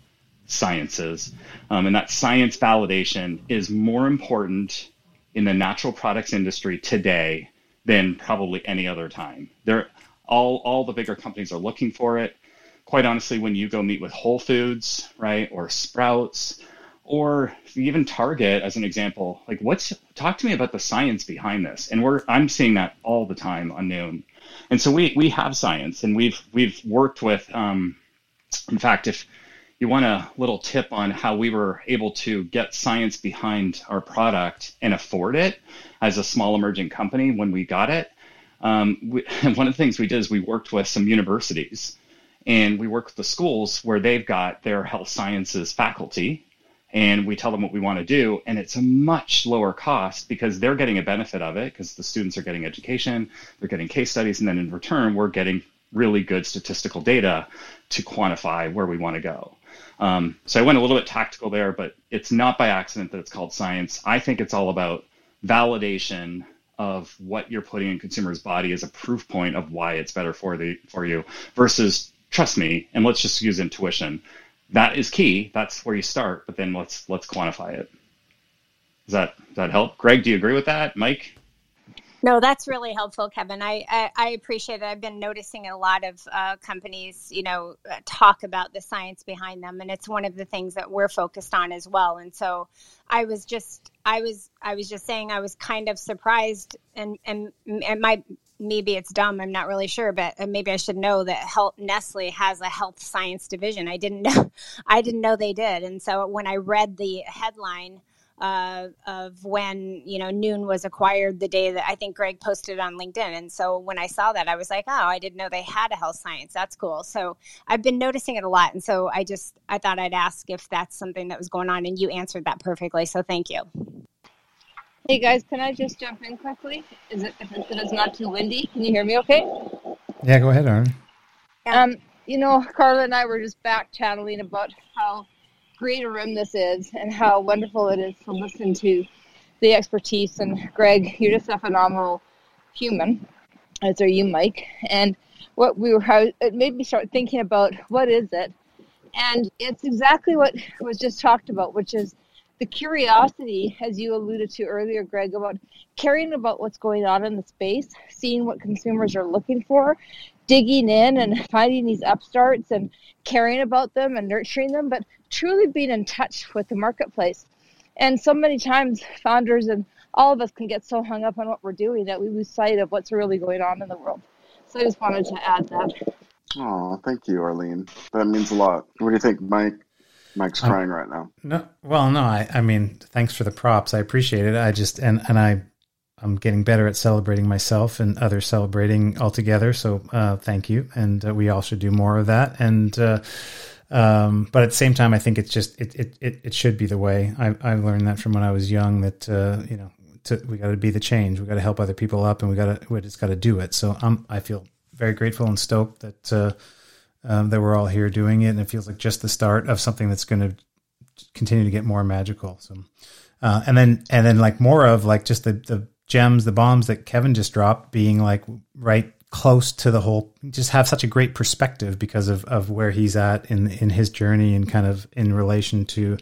Sciences. Um, and that science validation is more important in the natural products industry today than probably any other time. They're, all, all the bigger companies are looking for it quite honestly, when you go meet with Whole Foods, right, or Sprouts, or even Target as an example, like what's talk to me about the science behind this? And we're I'm seeing that all the time on Nuun. And so we we have science and we've we've worked with um, in fact if you want a little tip on how we were able to get science behind our product and afford it as a small emerging company when we got it. Um, we, one of the things we did is we worked with some universities and we worked with the schools where they've got their health sciences faculty and we tell them what we want to do and it's a much lower cost because they're getting a benefit of it because the students are getting education they're getting case studies and then in return we're getting really good statistical data to quantify where we want to go um, so i went a little bit tactical there but it's not by accident that it's called science i think it's all about validation of what you're putting in consumers body as a proof point of why it's better for the for you versus trust me, and let's just use intuition. That is key. That's where you start, but then let's let's quantify it. Does that does that help? Greg, do you agree with that? Mike? No, that's really helpful, Kevin. I, I, I appreciate it. I've been noticing a lot of uh, companies, you know, talk about the science behind them, and it's one of the things that we're focused on as well. And so, I was just, I was, I was just saying, I was kind of surprised, and and it might maybe it's dumb. I'm not really sure, but uh, maybe I should know that health, Nestle has a health science division. I didn't know, I didn't know they did. And so when I read the headline uh, of when you know Nuun was acquired the day that I think Greg posted on LinkedIn. And so when I saw that, I was like, oh, I didn't know they had a health science. That's cool. So I've been noticing it a lot, and so I just I thought I'd ask if that's something that was going on, and you answered that perfectly. So thank you. Hey guys, can I just jump in quickly? Is it if it's not too windy? Can you hear me okay? Yeah, go ahead, Aaron. Um, you know, Carla and I were just back channeling about how great a room this is and how wonderful it is to listen to the expertise. And Greg, you're just a phenomenal human, as are you, Mike. And what we were, how it made me start thinking about what is it, and it's exactly what was just talked about, which is the curiosity, as you alluded to earlier, Greg, about caring about what's going on in the space, seeing what consumers are looking for, digging in and finding these upstarts and caring about them and nurturing them, but truly being in touch with the marketplace. And so many times, founders and all of us can get so hung up on what we're doing that we lose sight of what's really going on in the world. So I just wanted to add that. Oh, thank you, Arlene. That means a lot. What do you think, Mike? Mike's crying right now. No, well, no, I, I mean, thanks for the props. I appreciate it. I just, and, and I, I'm getting better at celebrating myself and others celebrating all together. So, uh, thank you. And uh, we all should do more of that. And, uh, um, but at the same time, I think it's just, it, it, it, it should be the way I, I learned that from when I was young that, uh, you know, to, we got to be the change. We got to help other people up and we got to, we just got to do it. So I'm, I feel very grateful and stoked that, uh, um, that we're all here doing it, and it feels like just the start of something that's going to continue to get more magical. So, uh, and then and then like more of like just the the gems, the bombs that Kevin just dropped, being like right close to the whole. Just have such a great perspective because of of where he's at in in his journey and kind of in relation to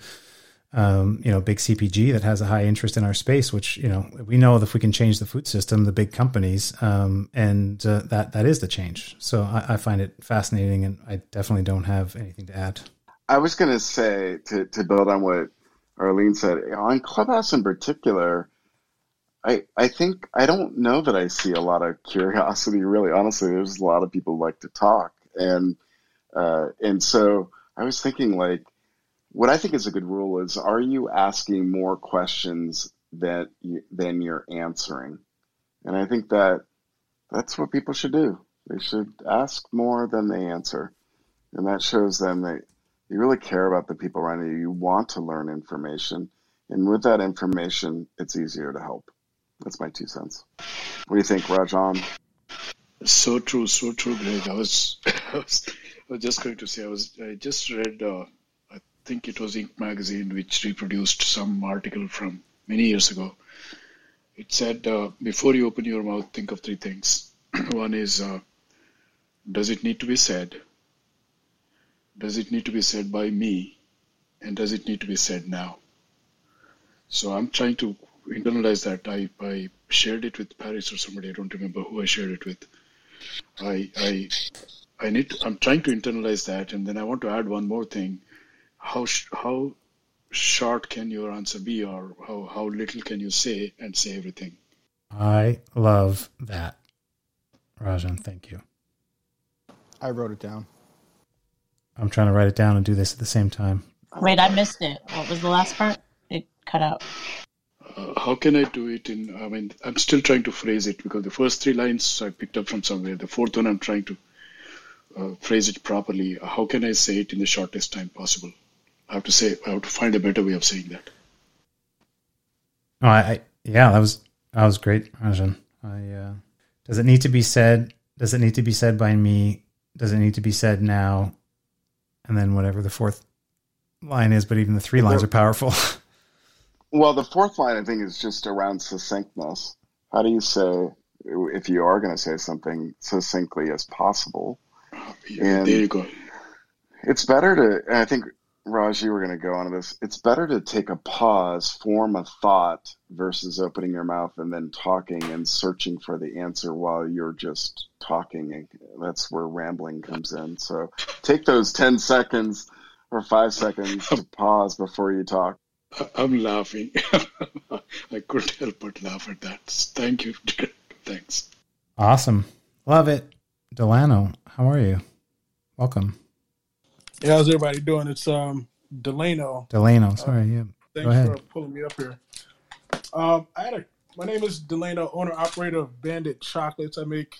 um, you know, big CPG that has a high interest in our space, which, you know, we know that if we can change the food system, the big companies, um, and uh, that, that is the change. So I, I, find it fascinating and I definitely don't have anything to add. I was going to say, to, to build on what Arlene said, on Clubhouse in particular, I, I think, I don't know that I see a lot of curiosity, really. Honestly, there's a lot of people like to talk. And, uh, and so I was thinking like, what I think is a good rule is: Are you asking more questions that you, than you're answering? And I think that that's what people should do. They should ask more than they answer, and that shows them that you really care about the people around you. You want to learn information, and with that information, it's easier to help. That's my two cents. What do you think, Rajan? So true, so true, Greg. I was, I was, I was just going to say I was. I just read. Uh, think it was Inc. magazine which reproduced some article from many years ago. It said, uh, before you open your mouth, think of three things. One is, uh, does it need to be said? Does it need to be said by me? And does it need to be said now? So I'm trying to internalize that. I, I shared it with Paris or somebody. I don't remember who I shared it with. I, I, I need. To, I'm trying to internalize that, and then I want to add one more thing how how short can your answer be, or how how little can you say and say everything? I love that, Rajan. Thank you. I wrote it down. I'm trying to write it down and do this at the same time. Wait, I missed it. What was the last part? It cut out. Uh, how can I do it in? I mean, I'm still trying to phrase it because the first three lines I picked up from somewhere. The fourth one, I'm trying to uh, phrase it properly. How can I say it in the shortest time possible? I have to say, I have to find a better way of saying that. Oh, I, I yeah, that was that was great, Rajan. I uh, does it need to be said? Does it need to be said by me? Does it need to be said now? And then whatever the fourth line is, but even the three lines are powerful. well, the fourth line I think is just around succinctness. How do you say if you are going to say something succinctly as possible? Yeah, there you go. It's better to. I think Raj, you were going to go on with this. It's better to take a pause, form a thought, versus opening your mouth and then talking and searching for the answer while you're just talking. That's where rambling comes in. So take those 10 seconds or five seconds to pause before you talk. I'm laughing. I couldn't help but laugh at that. Thank you. Thanks. Awesome. Love it. Delano, how are you? Welcome. Yeah, how's everybody doing? It's um Delano. Delano, sorry, uh, yeah. Thanks for pulling me up here. Um, I had a. My name is Delano, owner operator of Bandit Chocolates. I make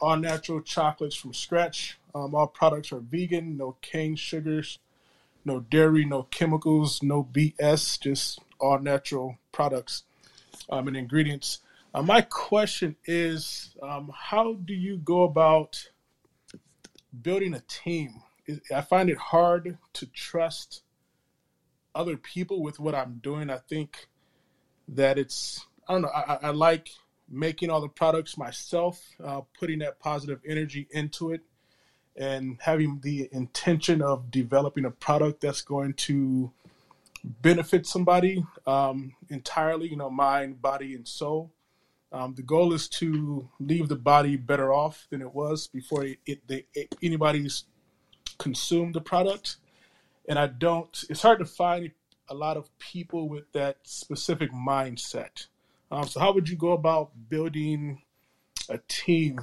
all natural chocolates from scratch. Um, all products are vegan, no cane sugars, no dairy, no chemicals, no BS, just all natural products um, and ingredients. Uh, my question is, um, how do you go about building a team? I find it hard to trust other people with what I'm doing. I think that it's I don't know. I, I like making all the products myself, uh, putting that positive energy into it, and having the intention of developing a product that's going to benefit somebody um, entirely. You know, mind, body, and soul. Um, the goal is to leave the body better off than it was before it, it, they, it anybody's consumed the product. And I don't. It's hard to find a lot of people with that specific mindset. Um, so, how would you go about building a team?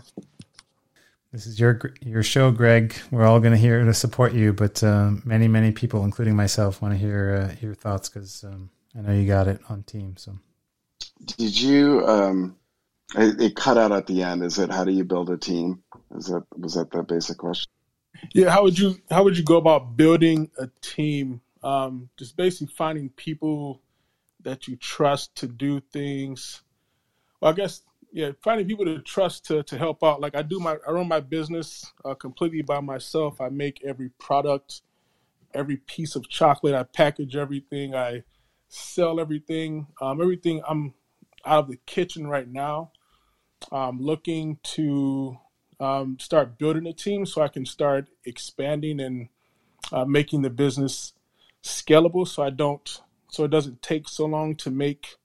This is your your show, Greg. We're all going to here to support you, but uh, many many people, including myself, want to hear uh, your thoughts because um, I know you got it on team. So, did you? Um, it, it cut out at the end. Is it how do you build a team? Is that was that the basic question? Yeah, how would you how would you go about building a team? Um, just basically finding people that you trust to do things. Well, I guess yeah, finding people to trust to to help out. Like I do my I run my business uh, completely by myself. I make every product, every piece of chocolate. I package everything. I sell everything. Um, everything. I'm out of the kitchen right now. I'm looking to um, start building a team so I can start expanding and uh, making the business scalable. So I don't so it doesn't take so long to make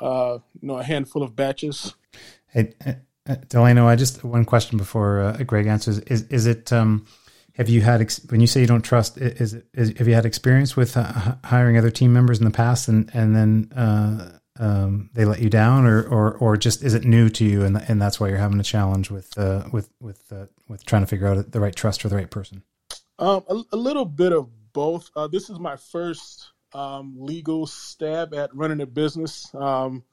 uh, you know a handful of batches. Hey, uh, Delano, I just one question before uh, Greg answers: is is it um, have you had ex- when you say you don't trust? Is, is have you had experience with uh, hiring other team members in the past, and and then uh, um, they let you down, or or or just is it new to you, and and that's why you're having a challenge with uh, with with uh, with trying to figure out the right trust for the right person? Um, a, a little bit of both. Uh, this is my first um, legal stab at running a business. Um,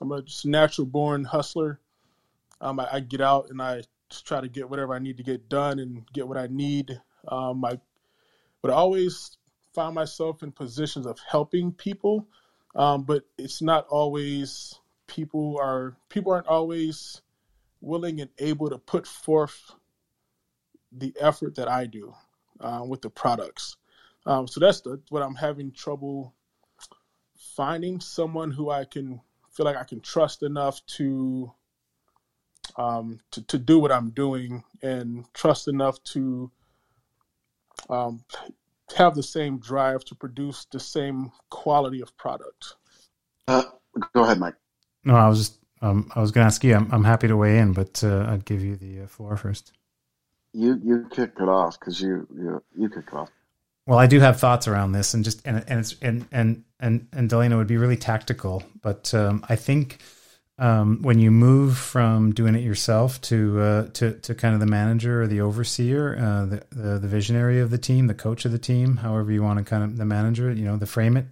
I'm a natural born hustler. Um, I, I, get out and I try to get whatever I need to get done and get what I need. Um, I, but I always find myself in positions of helping people, um, but it's not always people are people aren't always willing and able to put forth the effort that I do uh, with the products. Um, so that's the, what I'm having trouble finding someone who I can feel like I can trust enough to um, to, to do what I'm doing and trust enough to um, have the same drive to produce the same quality of product. Uh, go ahead, Mike. No, I was just um, I was going to ask you. I'm, I'm happy to weigh in, but uh, I'd give you the uh, floor first. You you kick it off because you you you kick it off. Well, I do have thoughts around this, and just and and it's and and and and Delano would be really tactical, but um, I think um, when you move from doing it yourself to uh, to to kind of the manager or the overseer, uh, the, the, the visionary of the team, the coach of the team, however you want to kind of the manager, you know, the frame it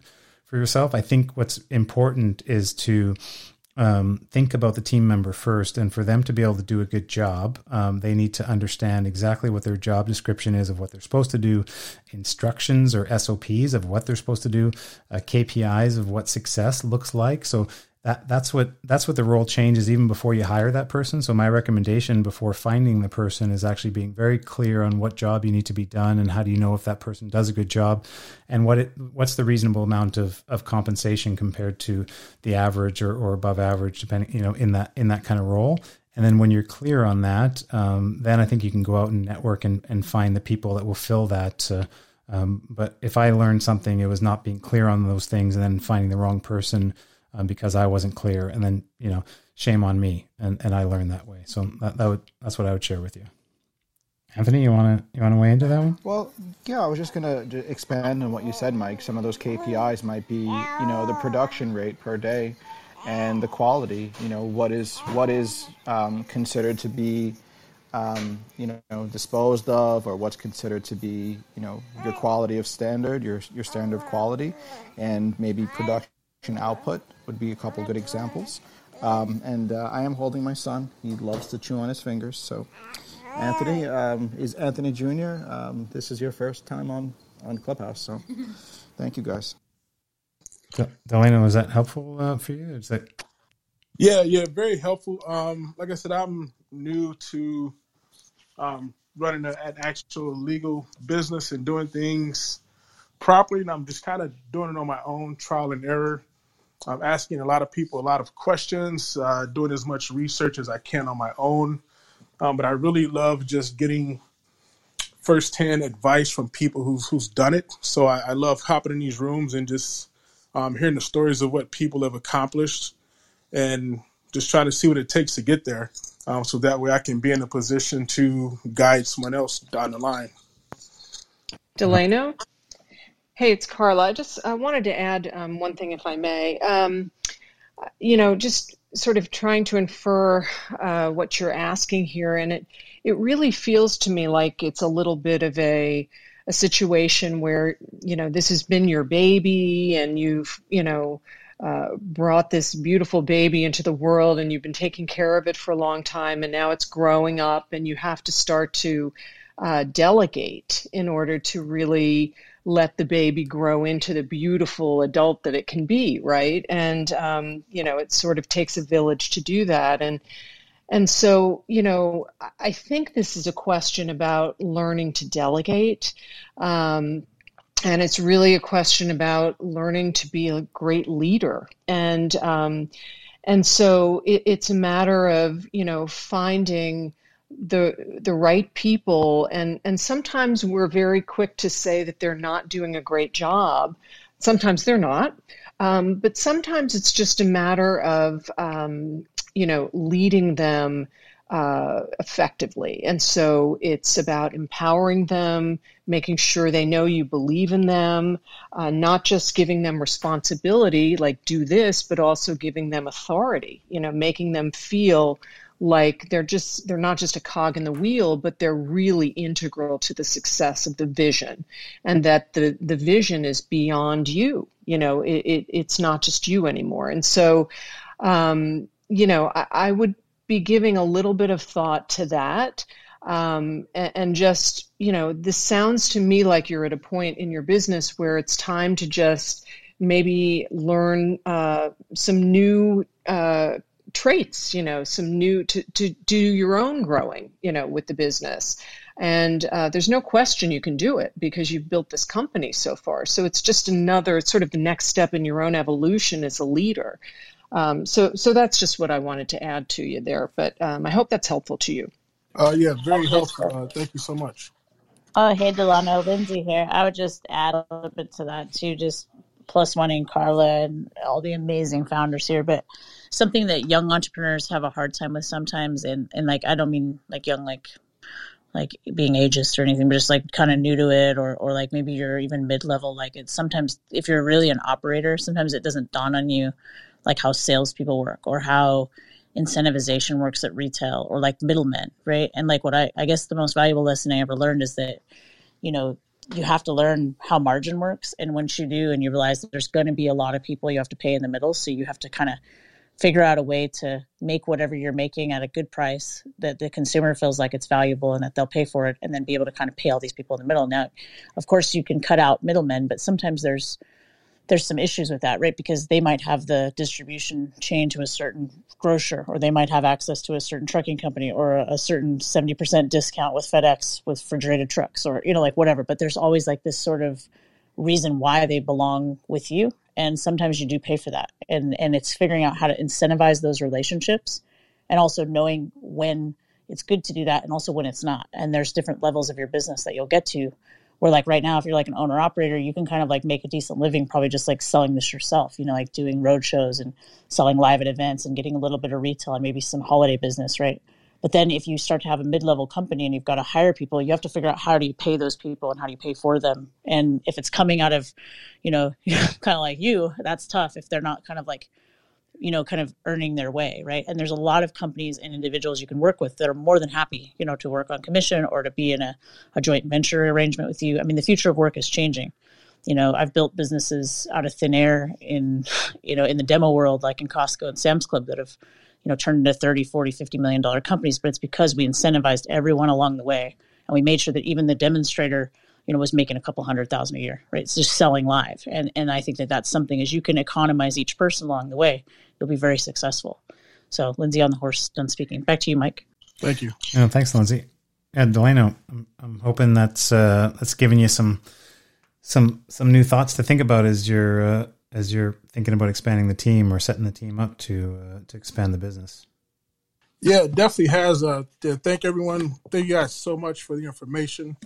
for yourself. I think what's important is to um, think about the team member first, and for them to be able to do a good job, um, they need to understand exactly what their job description is of what they're supposed to do, instructions or SOPs of what they're supposed to do, uh, KPIs of what success looks like. So that that's what that's what the role changes even before you hire that person. So my recommendation before finding the person is actually being very clear on what job you need to be done and how do you know if that person does a good job and what it what's the reasonable amount of, of compensation compared to the average or, or above average depending you know in that in that kind of role. And then when you're clear on that, um, then I think you can go out and network and, and find the people that will fill that. Uh, um, but if I learned something, it was not being clear on those things and then finding the wrong person um, because I wasn't clear. And then, you know, shame on me. And, and I learned that way. So that, that would, that's what I would share with you. Anthony, you want to you want to weigh into that one? Well, yeah, I was just going to expand on what you said, Mike. Some of those KPIs might be, you know, the production rate per day, and the quality. You know, what is what is um, considered to be um, you know, disposed of, or what's considered to be, you know, your quality of standard, your your standard of quality, and maybe production output would be a couple good examples. Um, and uh, I am holding my son. He loves to chew on his fingers. So, Anthony um, is Anthony Jr. Um, this is your first time on on Clubhouse. So, thank you guys. Delano, was that helpful uh, for you? Is that Yeah, yeah, very helpful. Um, like I said, I'm new to um, running a, an actual legal business and doing things properly, and I'm just kind of doing it on my own, trial and error. I'm asking a lot of people a lot of questions, uh, doing as much research as I can on my own. Um, but I really love just getting firsthand advice from people who's who's done it. So I, I love hopping in these rooms and just um, hearing the stories of what people have accomplished and just trying to see what it takes to get there. Um, so that way I can be in a position to guide someone else down the line. Delano? Hey, it's Carla. I just I wanted to add um, one thing, if I may. Um, you know, just sort of trying to infer uh, what you're asking here, and it it really feels to me like it's a little bit of a a situation where you know this has been your baby, and you've you know uh, brought this beautiful baby into the world, and you've been taking care of it for a long time, and now it's growing up, and you have to start to uh, delegate in order to really let the baby grow into the beautiful adult that it can be, right? And um, you know, it sort of takes a village to do that, and and so you know, I think this is a question about learning to delegate. Um, and it's really a question about learning to be a great leader and um, and so it, it's a matter of you know finding the the right people. And and sometimes we're very quick to say that they're not doing a great job. Sometimes they're not. Um, but sometimes it's just a matter of um, you know leading them uh, effectively. And so it's about empowering them making sure they know you believe in them uh, not just giving them responsibility like do this but also giving them authority you know making them feel like they're just they're not just a cog in the wheel but they're really integral to the success of the vision. And that the the vision is beyond you you know it, it it's not just you anymore. And so um you know I, I would be giving a little bit of thought to that. Um, and, and just you know this sounds to me like you're at a point in your business where it's time to just maybe learn uh, some new uh, traits you know some new to, to do your own growing you know with the business and uh, there's no question you can do it because you've built this company so far so it's just another it's sort of the next step in your own evolution as a leader um, so so that's just what i wanted to add to you there but um, i hope that's helpful to you Uh, yeah, very helpful. Uh, thank you so much. Oh, hey, Delano, Lindsay here. I would just add a little bit to that too, just plus one in Carla and all the amazing founders here. But something that young entrepreneurs have a hard time with sometimes, and and like I don't mean like young like like being ageist or anything, but just like kind of new to it, or or like maybe you're even mid level. Like it's sometimes if you're really an operator, sometimes it doesn't dawn on you like how salespeople work or how incentivization works at retail or like middlemen, right? And like what I, I guess the most valuable lesson I ever learned is that, you know, you have to learn how margin works. And once you do, and you realize that there's going to be a lot of people you have to pay in the middle. So you have to kind of figure out a way to make whatever you're making at a good price that the consumer feels like it's valuable and that they'll pay for it and then be able to kind of pay all these people in the middle. Now, of course, you can cut out middlemen, but sometimes there's there's some issues with that, right? Because they might have the distribution chain to a certain grocer, or they might have access to a certain trucking company, or a, a certain 70% discount with FedEx with refrigerated trucks, or, you know, like whatever. But there's always like this sort of reason why they belong with you. And sometimes you do pay for that. And, and it's figuring out how to incentivize those relationships and also knowing when it's good to do that and also when it's not. And there's different levels of your business that you'll get to where like right now if you're like an owner operator you can kind of like make a decent living probably just like selling this yourself you know like doing road shows and selling live at events and getting a little bit of retail and maybe some holiday business right but then if you start to have a mid-level company and you've got to hire people you have to figure out how do you pay those people and how do you pay for them and if it's coming out of you know kind of like you that's tough if they're not kind of like you know, kind of earning their way, right? And there's a lot of companies and individuals you can work with that are more than happy, you know, to work on commission or to be in a, a joint venture arrangement with you. I mean, the future of work is changing. You know, I've built businesses out of thin air in, you know, in the demo world, like in Costco and Sam's Club that have, you know, turned into 30, 40, 50 million dollar companies, but it's because we incentivized everyone along the way. And we made sure that even the demonstrator you know was making a couple hundred thousand a year right? It's just selling live. And and i think that that's something as you can economize each person along the way you'll be very successful. So lindsay on the horse done speaking. Back to you mike. Thank you. Yeah, thanks lindsay. And delano I'm, I'm hoping that's uh that's giving you some some some new thoughts to think about as you're uh, as you're thinking about expanding the team or setting the team up to uh, to expand the business yeah, it definitely has. Uh, thank everyone. Thank you guys so much for the information.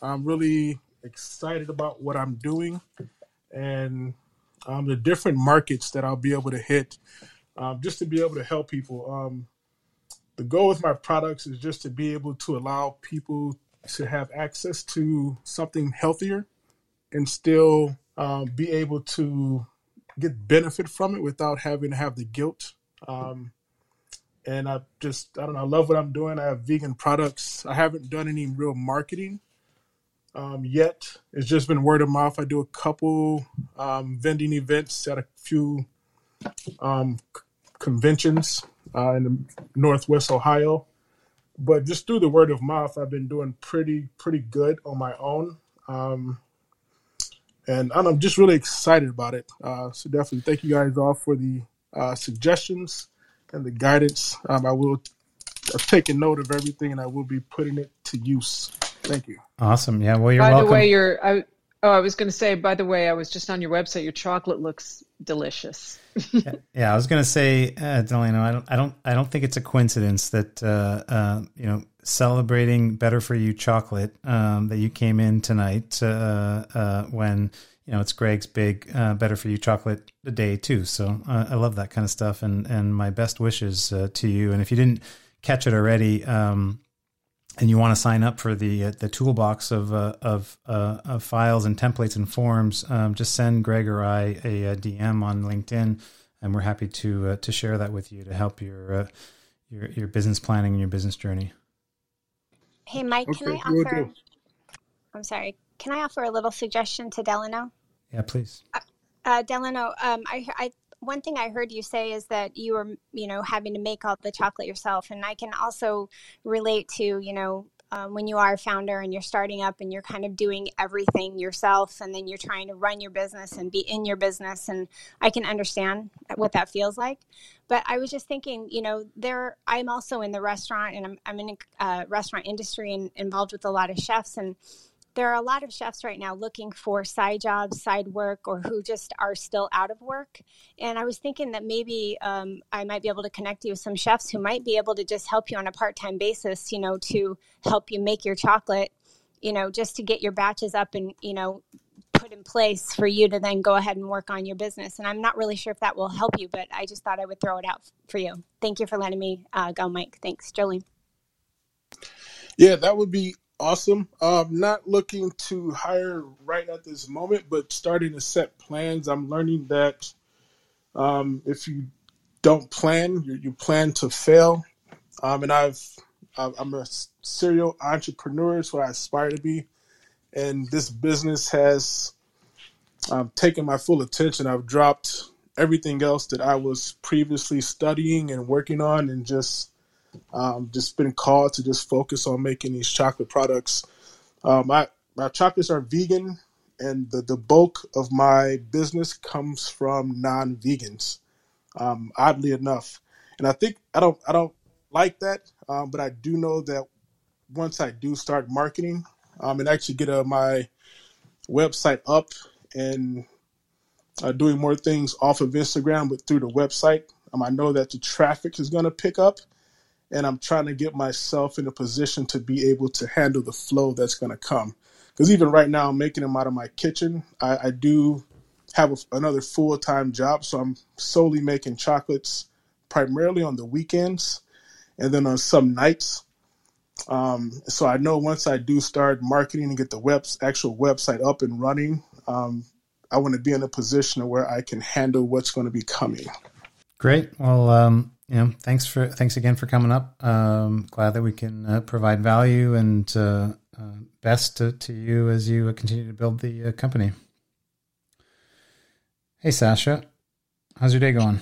I'm really excited about what I'm doing and um, the different markets that I'll be able to hit um, just to be able to help people. Um, the goal with my products is just to be able to allow people to have access to something healthier and still um, be able to get benefit from it without having to have the guilt. Um, and I just, I don't know, I love what I'm doing. I have vegan products. I haven't done any real marketing um, yet. It's just been word of mouth. I do a couple um, vending events at a few um, c- conventions uh, in Northwest Ohio. But just through the word of mouth, I've been doing pretty pretty good on my own. Um, and I'm just really excited about it. Uh, so definitely thank you guys all for the uh, suggestions and the guidance. Um, I will. I've taken note of everything, and I will be putting it to use. Thank you. Awesome. Yeah. Well, you're by welcome. the way, your I, oh, I was going to say. By the way, I was just on your website. Your chocolate looks delicious. yeah, I was going to say, uh, Delano, I don't, I don't, I don't think it's a coincidence that uh, uh, you know celebrating Better for You chocolate um, that you came in tonight uh, uh, when you know it's Greg's big uh, Better for You chocolate day too. So I love that kind of stuff, and and my best wishes to you. And if you didn't catch it already. Um, and you want to sign up for the uh, the toolbox of uh, of, uh, of files and templates and forms, um, just send Greg or I a, a, DM on LinkedIn, and we're happy to uh, to share that with you to help your uh, your your business planning and your business journey. Hey, Mike, can I offer? I'm sorry. Can I offer a little suggestion to Delano? Yeah, please. Uh, Delano, um, I, I one thing I heard you say is that you were, you know, having to make all the chocolate yourself, and I can also relate to, you know, um, when you are a founder and you're starting up and you're kind of doing everything yourself, and then you're trying to run your business and be in your business, and I can understand what that feels like. But I was just thinking, you know, there I'm also in the restaurant, and I'm I'm in a uh, restaurant industry and involved with a lot of chefs and there are a lot of chefs right now looking for side jobs, side work, or who just are still out of work. And I was thinking that maybe um, I might be able to connect you with some chefs who might be able to just help you on a part time basis, you know, to help you make your chocolate, you know, just to get your batches up and, you know, put in place for you to then go ahead and work on your business. And I'm not really sure if that will help you, but I just thought I would throw it out for you. Thank you for letting me uh, go, Mike. Thanks, Jolene. Yeah, that would be awesome. Um, not looking to hire right at this moment, but starting to set plans. I'm learning that um, if you don't plan, you, you plan to fail. Um, and I've I'm a serial entrepreneur, is what I aspire to be, and this business has um, taken my full attention. I've dropped everything else that I was previously studying and working on, and just um, just been called to just focus on making these chocolate products. Um, my my chocolates are vegan, and the, the bulk of my business comes from non vegans. Um, oddly enough, and I think I don't I don't like that, um, but I do know that once I do start marketing um, and actually get uh, my website up and uh, doing more things off of Instagram, but through the website, um, I know that the traffic is going to pick up and I'm trying to get myself in a position to be able to handle the flow that's going to come. Because even right now, I'm making them out of my kitchen. I, I do have a, another full time job, so I'm solely making chocolates primarily on the weekends and then on some nights. Um, so I know once I do start marketing and get the web actual website up and running, um, I want to be in a position where I can handle what's going to be coming. Great. Well, um, know, thanks for thanks again for coming up. Um, glad that we can uh, provide value and uh, uh, best to, to, you as you continue to build the uh, company. Hey, Sasha, how's your day going?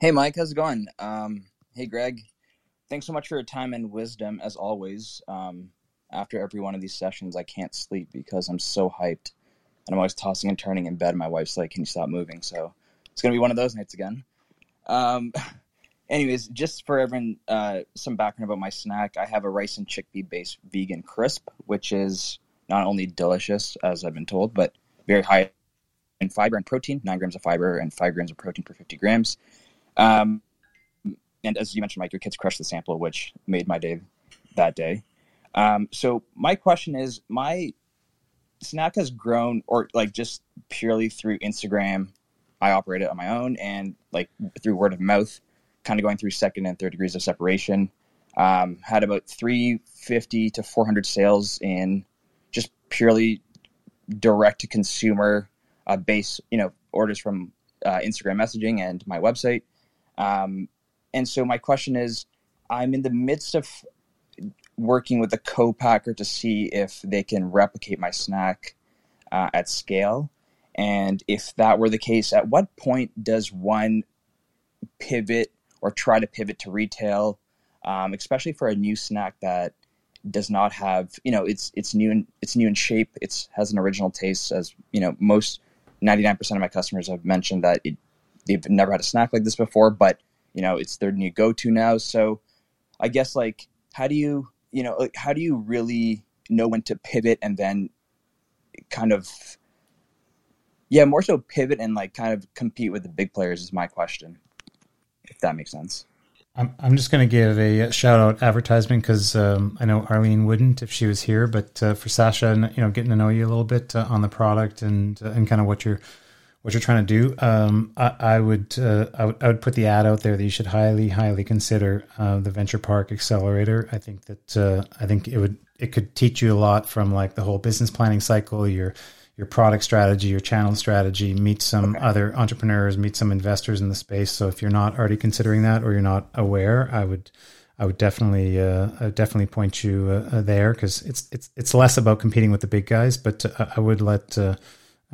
Hey, Mike, how's it going? Um, hey, Greg, thanks so much for your time and wisdom as always. Um, after every one of these sessions, I can't sleep because I'm so hyped, and I'm always tossing and turning in bed. My wife's like, "Can you stop moving?" So it's gonna be one of those nights again. Anyways, just for everyone, uh, some background about my snack. I have a rice and chickpea based vegan crisp, which is not only delicious, as I've been told, but very high in fiber and protein, nine grams of fiber and five grams of protein per 50 grams. Um, and as you mentioned, Mike, your kids crushed the sample, which made my day that day. Um, so my question is, my snack has grown, or like just purely through Instagram. I operate it on my own, and like through word of mouth, kind of going through second and third degrees of separation. Um, had about 350 to 400 sales in just purely direct to consumer uh, base, you know, orders from uh, Instagram messaging and my website. Um, and so my question is, I'm in the midst of working with a co-packer to see if they can replicate my snack uh, at scale. And if that were the case, at what point does one pivot or try to pivot to retail, um, especially for a new snack that does not have, you know, it's it's new in, it's new in shape. It's has an original taste. As you know, most ninety nine percent of my customers have mentioned that it, they've never had a snack like this before, but you know, it's their new go to now. So, I guess like, how do you you know, like, how do you really know when to pivot and then kind of, yeah, more so pivot and like kind of compete with the big players is my question, if that makes sense. I'm, I'm just going to give a shout out advertisement because um, I know Arlene wouldn't if she was here, but uh, for Sasha and you know getting to know you a little bit uh, on the product and uh, and kind of what you're what you're trying to do, um, I, I, would, uh, I, would I would put the ad out there that you should highly highly consider uh, the Venture Park Accelerator. I think that uh, I think it would it could teach you a lot from like the whole business planning cycle, your your product strategy, your channel strategy. Meet some okay. other entrepreneurs, meet some investors in the space. So if you're not already considering that or you're not aware, I would. I would definitely, uh, I would definitely point you uh, there because it's it's it's less about competing with the big guys, but uh, I would let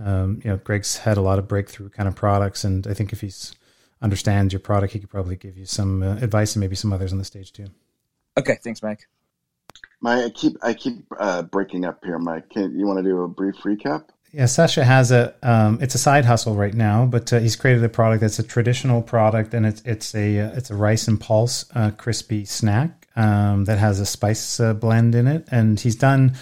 um, you know, Greg's had a lot of breakthrough kind of products, and I think if he's understands your product, he could probably give you some uh, advice and maybe some others on the stage too. Okay, thanks, Mike. My, I keep I keep uh, breaking up here, Mike. Can you want to do a brief recap? Yeah, Sasha has a um, it's a side hustle right now, but uh, he's created a product that's a traditional product, and it's it's a uh, it's a rice and pulse uh, crispy snack um, that has a spice uh, blend in it, and he's done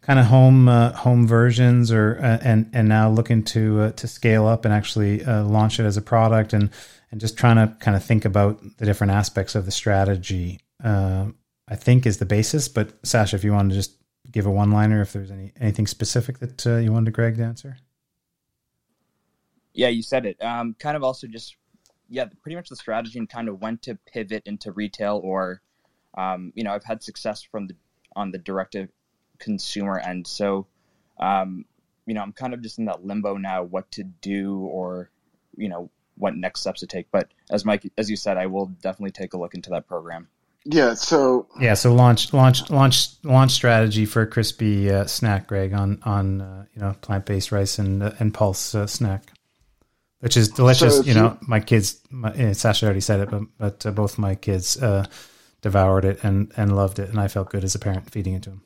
kind of home uh, home versions or and and now looking to to scale up and actually launch it as a product and and just trying to kind of think about the different aspects of the strategy uh, I think is the basis but Sasha if you want to just give a one liner if there's any anything specific that uh, you wanted Greg to answer yeah you said it um, kind of also just yeah pretty much the strategy and kind of when to pivot into retail or um, you know I've had success from the on the direct to consumer end. So, um, you know, I'm kind of just in that limbo now, what to do or, you know, what next steps to take. But as Mike, as you said, I will definitely take a look into that program. Yeah. So yeah. So launch launch launch launch strategy for a crispy uh, snack, Greg, on on uh, you know plant based rice and uh, and pulse uh, snack, which is delicious. So you know, you, my kids, my, Sasha already said it, but but uh, both my kids uh, devoured it and and loved it, and I felt good as a parent feeding it to them.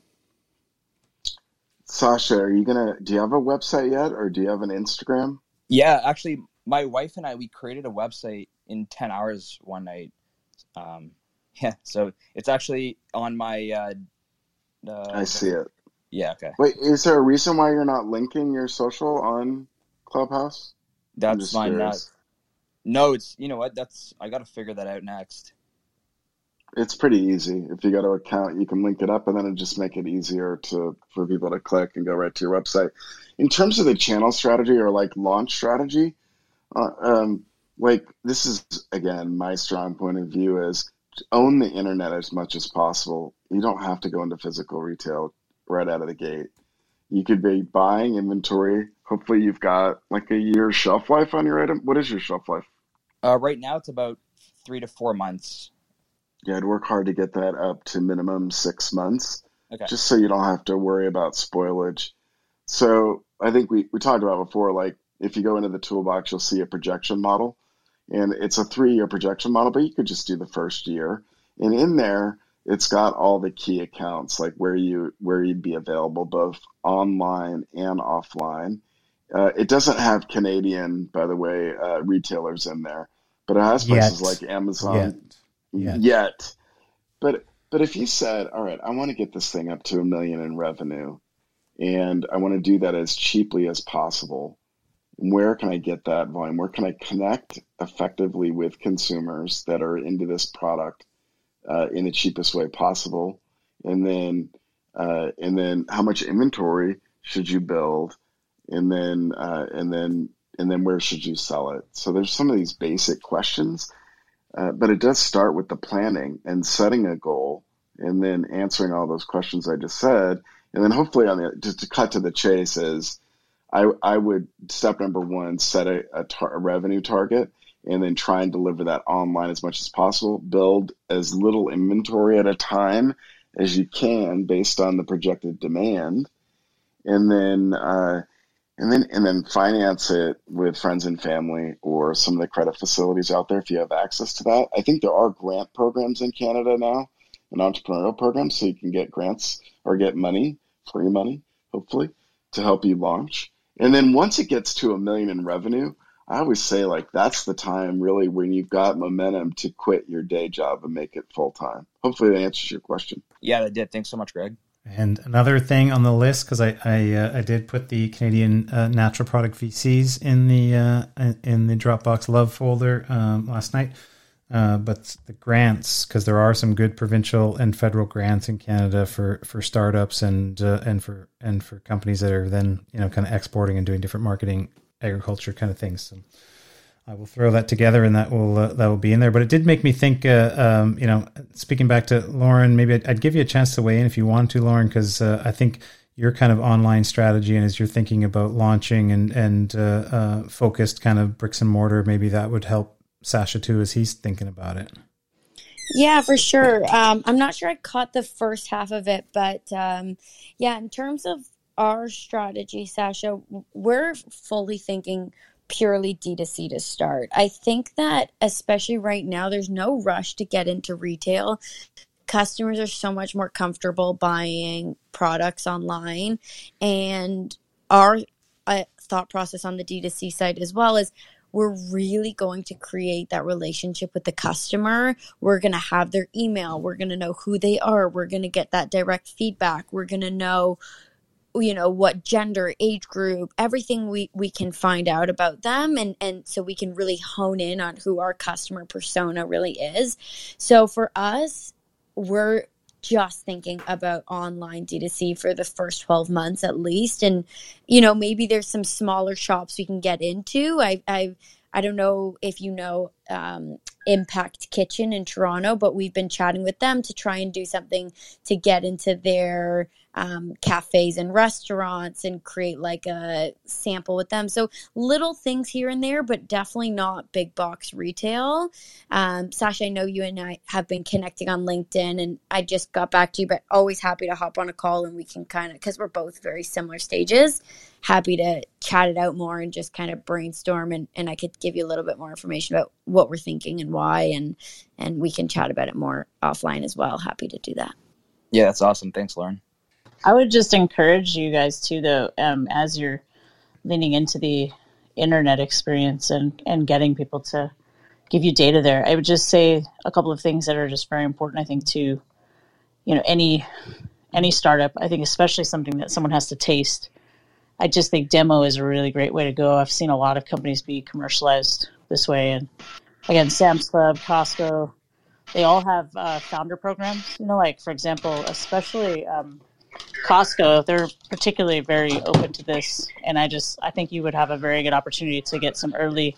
Sasha, are you gonna? Do you have a website yet, or do you have an Instagram? Yeah, actually, my wife and I we created a website in ten hours one night. Um, yeah, so it's actually on my. Uh, uh, I see it. Yeah. Okay. Wait, is there a reason why you're not linking your social on Clubhouse? That's fine. Not, no, it's you know what? That's I got to figure that out next. It's pretty easy. If you go to account, you can link it up, and then it just make it easier to for people to click and go right to your website. In terms of the channel strategy or like launch strategy, uh, um, like this is again my strong point of view is own the internet as much as possible. You don't have to go into physical retail right out of the gate. You could be buying inventory. Hopefully, you've got like a year shelf life on your item. What is your shelf life? Uh, right now, it's about three to four months. Yeah, I'd work hard to get that up to minimum six months, Okay. just so you don't have to worry about spoilage. So I think we, we talked about before, like if you go into the toolbox, you'll see a projection model, and it's a three year projection model, but you could just do the first year. And in there, it's got all the key accounts, like where you where you'd be available both online and offline. Uh, it doesn't have Canadian, by the way, uh, retailers in there, but it has places Yet. like Amazon Yet. yet. But but if you said, all right, I want to get this thing up to a million in revenue, and I want to do that as cheaply as possible, where can I get that volume? Where can I connect effectively with consumers that are into this product uh, in the cheapest way possible? And then uh, and then how much inventory should you build? And then uh, and then and then where should you sell it? So there's some of these basic questions uh, but it does start with the planning and setting a goal and then answering all those questions I just said. And then hopefully on the, just to cut to the chase is I, I would step number one, set a, a, tar- a revenue target and then try and deliver that online as much as possible. Build as little inventory at a time as you can based on the projected demand. And then, uh, and then and then finance it with friends and family or some of the credit facilities out there if you have access to that. I think there are grant programs in Canada now, an entrepreneurial program, so you can get grants or get money, free money, hopefully, to help you launch. And then once it gets to a million in revenue, I always say like that's the time really when you've got momentum to quit your day job and make it full time. Hopefully that answers your question. Yeah, that did. Thanks so much, Greg. And another thing on the list, because I I, uh, I did put the Canadian uh, natural product VCs in the uh, in the Dropbox love folder um, last night, uh, but the grants, because there are some good provincial and federal grants in Canada for for startups and uh, and for and for companies that are then you know kind of exporting and doing different marketing agriculture kind of things. So I will throw that together, and that will uh, that will be in there. But it did make me think. Uh, um, you know, speaking back to Lauren, maybe I'd, I'd, give you a chance to weigh in if you want to, Lauren, because uh, I think your kind of online strategy and as you're thinking about launching and and uh, uh, focused kind of bricks and mortar, maybe that would help Sasha too as he's thinking about it. Yeah, for sure. Um, I'm not sure I caught the first half of it, but um, yeah, in terms of our strategy, Sasha, we're fully thinking purely D2C to start. I think that, especially right now, there's no rush to get into retail. Customers are so much more comfortable buying products online. And our uh, thought process on the D2C side as well is we're really going to create that relationship with the customer. We're going to have their email. We're going to know who they are. We're going to get that direct feedback. We're going to know you know what gender age group everything we we can find out about them and and so we can really hone in on who our customer persona really is so for us we're just thinking about online D2C for the first 12 months at least. And you know maybe there's some smaller shops we can get into. I I I don't know if you know um, Impact Kitchen in Toronto, but we've been chatting with them to try and do something to get into their um, cafes and restaurants and create like a sample with them. So little things here and there, but definitely not big box retail. Um, Sasha, I know you and I have been connecting on LinkedIn, and I just got back to you, but always happy to hop on a call and we can kind of because we're both very similar stages. Happy to chat it out more and just kind of brainstorm, and, and I could give you a little bit more information about what we're thinking and why, and and we can chat about it more offline as well. Happy to do that. Yeah, that's awesome. Thanks, Lauren. I would just encourage you guys too, though, um, as you're leaning into the internet experience and, and getting people to give you data there. I would just say a couple of things that are just very important. I think to, you know, any any startup. I think especially something that someone has to taste. I just think demo is a really great way to go. I've seen a lot of companies be commercialized this way, and again, Sam's Club, Costco, they all have uh, founder programs. You know, like for example, especially. Um, Costco, they're particularly very open to this, and I just I think you would have a very good opportunity to get some early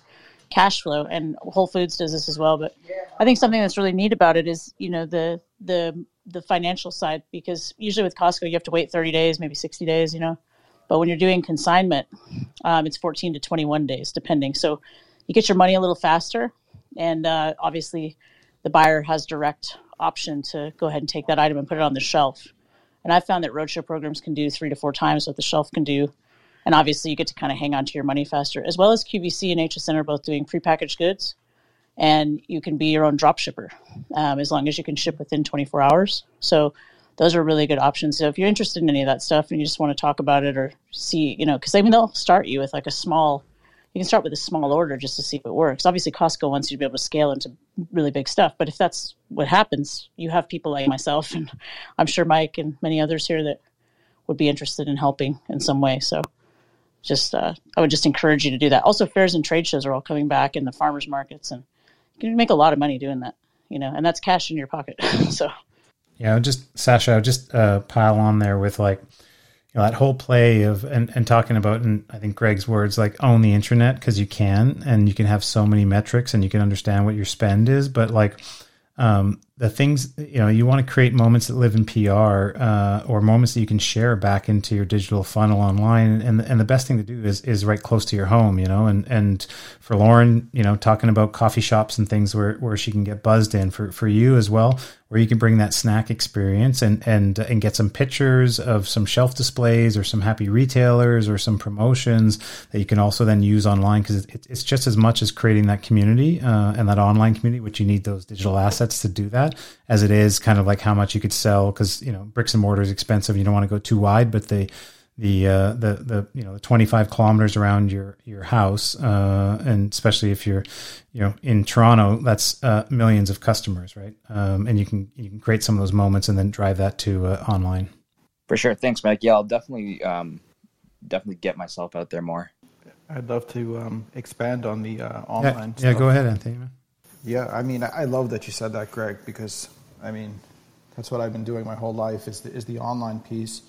cash flow. And Whole Foods does this as well. But I think something that's really neat about it is you know the the the financial side because usually with Costco you have to wait 30 days, maybe 60 days, you know. But when you're doing consignment, um, it's 14 to 21 days, depending. So you get your money a little faster, and uh, obviously the buyer has direct option to go ahead and take that item and put it on the shelf. And I've found that roadshow programs can do three to four times what the shelf can do. And obviously, you get to kind of hang on to your money faster, as well as QVC and HSN are both doing prepackaged goods. And you can be your own drop shipper um, as long as you can ship within 24 hours. So, those are really good options. So, if you're interested in any of that stuff and you just want to talk about it or see, you know, because I mean, they'll start you with like a small you can start with a small order just to see if it works. Obviously, Costco wants you to be able to scale into really big stuff, but if that's what happens, you have people like myself, and I'm sure Mike and many others here that would be interested in helping in some way. So, just uh, I would just encourage you to do that. Also, fairs and trade shows are all coming back in the farmers markets, and you can make a lot of money doing that. You know, and that's cash in your pocket. so, yeah, just Sasha, just uh, pile on there with like you know, that whole play of and, and talking about and I think Greg's words like own the internet because you can and you can have so many metrics and you can understand what your spend is, but like um, the things you know you want to create moments that live in PR uh, or moments that you can share back into your digital funnel online and and the best thing to do is is right close to your home you know and and for Lauren you know talking about coffee shops and things where where she can get buzzed in for for you as well where you can bring that snack experience and and and get some pictures of some shelf displays or some happy retailers or some promotions that you can also then use online because it, it's just as much as creating that community uh, and that online community which you need those digital assets to do that as it is kind of like how much you could sell because you know bricks and mortar is expensive you don't want to go too wide but the the uh, the the you know the 25 kilometers around your your house, uh, and especially if you're you know in Toronto, that's uh, millions of customers, right? Um, and you can you can create some of those moments and then drive that to uh, online. For sure, thanks, Mike. Yeah, I'll definitely um, definitely get myself out there more. I'd love to um, expand on the uh, online. Yeah, yeah, go ahead, Anthony. Yeah, I mean, I love that you said that, Greg, because I mean, that's what I've been doing my whole life is the, is the online piece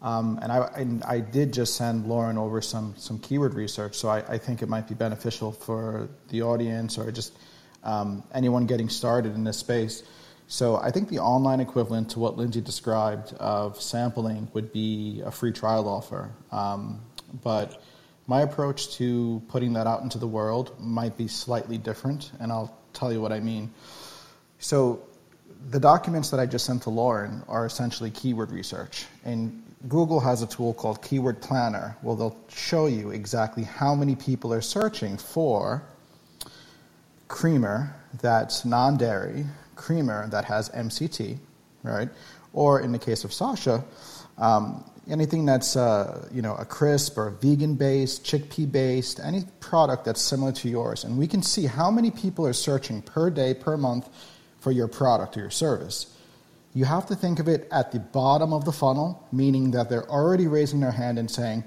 um, and, I, and I did just send Lauren over some, some keyword research, so I, I think it might be beneficial for the audience or just um, anyone getting started in this space. So I think the online equivalent to what Lindsay described of sampling would be a free trial offer. Um, but my approach to putting that out into the world might be slightly different, and I'll tell you what I mean. So the documents that I just sent to Lauren are essentially keyword research. And Google has a tool called Keyword Planner. Well, they'll show you exactly how many people are searching for creamer that's non dairy, creamer that has MCT, right? Or in the case of Sasha, um, anything that's uh, you know a crisp or a vegan based, chickpea based, any product that's similar to yours, and we can see how many people are searching per day, per month for your product or your service you have to think of it at the bottom of the funnel, meaning that they're already raising their hand and saying,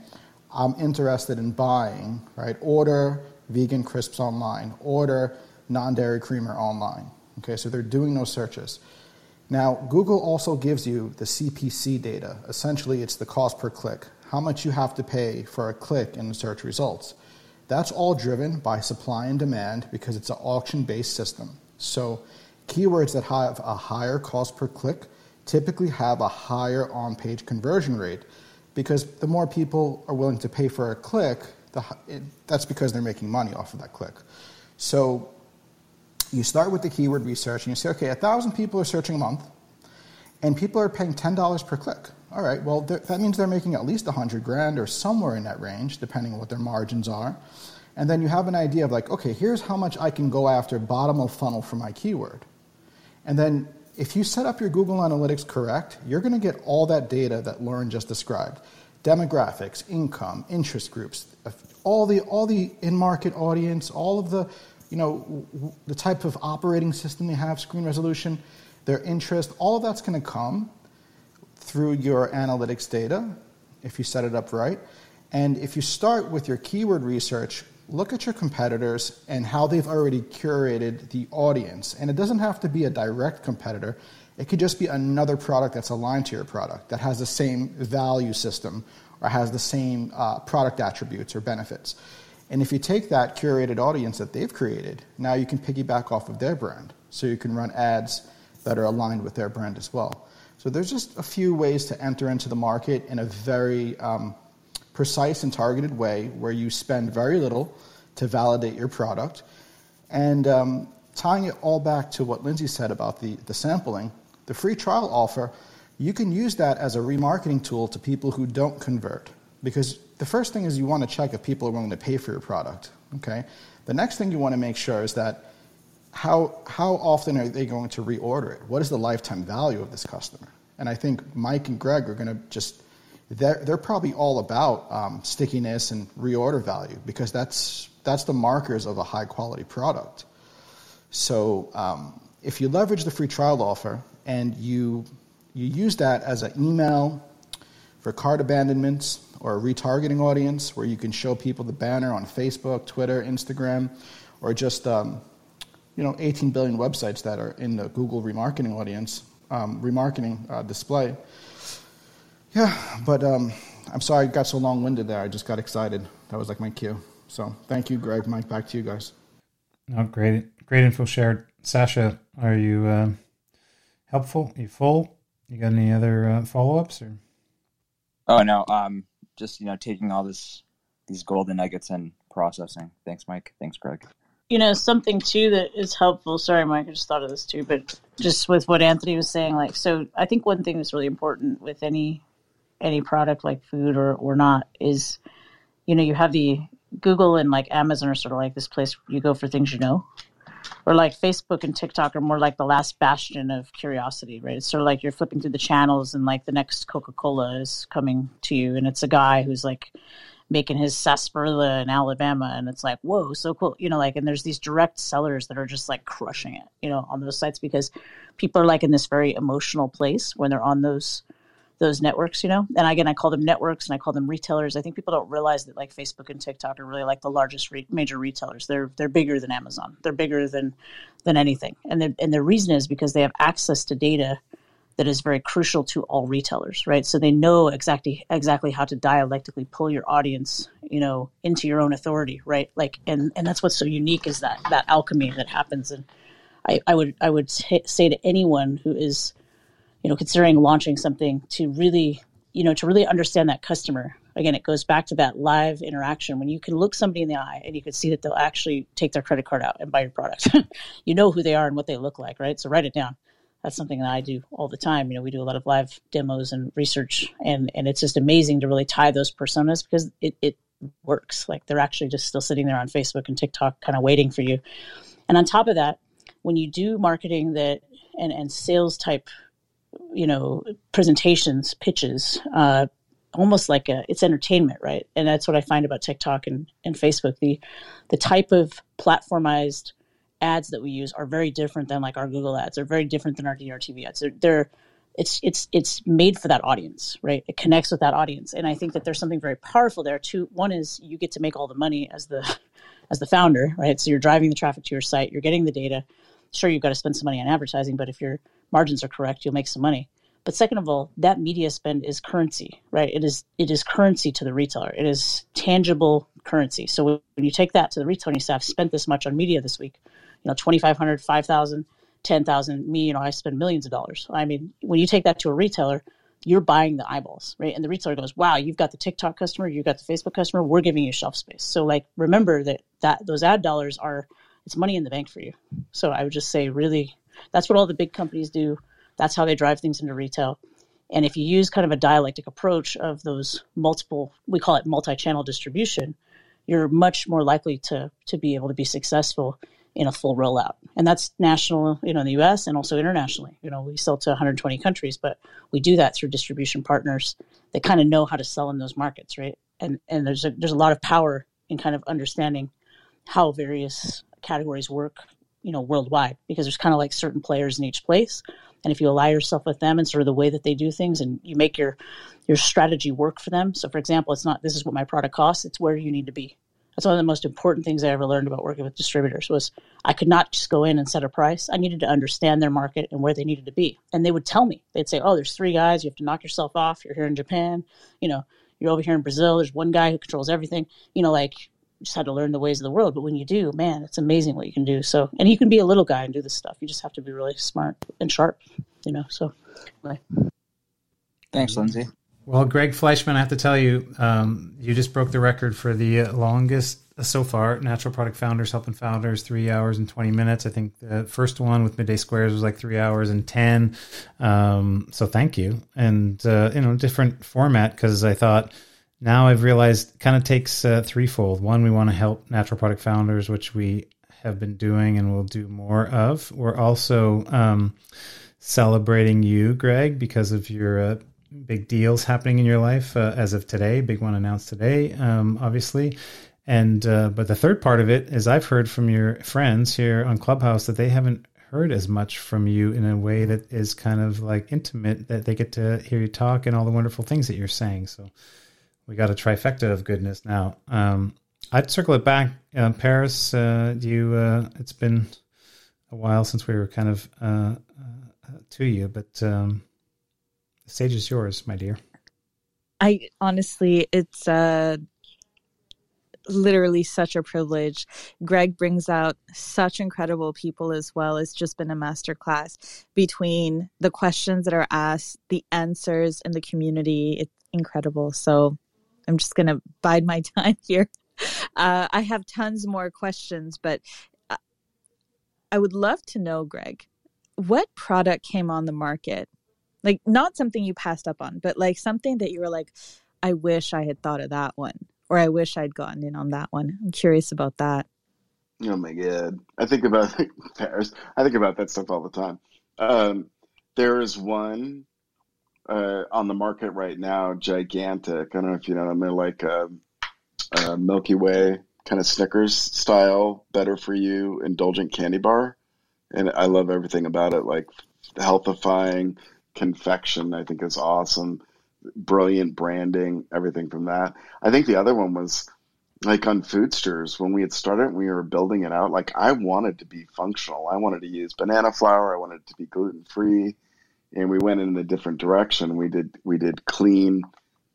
I'm interested in buying, right? Order vegan crisps online, order non dairy creamer online. Okay, so they're doing those searches. Now, Google also gives you the CPC data. Essentially, it's the cost per click, how much you have to pay for a click in the search results. That's all driven by supply and demand because it's an auction based system. So Keywords that have a higher cost per click typically have a higher on page conversion rate because the more people are willing to pay for a click, the, it, that's because they're making money off of that click. So you start with the keyword research and you say, okay, a thousand people are searching a month and people are paying $10 per click. All right, well, that means they're making at least 100 grand or somewhere in that range, depending on what their margins are. And then you have an idea of like, okay, here's how much I can go after bottom of funnel for my keyword. And then if you set up your Google Analytics correct, you're going to get all that data that Lauren just described demographics, income, interest groups, uh, all the, all the in market audience, all of the, you know, the type of operating system they have, screen resolution, their interest, all of that's going to come through your analytics data if you set it up right. And if you start with your keyword research look at your competitors and how they've already curated the audience. And it doesn't have to be a direct competitor, it could just be another product that's aligned to your product that has the same value system or has the same uh, product attributes or benefits. And if you take that curated audience that they've created, now you can piggyback off of their brand. So you can run ads that are aligned with their brand as well. So there's just a few ways to enter into the market in a very um, precise and targeted way where you spend very little to validate your product. And um, tying it all back to what Lindsay said about the, the sampling, the free trial offer, you can use that as a remarketing tool to people who don't convert. Because the first thing is you want to check if people are willing to pay for your product. Okay? The next thing you want to make sure is that how, how often are they going to reorder it? What is the lifetime value of this customer? And I think Mike and Greg are going to just, they're, they're probably all about um, stickiness and reorder value because that's, that's the markers of a high quality product. So um, if you leverage the free trial offer and you, you use that as an email for cart abandonments or a retargeting audience where you can show people the banner on Facebook, Twitter, Instagram, or just um, you know 18 billion websites that are in the Google remarketing audience, um, remarketing uh, display. Yeah, but um, I'm sorry I got so long-winded there. I just got excited. That was like my cue. So thank you, Greg. Mike, back to you guys. Oh, great, great info shared. Sasha, are you uh, helpful? Are you full? You got any other uh, follow-ups or? Oh no, um, just you know taking all this these golden nuggets and processing. Thanks, Mike. Thanks, Greg. You know, something too that is helpful. Sorry, Mike, I just thought of this too, but just with what Anthony was saying, like, so I think one thing that's really important with any any product like food or or not is, you know, you have the Google and like Amazon are sort of like this place you go for things you know, or like Facebook and TikTok are more like the last bastion of curiosity, right? It's sort of like you're flipping through the channels and like the next Coca Cola is coming to you, and it's a guy who's like making his sarsaparilla in Alabama, and it's like, whoa, so cool, you know, like, and there's these direct sellers that are just like crushing it, you know, on those sites because people are like in this very emotional place when they're on those those networks, you know. And again, I call them networks and I call them retailers. I think people don't realize that like Facebook and TikTok are really like the largest re- major retailers. They're they're bigger than Amazon. They're bigger than than anything. And and the reason is because they have access to data that is very crucial to all retailers, right? So they know exactly exactly how to dialectically pull your audience, you know, into your own authority, right? Like, and and that's what's so unique is that that alchemy that happens. And I, I would I would t- say to anyone who is, you know, considering launching something to really, you know, to really understand that customer. Again, it goes back to that live interaction when you can look somebody in the eye and you can see that they'll actually take their credit card out and buy your product. you know who they are and what they look like, right? So write it down that's something that I do all the time. You know, we do a lot of live demos and research, and and it's just amazing to really tie those personas because it it works. Like they're actually just still sitting there on Facebook and TikTok, kind of waiting for you. And on top of that, when you do marketing that and and sales type, you know, presentations, pitches, uh, almost like a it's entertainment, right? And that's what I find about TikTok and and Facebook. The the type of platformized ads that we use are very different than like our Google ads. They're very different than our DRTV ads. They're, they're it's it's it's made for that audience, right? It connects with that audience, and I think that there's something very powerful there. Too, one is you get to make all the money as the as the founder, right? So you're driving the traffic to your site, you're getting the data. Sure, you've got to spend some money on advertising, but if your margins are correct, you'll make some money. But second of all, that media spend is currency, right? It is it is currency to the retailer. It is tangible currency. So when you take that to the retailer and you say, "I've spent this much on media this week," you know, 2,500, 5,000, 10,000. Me, you know, I spend millions of dollars. I mean, when you take that to a retailer, you're buying the eyeballs, right? And the retailer goes, "Wow, you've got the TikTok customer, you've got the Facebook customer. We're giving you shelf space." So, like, remember that that those ad dollars are it's money in the bank for you. So, I would just say, really, that's what all the big companies do. That's how they drive things into retail. And if you use kind of a dialectic approach of those multiple, we call it multi-channel distribution, you're much more likely to to be able to be successful in a full rollout. And that's national, you know, in the US and also internationally. You know, we sell to 120 countries, but we do that through distribution partners that kind of know how to sell in those markets, right? And and there's a there's a lot of power in kind of understanding how various categories work, you know, worldwide because there's kind of like certain players in each place. And if you ally yourself with them and sort of the way that they do things and you make your your strategy work for them. So for example, it's not this is what my product costs, it's where you need to be that's one of the most important things I ever learned about working with distributors was I could not just go in and set a price. I needed to understand their market and where they needed to be. And they would tell me, they'd say, Oh, there's three guys, you have to knock yourself off. You're here in Japan, you know, you're over here in Brazil, there's one guy who controls everything. You know, like just had to learn the ways of the world. But when you do, man, it's amazing what you can do. So and you can be a little guy and do this stuff. You just have to be really smart and sharp, you know. So anyway. Thanks, Lindsay. Well, Greg Fleishman, I have to tell you, um, you just broke the record for the longest so far. Natural Product Founders helping founders three hours and twenty minutes. I think the first one with Midday Squares was like three hours and ten. Um, so thank you, and uh, you know, different format because I thought now I've realized kind of takes uh, threefold. One, we want to help natural product founders, which we have been doing and will do more of. We're also um, celebrating you, Greg, because of your uh, big deals happening in your life uh, as of today. Big one announced today, um, obviously. And uh, but the third part of it is I've heard from your friends here on Clubhouse that they haven't heard as much from you in a way that is kind of like intimate that they get to hear you talk and all the wonderful things that you're saying. So we got a trifecta of goodness now. Um, I'd circle it back. Uh, Paris, uh, you. Uh, it's been a while since we were kind of uh, uh, to you, but um, the stage is yours, my dear. I honestly, it's uh, literally such a privilege. Greg brings out such incredible people as well. It's just been a masterclass between the questions that are asked, the answers, and the community. It's incredible. So I'm just going to bide my time here. Uh, I have tons more questions, but uh, I would love to know, Greg, what product came on the market? Like, not something you passed up on, but like something that you were like, I wish I had thought of that one, or I wish I'd gotten in on that one. I'm curious about that. Oh my god, I think about Paris. I think about that stuff all the time. Um, there is one uh, on the market right now, gigantic. I don't know if you know them. They're like a, a Milky Way kind of Snickers style, better for you, indulgent candy bar, and I love everything about it. Like healthifying confection, I think is awesome. Brilliant branding, everything from that. I think the other one was like on Foodstirs when we had started, we were building it out. Like I wanted to be functional. I wanted to use banana flour. I wanted to be gluten free and we went in a different direction. We did we did clean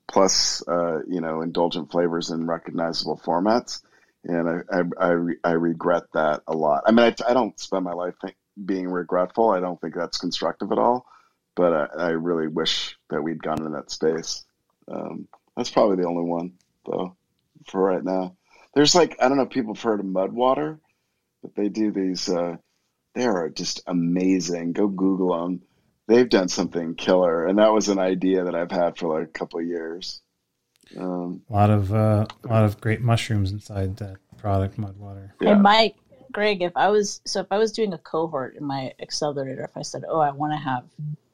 plus uh, you know indulgent flavors in recognizable formats, and I I, I, I regret that a lot. I mean, I, I don't spend my life think, being regretful. I don't think that's constructive at all. But I, I really wish that we'd gone in that space. Um, that's probably the only one though for right now. There's like I don't know if people have heard of Mudwater, but they do these. Uh, they are just amazing. Go Google them they've done something killer, and that was an idea that I've had for like a couple of years. Um, a lot of uh, a lot of great mushrooms inside that product, Mudwater. Yeah. And Mike, Greg, if I was so if I was doing a cohort in my accelerator, if I said, "Oh, I want to have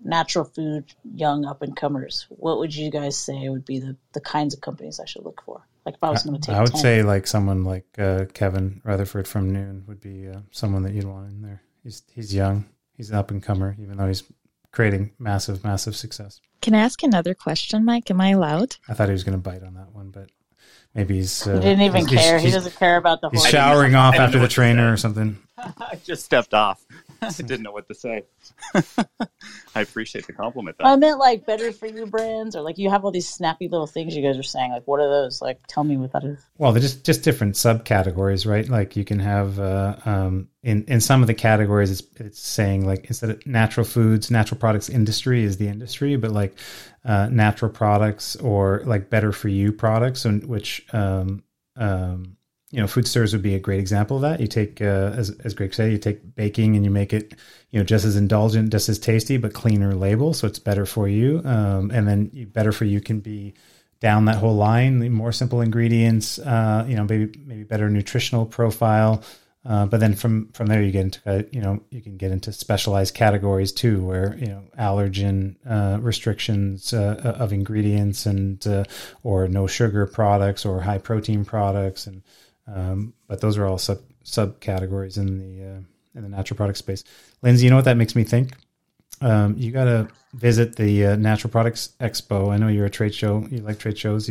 natural food, young up and comers," what would you guys say would be the the kinds of companies I should look for? Like if I was going to take, I would 10. say like someone like uh, Kevin Rutherford from Nuun would be uh, someone that you'd want in there. He's he's young, he's an up and comer, even though he's creating massive, massive success. Can I ask another question, Mike? Am I allowed? I thought he was going to bite on that one, but maybe he's. Uh, he didn't even he's, care. He's, he doesn't care about the. He's whole showering off after the trainer or something. I just stepped off. I didn't know what to say. I appreciate the compliment. Though. I meant like better for you brands, or like you have all these snappy little things you guys are saying. Like, what are those? Like, tell me what that is. Well, they're just just different subcategories, right? Like you can have uh, um, in in some of the categories, it's it's saying like instead of natural foods, natural products industry is the industry, but like uh, natural products or like better for you products, and which um, um, you know, Foodstirs would be a great example of that. You take, uh, as, as Greg said, you take baking and you make it, you know, just as indulgent, just as tasty, but cleaner label. So it's better for you. Um, and then better for you can be down that whole line, more simple ingredients, uh, you know, maybe, maybe better nutritional profile. Uh, but then from, from there, you get into, uh, you know, you can get into specialized categories too, where, you know, allergen, uh, restrictions, uh, of ingredients and, or no sugar products or high protein products. And, um, but those are all sub subcategories in the uh, in the natural product space. Lindsay, you know what that makes me think? Um, you got to visit the uh, Natural Products Expo. I know you're a trade show. You like trade shows,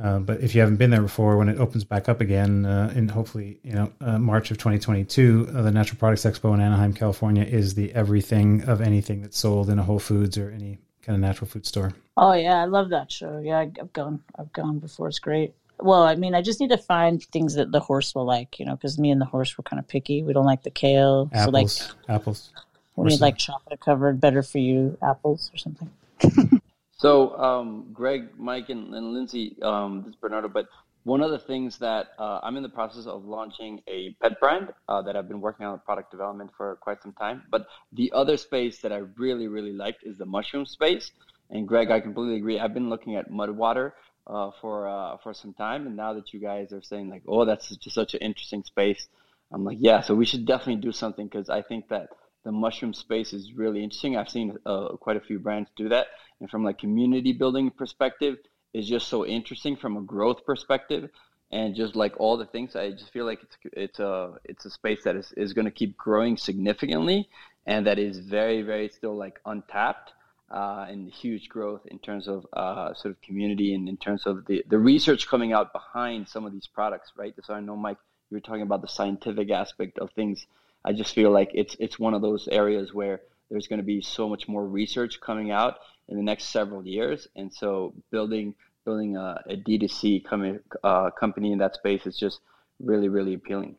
uh, but if you haven't been there before, when it opens back up again uh, in hopefully you know uh, March of 2022, uh, the Natural Products Expo in Anaheim, California, is the everything of anything that's sold in a Whole Foods or any kind of natural food store. Oh yeah, I love that show. Yeah, I've gone. I've gone before. It's great. Well, I mean, I just need to find things that the horse will like, you know, because me and the horse were kind of picky. We don't like the kale. Apples. So, like, apples. we need like chocolate covered, better for you apples or something. So, um, Greg, Mike, and, and Lindsay, um, this is Bernardo. But one of the things that uh, I'm in the process of launching a pet brand uh, that I've been working on product development for quite some time. But the other space that I really, really liked is the mushroom space. And Greg, I completely agree. I've been looking at mud water uh, for uh, for some time, and now that you guys are saying like, oh, that's just such an interesting space, I'm like, yeah. So we should definitely do something because I think that the mushroom space is really interesting. I've seen uh, quite a few brands do that, and from like community building perspective, is just so interesting from a growth perspective, and just like all the things. I just feel like it's it's a it's a space that is is going to keep growing significantly, and that is very very still like untapped uh, and huge growth in terms of uh, sort of community and in terms of the, the research coming out behind some of these products, right? So I know, Mike, you were talking about the scientific aspect of things. I just feel like it's it's one of those areas where there's going to be so much more research coming out in the next several years, and so building building a, a D2C com- uh, company in that space is just really really appealing.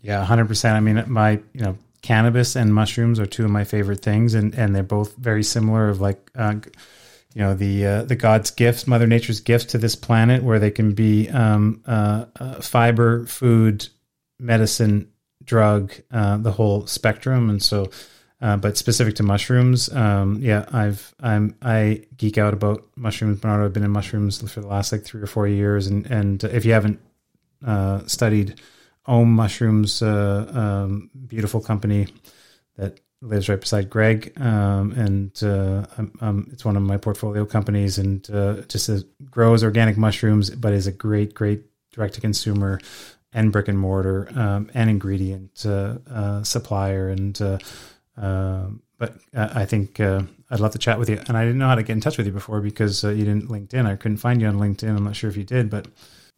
Yeah, hundred percent. I mean, my you know cannabis and mushrooms are two of my favorite things, and and they're both very similar. Of like, uh, you know, the uh, the God's gifts, Mother Nature's gifts to this planet, where they can be um, uh, uh fiber, food, medicine, drug, uh, the whole spectrum, and so. Uh, but specific to mushrooms, um, yeah, I've I'm I geek out about mushrooms. Bernardo, I've been in mushrooms for the last like three or four years, and and if you haven't studied Om Mushrooms, uh, um, beautiful company that lives right beside Greg, um, and uh, it's one of my portfolio companies, and uh, just grows organic mushrooms, but is a great, great direct to consumer and brick and mortar um, and ingredient uh, uh, supplier, and uh, um, but I think I'd love to chat with you, and I didn't know how to get in touch with you before because you didn't LinkedIn. I couldn't find you on LinkedIn. I'm not sure if you did, but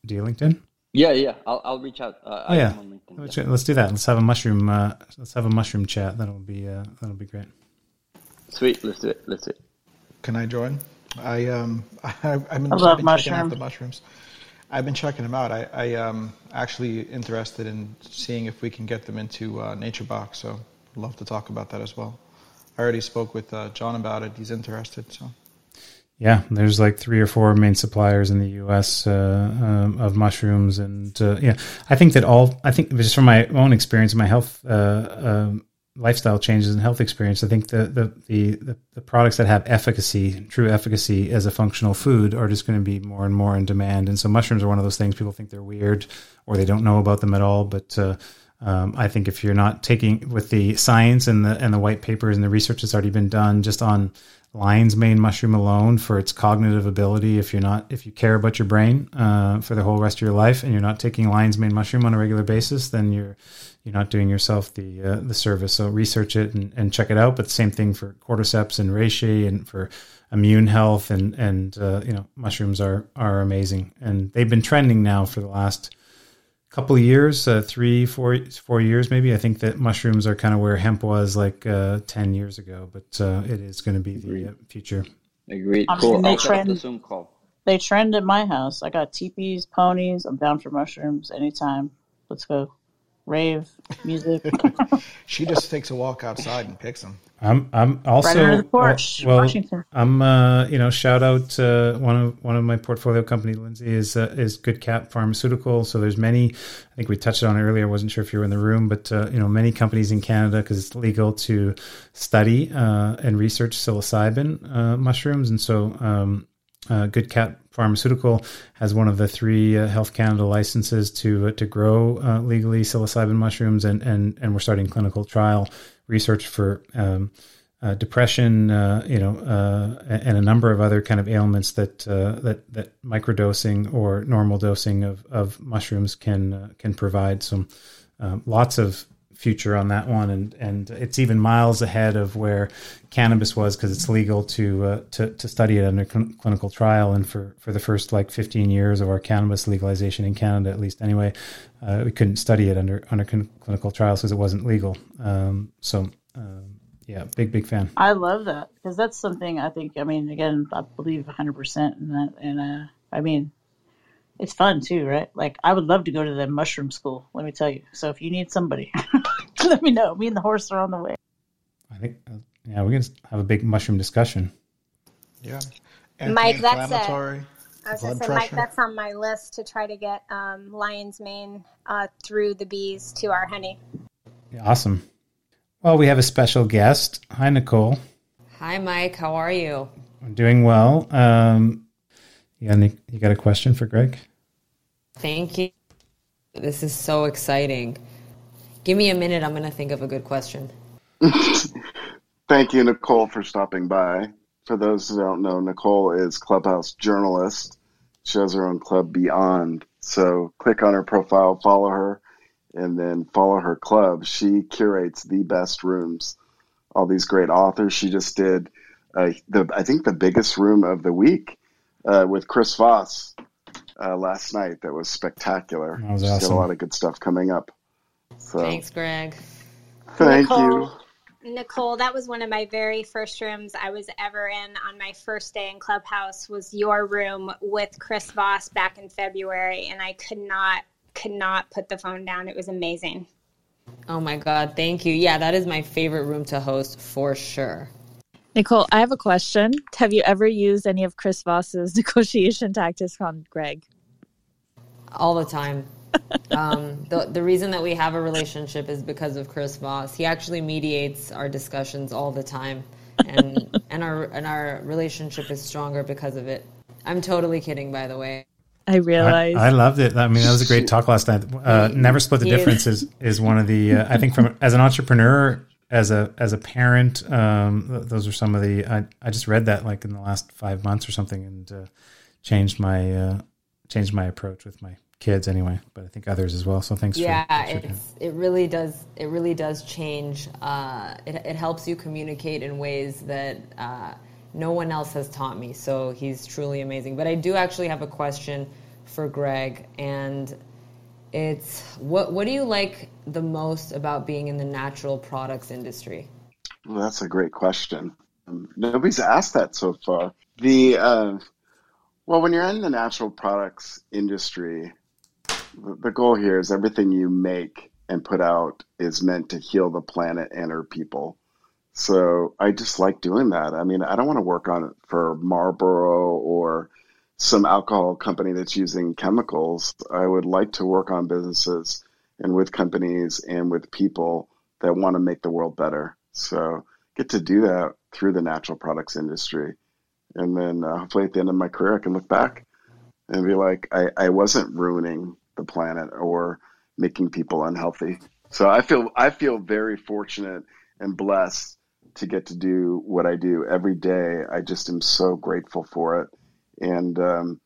do you LinkedIn? Yeah, yeah. I'll I'll reach out. Uh, oh yeah, let's, let's, do that. Let's have a mushroom. Uh, let's have a mushroom chat. That'll be uh, that'll be great. Sweet. Let's do it. Let's do it. Can I join? I um I, I've been, I love been mushrooms. checking out the mushrooms. I've been checking them out. I, I um actually interested in seeing if we can get them into uh, NatureBox. So love to talk about that as well. I already spoke with uh, John about it. He's interested. So. Yeah, there's like three or four main suppliers in the U.S. Uh, um, of mushrooms, and uh, yeah, I think that all. I think just from my own experience, my health, uh, um, lifestyle changes, and health experience, I think the, the the, the the products that have efficacy, true efficacy as a functional food, are just going to be more and more in demand. And so, mushrooms are one of those things people think they're weird or they don't know about them at all, but uh, um, I think if you're not taking with the science and the and the white papers and the research that's already been done just on lion's mane mushroom alone for its cognitive ability if you're not if you care about your brain uh, for the whole rest of your life and you're not taking lion's mane mushroom on a regular basis then you're you're not doing yourself the uh, the service. So research it and, and check it out. But same thing for cordyceps and reishi and for immune health and and uh, you know mushrooms are are amazing. And they've been trending now for the last couple of years, uh, three, four, four years maybe. I think that mushrooms are kind of where hemp was like uh, ten years ago, but uh, it is going to be the uh, future. Agreed. I mean, Cool. they I'll set up the trend. Zoom call. They trend at my house. I got teepees, ponies. I'm down for mushrooms anytime. Let's go. Rave music. She just takes a walk outside and picks them. I'm I'm also under the porch, well, Washington. I'm uh, you know shout out uh, one of one of my portfolio company Lindsay is uh, is Good Cat Pharmaceutical. So there's many. I think we touched on it earlier. I wasn't sure if you were in the room, but uh, you know many companies in Canada because it's legal to study uh, and research psilocybin uh, mushrooms, and so um, uh, Good Cat Pharmaceutical has one of the three uh, Health Canada licenses to uh, to grow uh, legally psilocybin mushrooms, and and and we're starting clinical trial research for. Um, uh, depression, uh, you know, and a number of other kind of ailments that that that microdosing or normal dosing of, of mushrooms can can provide. So, um, lots of future on that one, and and it's even miles ahead of where cannabis was because it's legal to uh, to to study it under cl- clinical trial. And for for the first like 15 years of our cannabis legalization in Canada, at least anyway, uh, we couldn't study it under under cl- clinical trials because it wasn't legal. Um, so. Um, yeah, big big fan. I love that because that's something I think. I mean, again, I believe 100 percent in that, and uh, I mean, it's fun too, right? Like, I would love to go to the mushroom school. Let me tell you. So if you need somebody, let me know. Me and the horse are on the way. I think uh, yeah, we're gonna have a big mushroom discussion. Yeah. Mike, that's a, Anti-inflammatory, I was blood gonna say, Mike, that's on my list to try to get um, lion's mane uh, through the bees to our honey. Awesome. Well, we have a special guest. Hi, Nicole. Hi, Mike. How are you? I'm doing well. Um, you, got any, you got a question for Greg? Thank you. This is so exciting. Give me a minute. I'm going to think of a good question. Thank you, Nicole, for stopping by. For those who don't know, Nicole is Clubhouse journalist. She has her own club Beyond. So click on her profile, follow her, and then follow her club. She curates the best rooms. All these great authors. She just did, uh, the I think the biggest room of the week uh, with Chris Voss uh, last night. That was spectacular. That was She's got a lot of good stuff coming up. So Thanks, Greg. thank Nicole, you. Nicole, that was one of my very first rooms I was ever in on my first day in Clubhouse was your room with Chris Voss back in February and I could not could not put the phone down. It was amazing. Oh my God. Thank you. Yeah, that is my favorite room to host for sure. Nicole, I have a question. Have you ever used any of Chris Voss's negotiation tactics on Greg? All the time. um, the, the reason that we have a relationship is because of Chris Voss. He actually mediates our discussions all the time. And, and, our, and our relationship is stronger because of it. I'm totally kidding, by the way. I realize. I, I loved it. I mean, that was a great talk last night. Uh, Never split the He is- difference is, is one of the. Uh, I think from as an entrepreneur, as a as a parent, um, th- those are some of the. I, I just read that like in the last five months or something, and uh, changed my uh, changed my approach with my kids anyway. But I think others as well. So thanks. yeah for, thanks for it's, it really does it really does change uh, it, it helps you communicate in ways that uh, no one else has taught me so he's truly amazing but i do actually have a question for greg and it's what what do you like the most about being in the natural products industry Well, that's a great question. Um, nobody's asked that so far. The uh, well, when you're in the natural products industry, the, the goal here is everything you make and put out is meant to heal the planet and our people. So I just like doing that. I mean, I don't want to work on it for Marlboro or some alcohol company that's using chemicals. I would like to work on businesses and with companies and with people that want to make the world better. So get to do that through the natural products industry. And then uh, hopefully at the end of my career, I can look back and be like, I, I wasn't ruining the planet or making people unhealthy. So I feel I feel very fortunate and blessed to get to do what I do every day. I just am so grateful for it. And um,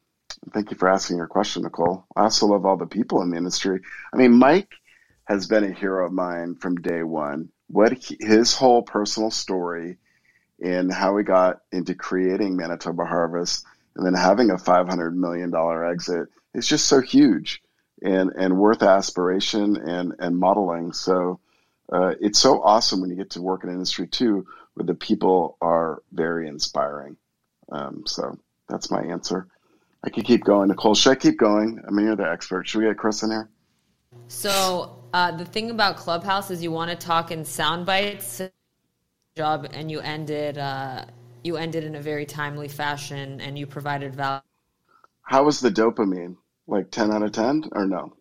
thank you for asking your question, Nicole. I also love all the people in the industry. I mean, Mike has been a hero of mine from day one. What he, his whole personal story and how he got into creating Manitoba Harvest and then having a $500 million exit is just so huge and, and worth aspiration and, and modeling. So uh, it's so awesome when you get to work in industry too, where the people are very inspiring. Um, so that's my answer. I could keep going. Nicole, should I keep going? I mean, you're the expert. Should we get Chris in here? so uh, the thing about clubhouse is you want to talk in sound bites job and you ended uh, you ended in a very timely fashion and you provided value How was the dopamine? Like 10 out of 10 or no?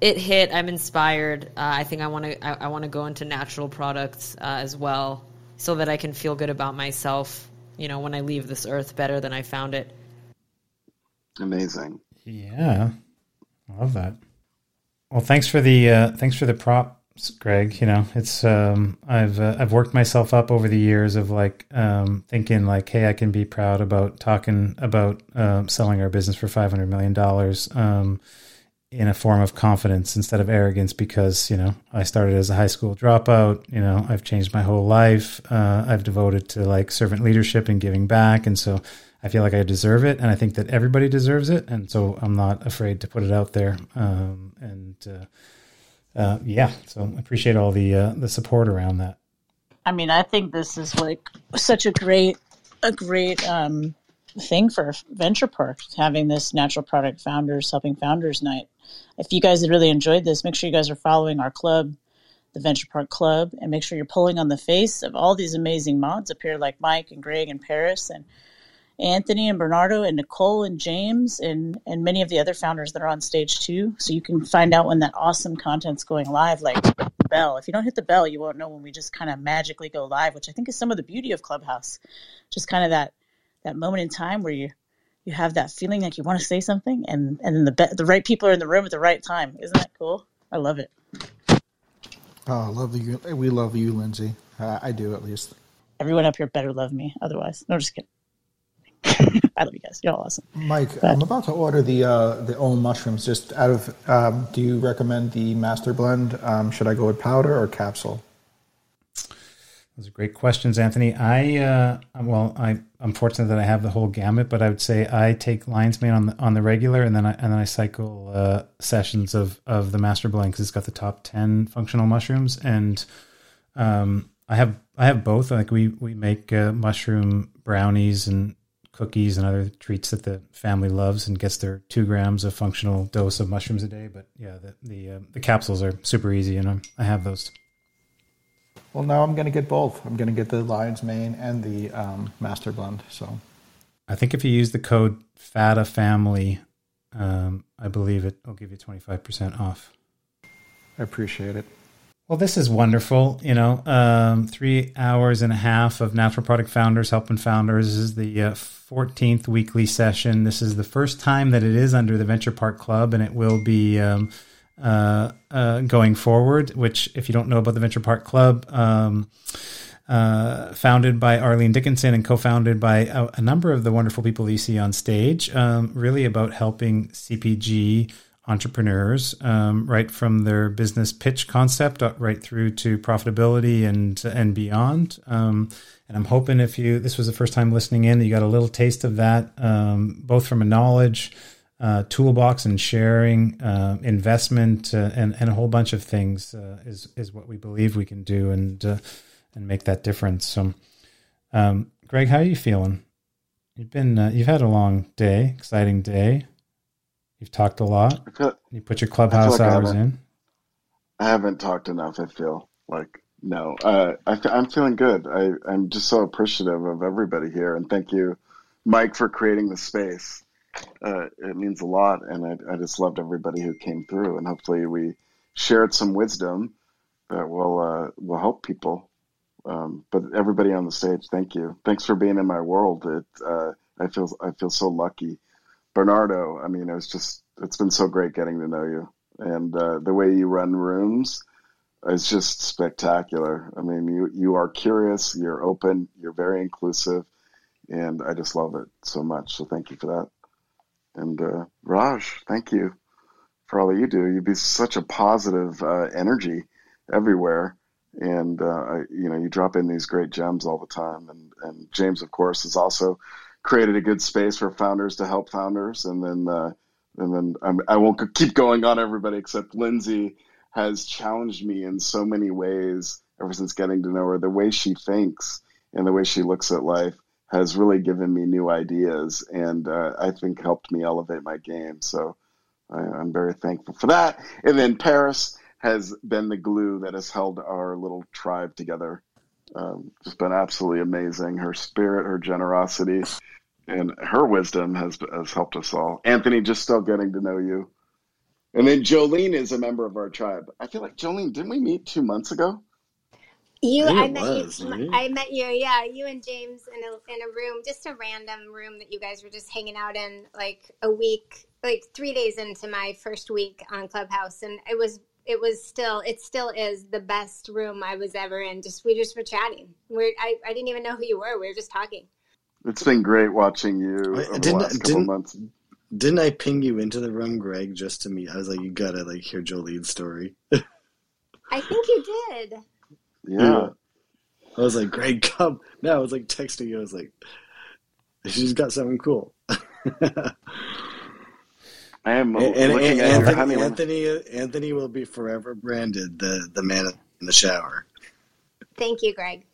it hit i'm inspired uh, i think i want to I, I want to go into natural products uh, as well so that i can feel good about myself you know when i leave this earth better than i found it Amazing. Yeah, I love that. Well, thanks for the uh, thanks for the props, Greg. You know, it's um, I've uh, I've worked myself up over the years of like um, thinking like, hey, I can be proud about talking about um, selling our business for five hundred million dollars um, in a form of confidence instead of arrogance, because you know I started as a high school dropout. You know, I've changed my whole life. Uh, I've devoted to like servant leadership and giving back, and so I feel like I deserve it, and I think that everybody deserves it, and so I'm not afraid to put it out there. Um, and uh, uh, yeah, so I appreciate all the uh, the support around that. I mean, I think this is like such a great, a great um, thing for Venture Park having this natural product founders helping founders night. If you guys really enjoyed this, make sure you guys are following our club, the Venture Park Club, and make sure you're pulling on the face of all these amazing mods up here, like Mike and Greg and Paris, and Anthony and Bernardo and Nicole and James and and many of the other founders that are on stage too. So you can find out when that awesome content's going live, like the bell. If you don't hit the bell, you won't know when we just kind of magically go live, which I think is some of the beauty of Clubhouse. Just kind of that that moment in time where you you have that feeling like you want to say something, and and then the be- the right people are in the room at the right time. Isn't that cool? I love it. Oh, I love you. We love you, Lindsay. Uh, I do at least. Everyone up here better love me. Otherwise, no, just kidding. I love you guys. You're all awesome. Mike, I'm about to order the uh, the Om mushrooms. Just out of, um, do you recommend the master blend? Um, should I go with powder or capsule? Those are great questions, Anthony. I uh, well, I I'm fortunate that I have the whole gamut, but I would say I take lion's mane on the on the regular, and then I and then I cycle uh, sessions of of the master blend because it's got the top ten functional mushrooms, and um, I have I have both. Like we we make uh, mushroom brownies and cookies and other treats that the family loves and gets their two grams of functional dose of mushrooms a day. But yeah, the the, uh, the capsules are super easy, and I'm, I have those. Well, now I'm going to get both. I'm going to get the lion's mane and the um, master blend. So, I think if you use the code FATA Family, um, I believe it will give you twenty five percent off. I appreciate it. Well, this is wonderful. You know, um, three hours and a half of Natural Product Founders helping founders this is the uh, 14th weekly session. This is the first time that it is under the Venture Park Club, and it will be um, uh, uh, going forward. Which, if you don't know about the Venture Park Club, um, uh, founded by Arlene Dickinson and co-founded by a, a, number of the wonderful people you see on stage, um, really about helping CPG entrepreneurs, um, right from their business pitch concept right through to profitability and and beyond. Um, and I'm hoping if you this was the first time listening in, you got a little taste of that, um, both from a knowledge uh, toolbox and sharing, uh, investment, uh, and and a whole bunch of things uh, is is what we believe we can do and uh, and make that difference. So, um, Greg, how are you feeling? You've been uh, you've had a long day, exciting day. You've talked a lot. Feel, you put your clubhouse like hours I in. I haven't talked enough. I feel like no. Uh, I, am feeling good. I, I'm just so appreciative of everybody here, and thank you, Mike, for creating the space. Uh, it means a lot, and I, I just loved everybody who came through, and hopefully we shared some wisdom that will uh, will help people. Um, but everybody on the stage, thank you. Thanks for being in my world. It uh, I feel I feel so lucky Bernardo, I mean, it was just, it's been so great getting to know you. And uh, the way you run rooms is just spectacular. I mean, you, you are curious, you're open, you're very inclusive, and I just love it so much. So thank you for that. And uh, Raj, thank you for all that you do. You be such a positive uh, energy everywhere. And, uh, you know, you drop in these great gems all the time. And, and James, of course, is also created a good space for founders to help founders, and then uh, and then I'm, I will not keep going on everybody except Lindsay has challenged me in so many ways ever since getting to know her. The way she thinks and the way she looks at life has really given me new ideas, and uh, I think helped me elevate my game. So I, I'm very thankful for that. And then Paris has been the glue that has held our little tribe together um, just been absolutely amazing. Her spirit, her generosity, and her wisdom has has helped us all. Anthony, just still getting to know you, and then Jolene is a member of our tribe. I feel like Jolene, didn't we meet two months ago? You, I I met was, you. right? I met you. Yeah, you and James in a in a room, just a random room that you guys were just hanging out in, like a week, like three days into my first week on Clubhouse, and it was it was still it still is the best room I was ever in. Just we just were chatting. We're I, I didn't even know who you were. We were just talking. It's been great watching you over didn't- last couple didn't- months. Didn't I ping you into the room, Greg, just to meet? I was like, you gotta like hear Jolene's story. I think you did. Yeah. I was like, Greg, come. No, I was like texting you. I was like, she's got something cool. I am And, and, looking and at Anthony. Anthony, Anthony will be forever branded the the man in the shower. Thank you, Greg.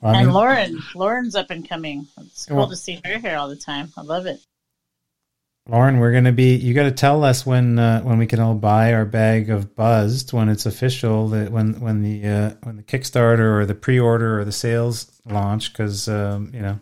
Well, I and Lauren, Lauren's up and coming. It's cool Well- to see her here all the time. I love it. Lauren, we're gonna be. You got to tell us when uh, when we can all buy our bag of Buzzed when it's official. That when when the uh, when the Kickstarter or the pre-order or the sales launch, because um, you know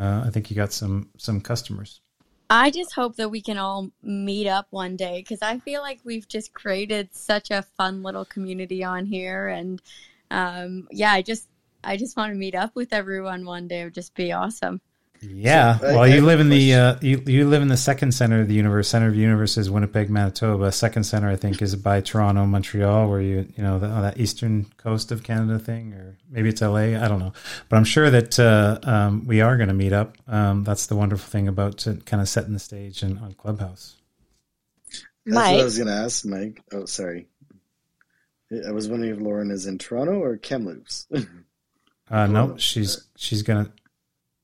uh, I think you got some some customers. I just hope that we can all meet up one day because I feel like we've just created such a fun little community on here, and um, yeah, I just I just want to meet up with everyone one day. It would just be awesome. Yeah, So, well, I you have a live in the uh, you you live in the second center of the universe. Center of the universe is Winnipeg, Manitoba. Second center, I think, is by Toronto, Montreal, where you you know the, on that eastern coast of Canada thing, or maybe it's LA. I don't know, but I'm sure that uh, um, we are going to meet up. Um, that's the wonderful thing about uh, kind of setting the stage and on Clubhouse. That's what I was going to ask, Mike. Oh, sorry. I was wondering if Lauren is in Toronto or Kamloops. Uh, no, she's she's gonna.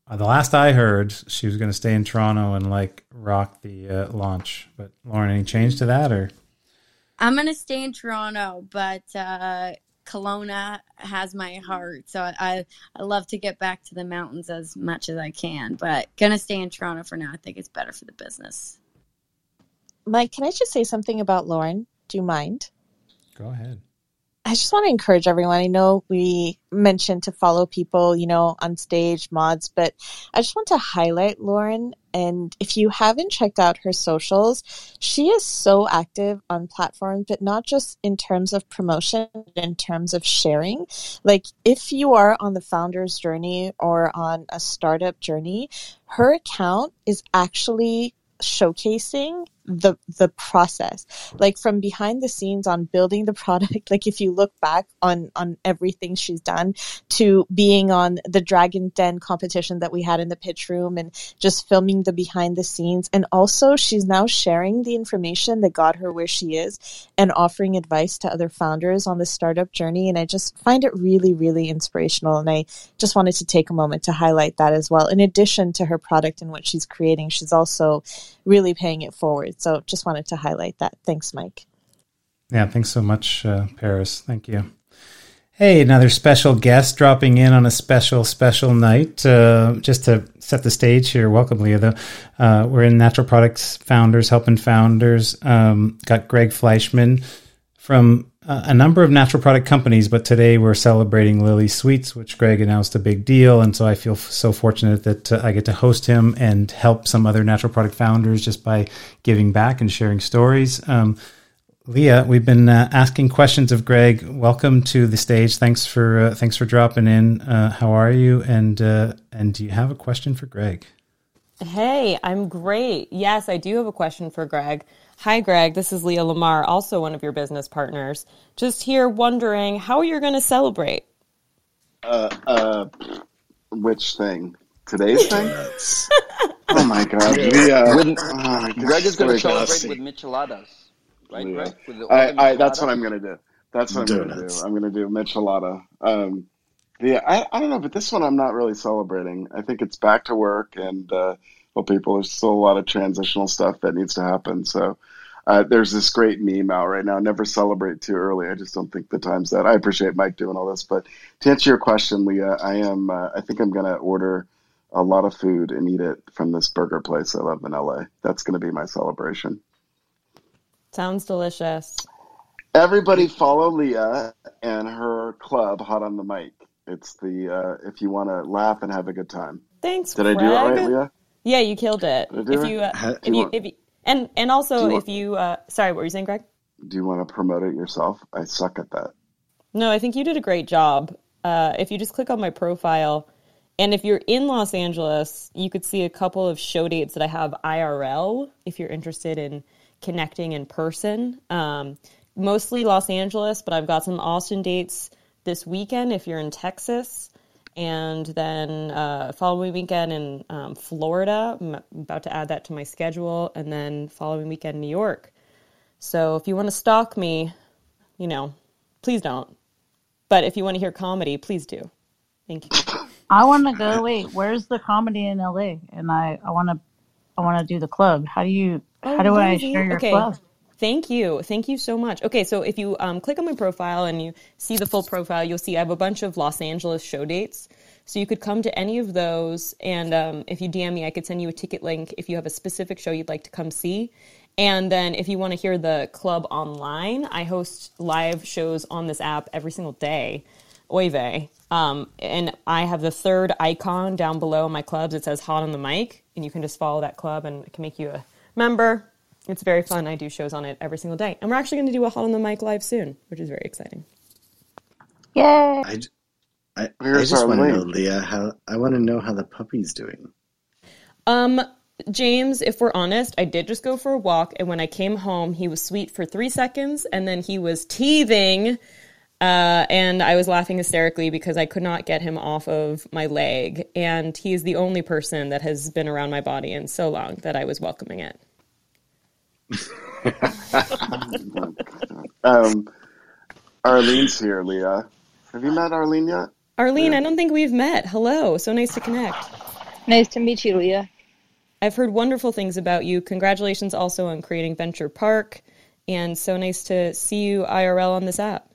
Uh, the last I heard, she was going to stay in Toronto and like rock the uh, launch. But Lauren, any change to that or? I'm gonna stay in Toronto, but uh, Kelowna has my heart, so I I love to get back to the mountains as much as I can. But gonna stay in Toronto for now. I think it's better for the business. Mike, can I just say something about Lauren? Do you mind? Go ahead. I just want to encourage everyone. I know we mentioned to follow people, you know, on stage, mods, but I just want to highlight Lauren. And if you haven't checked out her socials, she is so active on platforms, but not just in terms of promotion, in terms of sharing. Like if you are on the founder's journey or on a startup journey, her account is actually showcasing the the process. Like from behind the scenes on building the product like if you look back on on everything she's done to being on the dragon den competition that we had in the pitch room and just filming the behind the scenes. And also she's now sharing the information that got her where she is and offering advice to other founders on the startup journey. And i just find it really really inspirational. And i just wanted to take a moment to highlight that as well. In addition to her product and what she's creating she's also really paying it forward so just wanted to highlight that. Thanks, Mike. Yeah, thanks so much, uh, Paris. Thank you. Hey, another special guest dropping in on a special, special night. Uh, just to set the stage here, welcome, Leah. Though uh, we're in Natural Products Founders, helping founders. Um, got Greg Fleischman from a number of natural product companies, but today we're celebrating Lily Sweets, which Greg announced a big deal, and so I feel f- so fortunate that uh, I get to host him and help some other natural product founders just by giving back and sharing stories. Um, Leah, we've been uh, asking questions of Greg. Welcome to the stage. Thanks for uh, thanks for dropping in. Uh, how are you? And uh, and do you have a question for Greg? Hey, I'm great. Yes, I do have a question for Greg. Hi, Greg. This is Leah Lamarr, also one of your business partners. Just here wondering how you're going to celebrate. Uh, uh, which thing? Today's thing? oh my god! We, uh, With- oh my Greg is going to gosh. celebrate with micheladas, right? Yeah. Greg? With I, I, that's what I'm gonna do. That's what I'm gonna do. I'm gonna do michelada. Um, yeah, I, I don't know, but this one I'm not really celebrating. I think it's back to work, and uh, well, people, there's still a lot of transitional stuff that needs to happen. So uh, there's this great meme out right now. Never celebrate too early. I just don't think the time's that. I appreciate Mike doing all this, but to answer your question, Leah, I am. Uh, I think I'm gonna order a lot of food and eat it from this burger place I love in LA. That's gonna be my celebration. Sounds delicious. Everybody follow Leah and her club, Hot on the Mic. It's the uh, if you want to laugh and have a good time. Thanks, Did I do it right, Leah? Yeah, you killed it. Did I do If you, uh, Ha- if you you, want- if you, and and also you if you, uh, sorry, what were you saying, Greg? Do you want to promote it yourself? I suck at that. No, I think you did a great job. Uh, if you just click on my profile, and if you're in Los Angeles, you could see a couple of show dates that I have IRL if you're interested in connecting in person. Um, mostly Los Angeles, but I've got some Austin dates this weekend if you're in Texas. And then uh, following weekend in um, Florida. I'm about to add that to my schedule. And then following weekend, New York. So if you want to stalk me, you know, please don't. But if you want to hear comedy, please do. Thank you. I want to go. Wait, where's the comedy in LA? And I, I want to, I want to do the club. How do you? Oh, how do I share your okay. club? Thank you. Thank you so much. Okay, so if you um, click on my profile and you see the full profile, you'll see I have a bunch of Los Angeles show dates. So you could come to any of those, and um, if you DM me, I could send you a ticket link if you have a specific show you'd like to come see. And then if you want to hear the club online, I host live shows on this app every single day. Oy vey. Um, and I have the third icon down below my clubs. It says Hot on the Mic, and you can just follow that club and it can make you a member. It's very fun. I do shows on it every single day. And we're actually going to do a Hot on the Mic live soon, which is very exciting. Yay! I, I, I just want to know. Leah, how I want to know how the puppy's doing. Um, James, if we're honest, I did just go for a walk, and when I came home, he was sweet for three seconds, and then he was teething. Uh, and I was laughing hysterically because I could not get him off of my leg. And he is the only person that has been around my body in so long that I was welcoming it. Um, Arlene's here, Leah. Have you met Arlene yet? Arlene, I don't think we've met. Hello, so nice to connect. Nice to meet you, Leah. I've heard wonderful things about you. Congratulations also on creating Venture Park, and so nice to see you IRL on this app.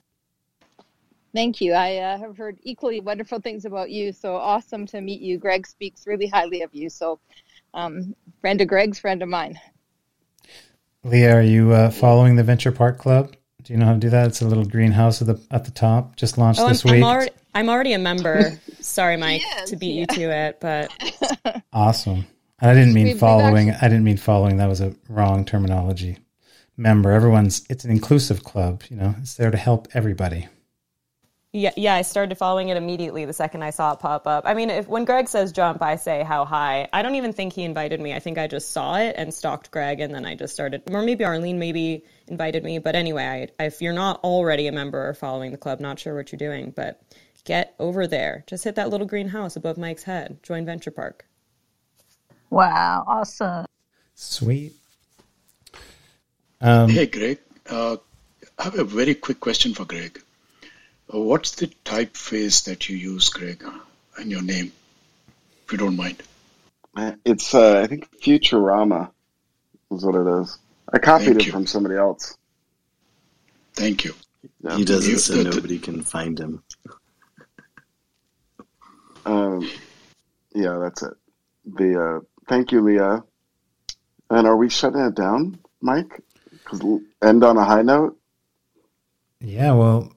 Thank you. I uh, have heard equally wonderful things about you. So awesome to meet you. Greg speaks really highly of you. So, um, friend of Greg's, friend of mine. Leah, are you uh, following the Venture Park Club? Do you know how to do that? It's a little greenhouse at the at the top, just launched Oh, I'm, this week. I'm already I'm already a member. Sorry, Mike, to beat you to it, but Awesome. I didn't mean We've- we've following. I didn't mean following. That was a wrong terminology. Member. Everyone's. It's an inclusive club. You know, it's there to help everybody. Yeah, yeah, I started following it immediately the second I saw it pop up. I mean, if when Greg says jump, I say how high. I don't even think he invited me. I think I just saw it and stalked Greg, and then I just started. Or maybe Arlene maybe invited me. But anyway, I, if you're not already a member or following the club, not sure what you're doing, but get over there. Just hit that little green house above Mike's head. Join Venture Park. Wow, awesome. Sweet. Um, hey, Greg. Uh, I have a very quick question for Greg. Uh, what's the typeface that you use, Greg, and your name, if you don't mind? Uh, It's, uh, I think, Futurama is what it is. I copied Thank it you. from somebody else. Thank you. Yeah. He does You- it so the- the- nobody can find him. Um, yeah, that's it. The uh, thank you, Leah. And are we shutting it down, Mike? Because end on a high note. Yeah, well,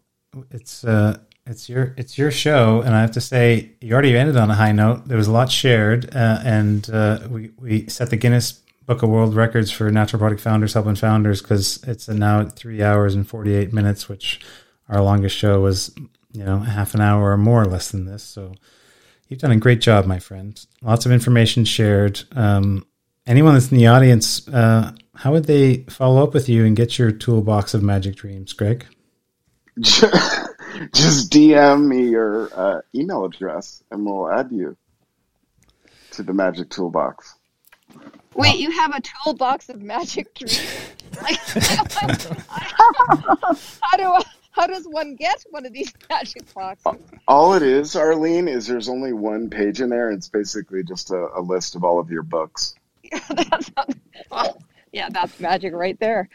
it's uh, it's your it's your show, and I have to say, you already ended on a high note. There was a lot shared, uh, and uh, we we set the Guinness Book of World Records for natural product founders helping founders because it's now three hours and forty eight minutes, which our longest show was you know half an hour or more less than this. So you've done a great job, my friend. Lots of information shared. Um, anyone that's in the audience, uh, how would they follow up with you and get your toolbox of magic dreams, Greg? Just DM me your uh, email address, and we'll add you to the Magic Toolbox. Wait, you have a toolbox of magic dreams? Like, how do I, how does one get one of these magic boxes? All it is, Arlene, is there's only one page in there. It's basically just a, a list of all of your books. Well, yeah, that's magic right there.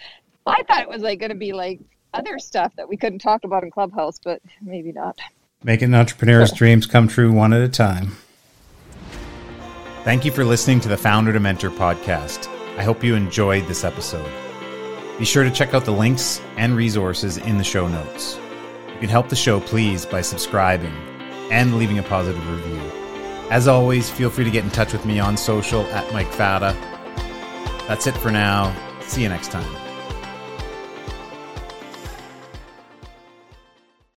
I thought it was like going to be like other stuff that we couldn't talk about in Clubhouse, but maybe not. Making entrepreneurs' dreams come true one at a time. Thank you for listening to the Founder to Mentor podcast. I hope you enjoyed this episode. Be sure to check out the links and resources in the show notes. You can help the show, please, by subscribing and leaving a positive review. As always, feel free to get in touch with me on social at Mike Fata. That's it for now. See you next time.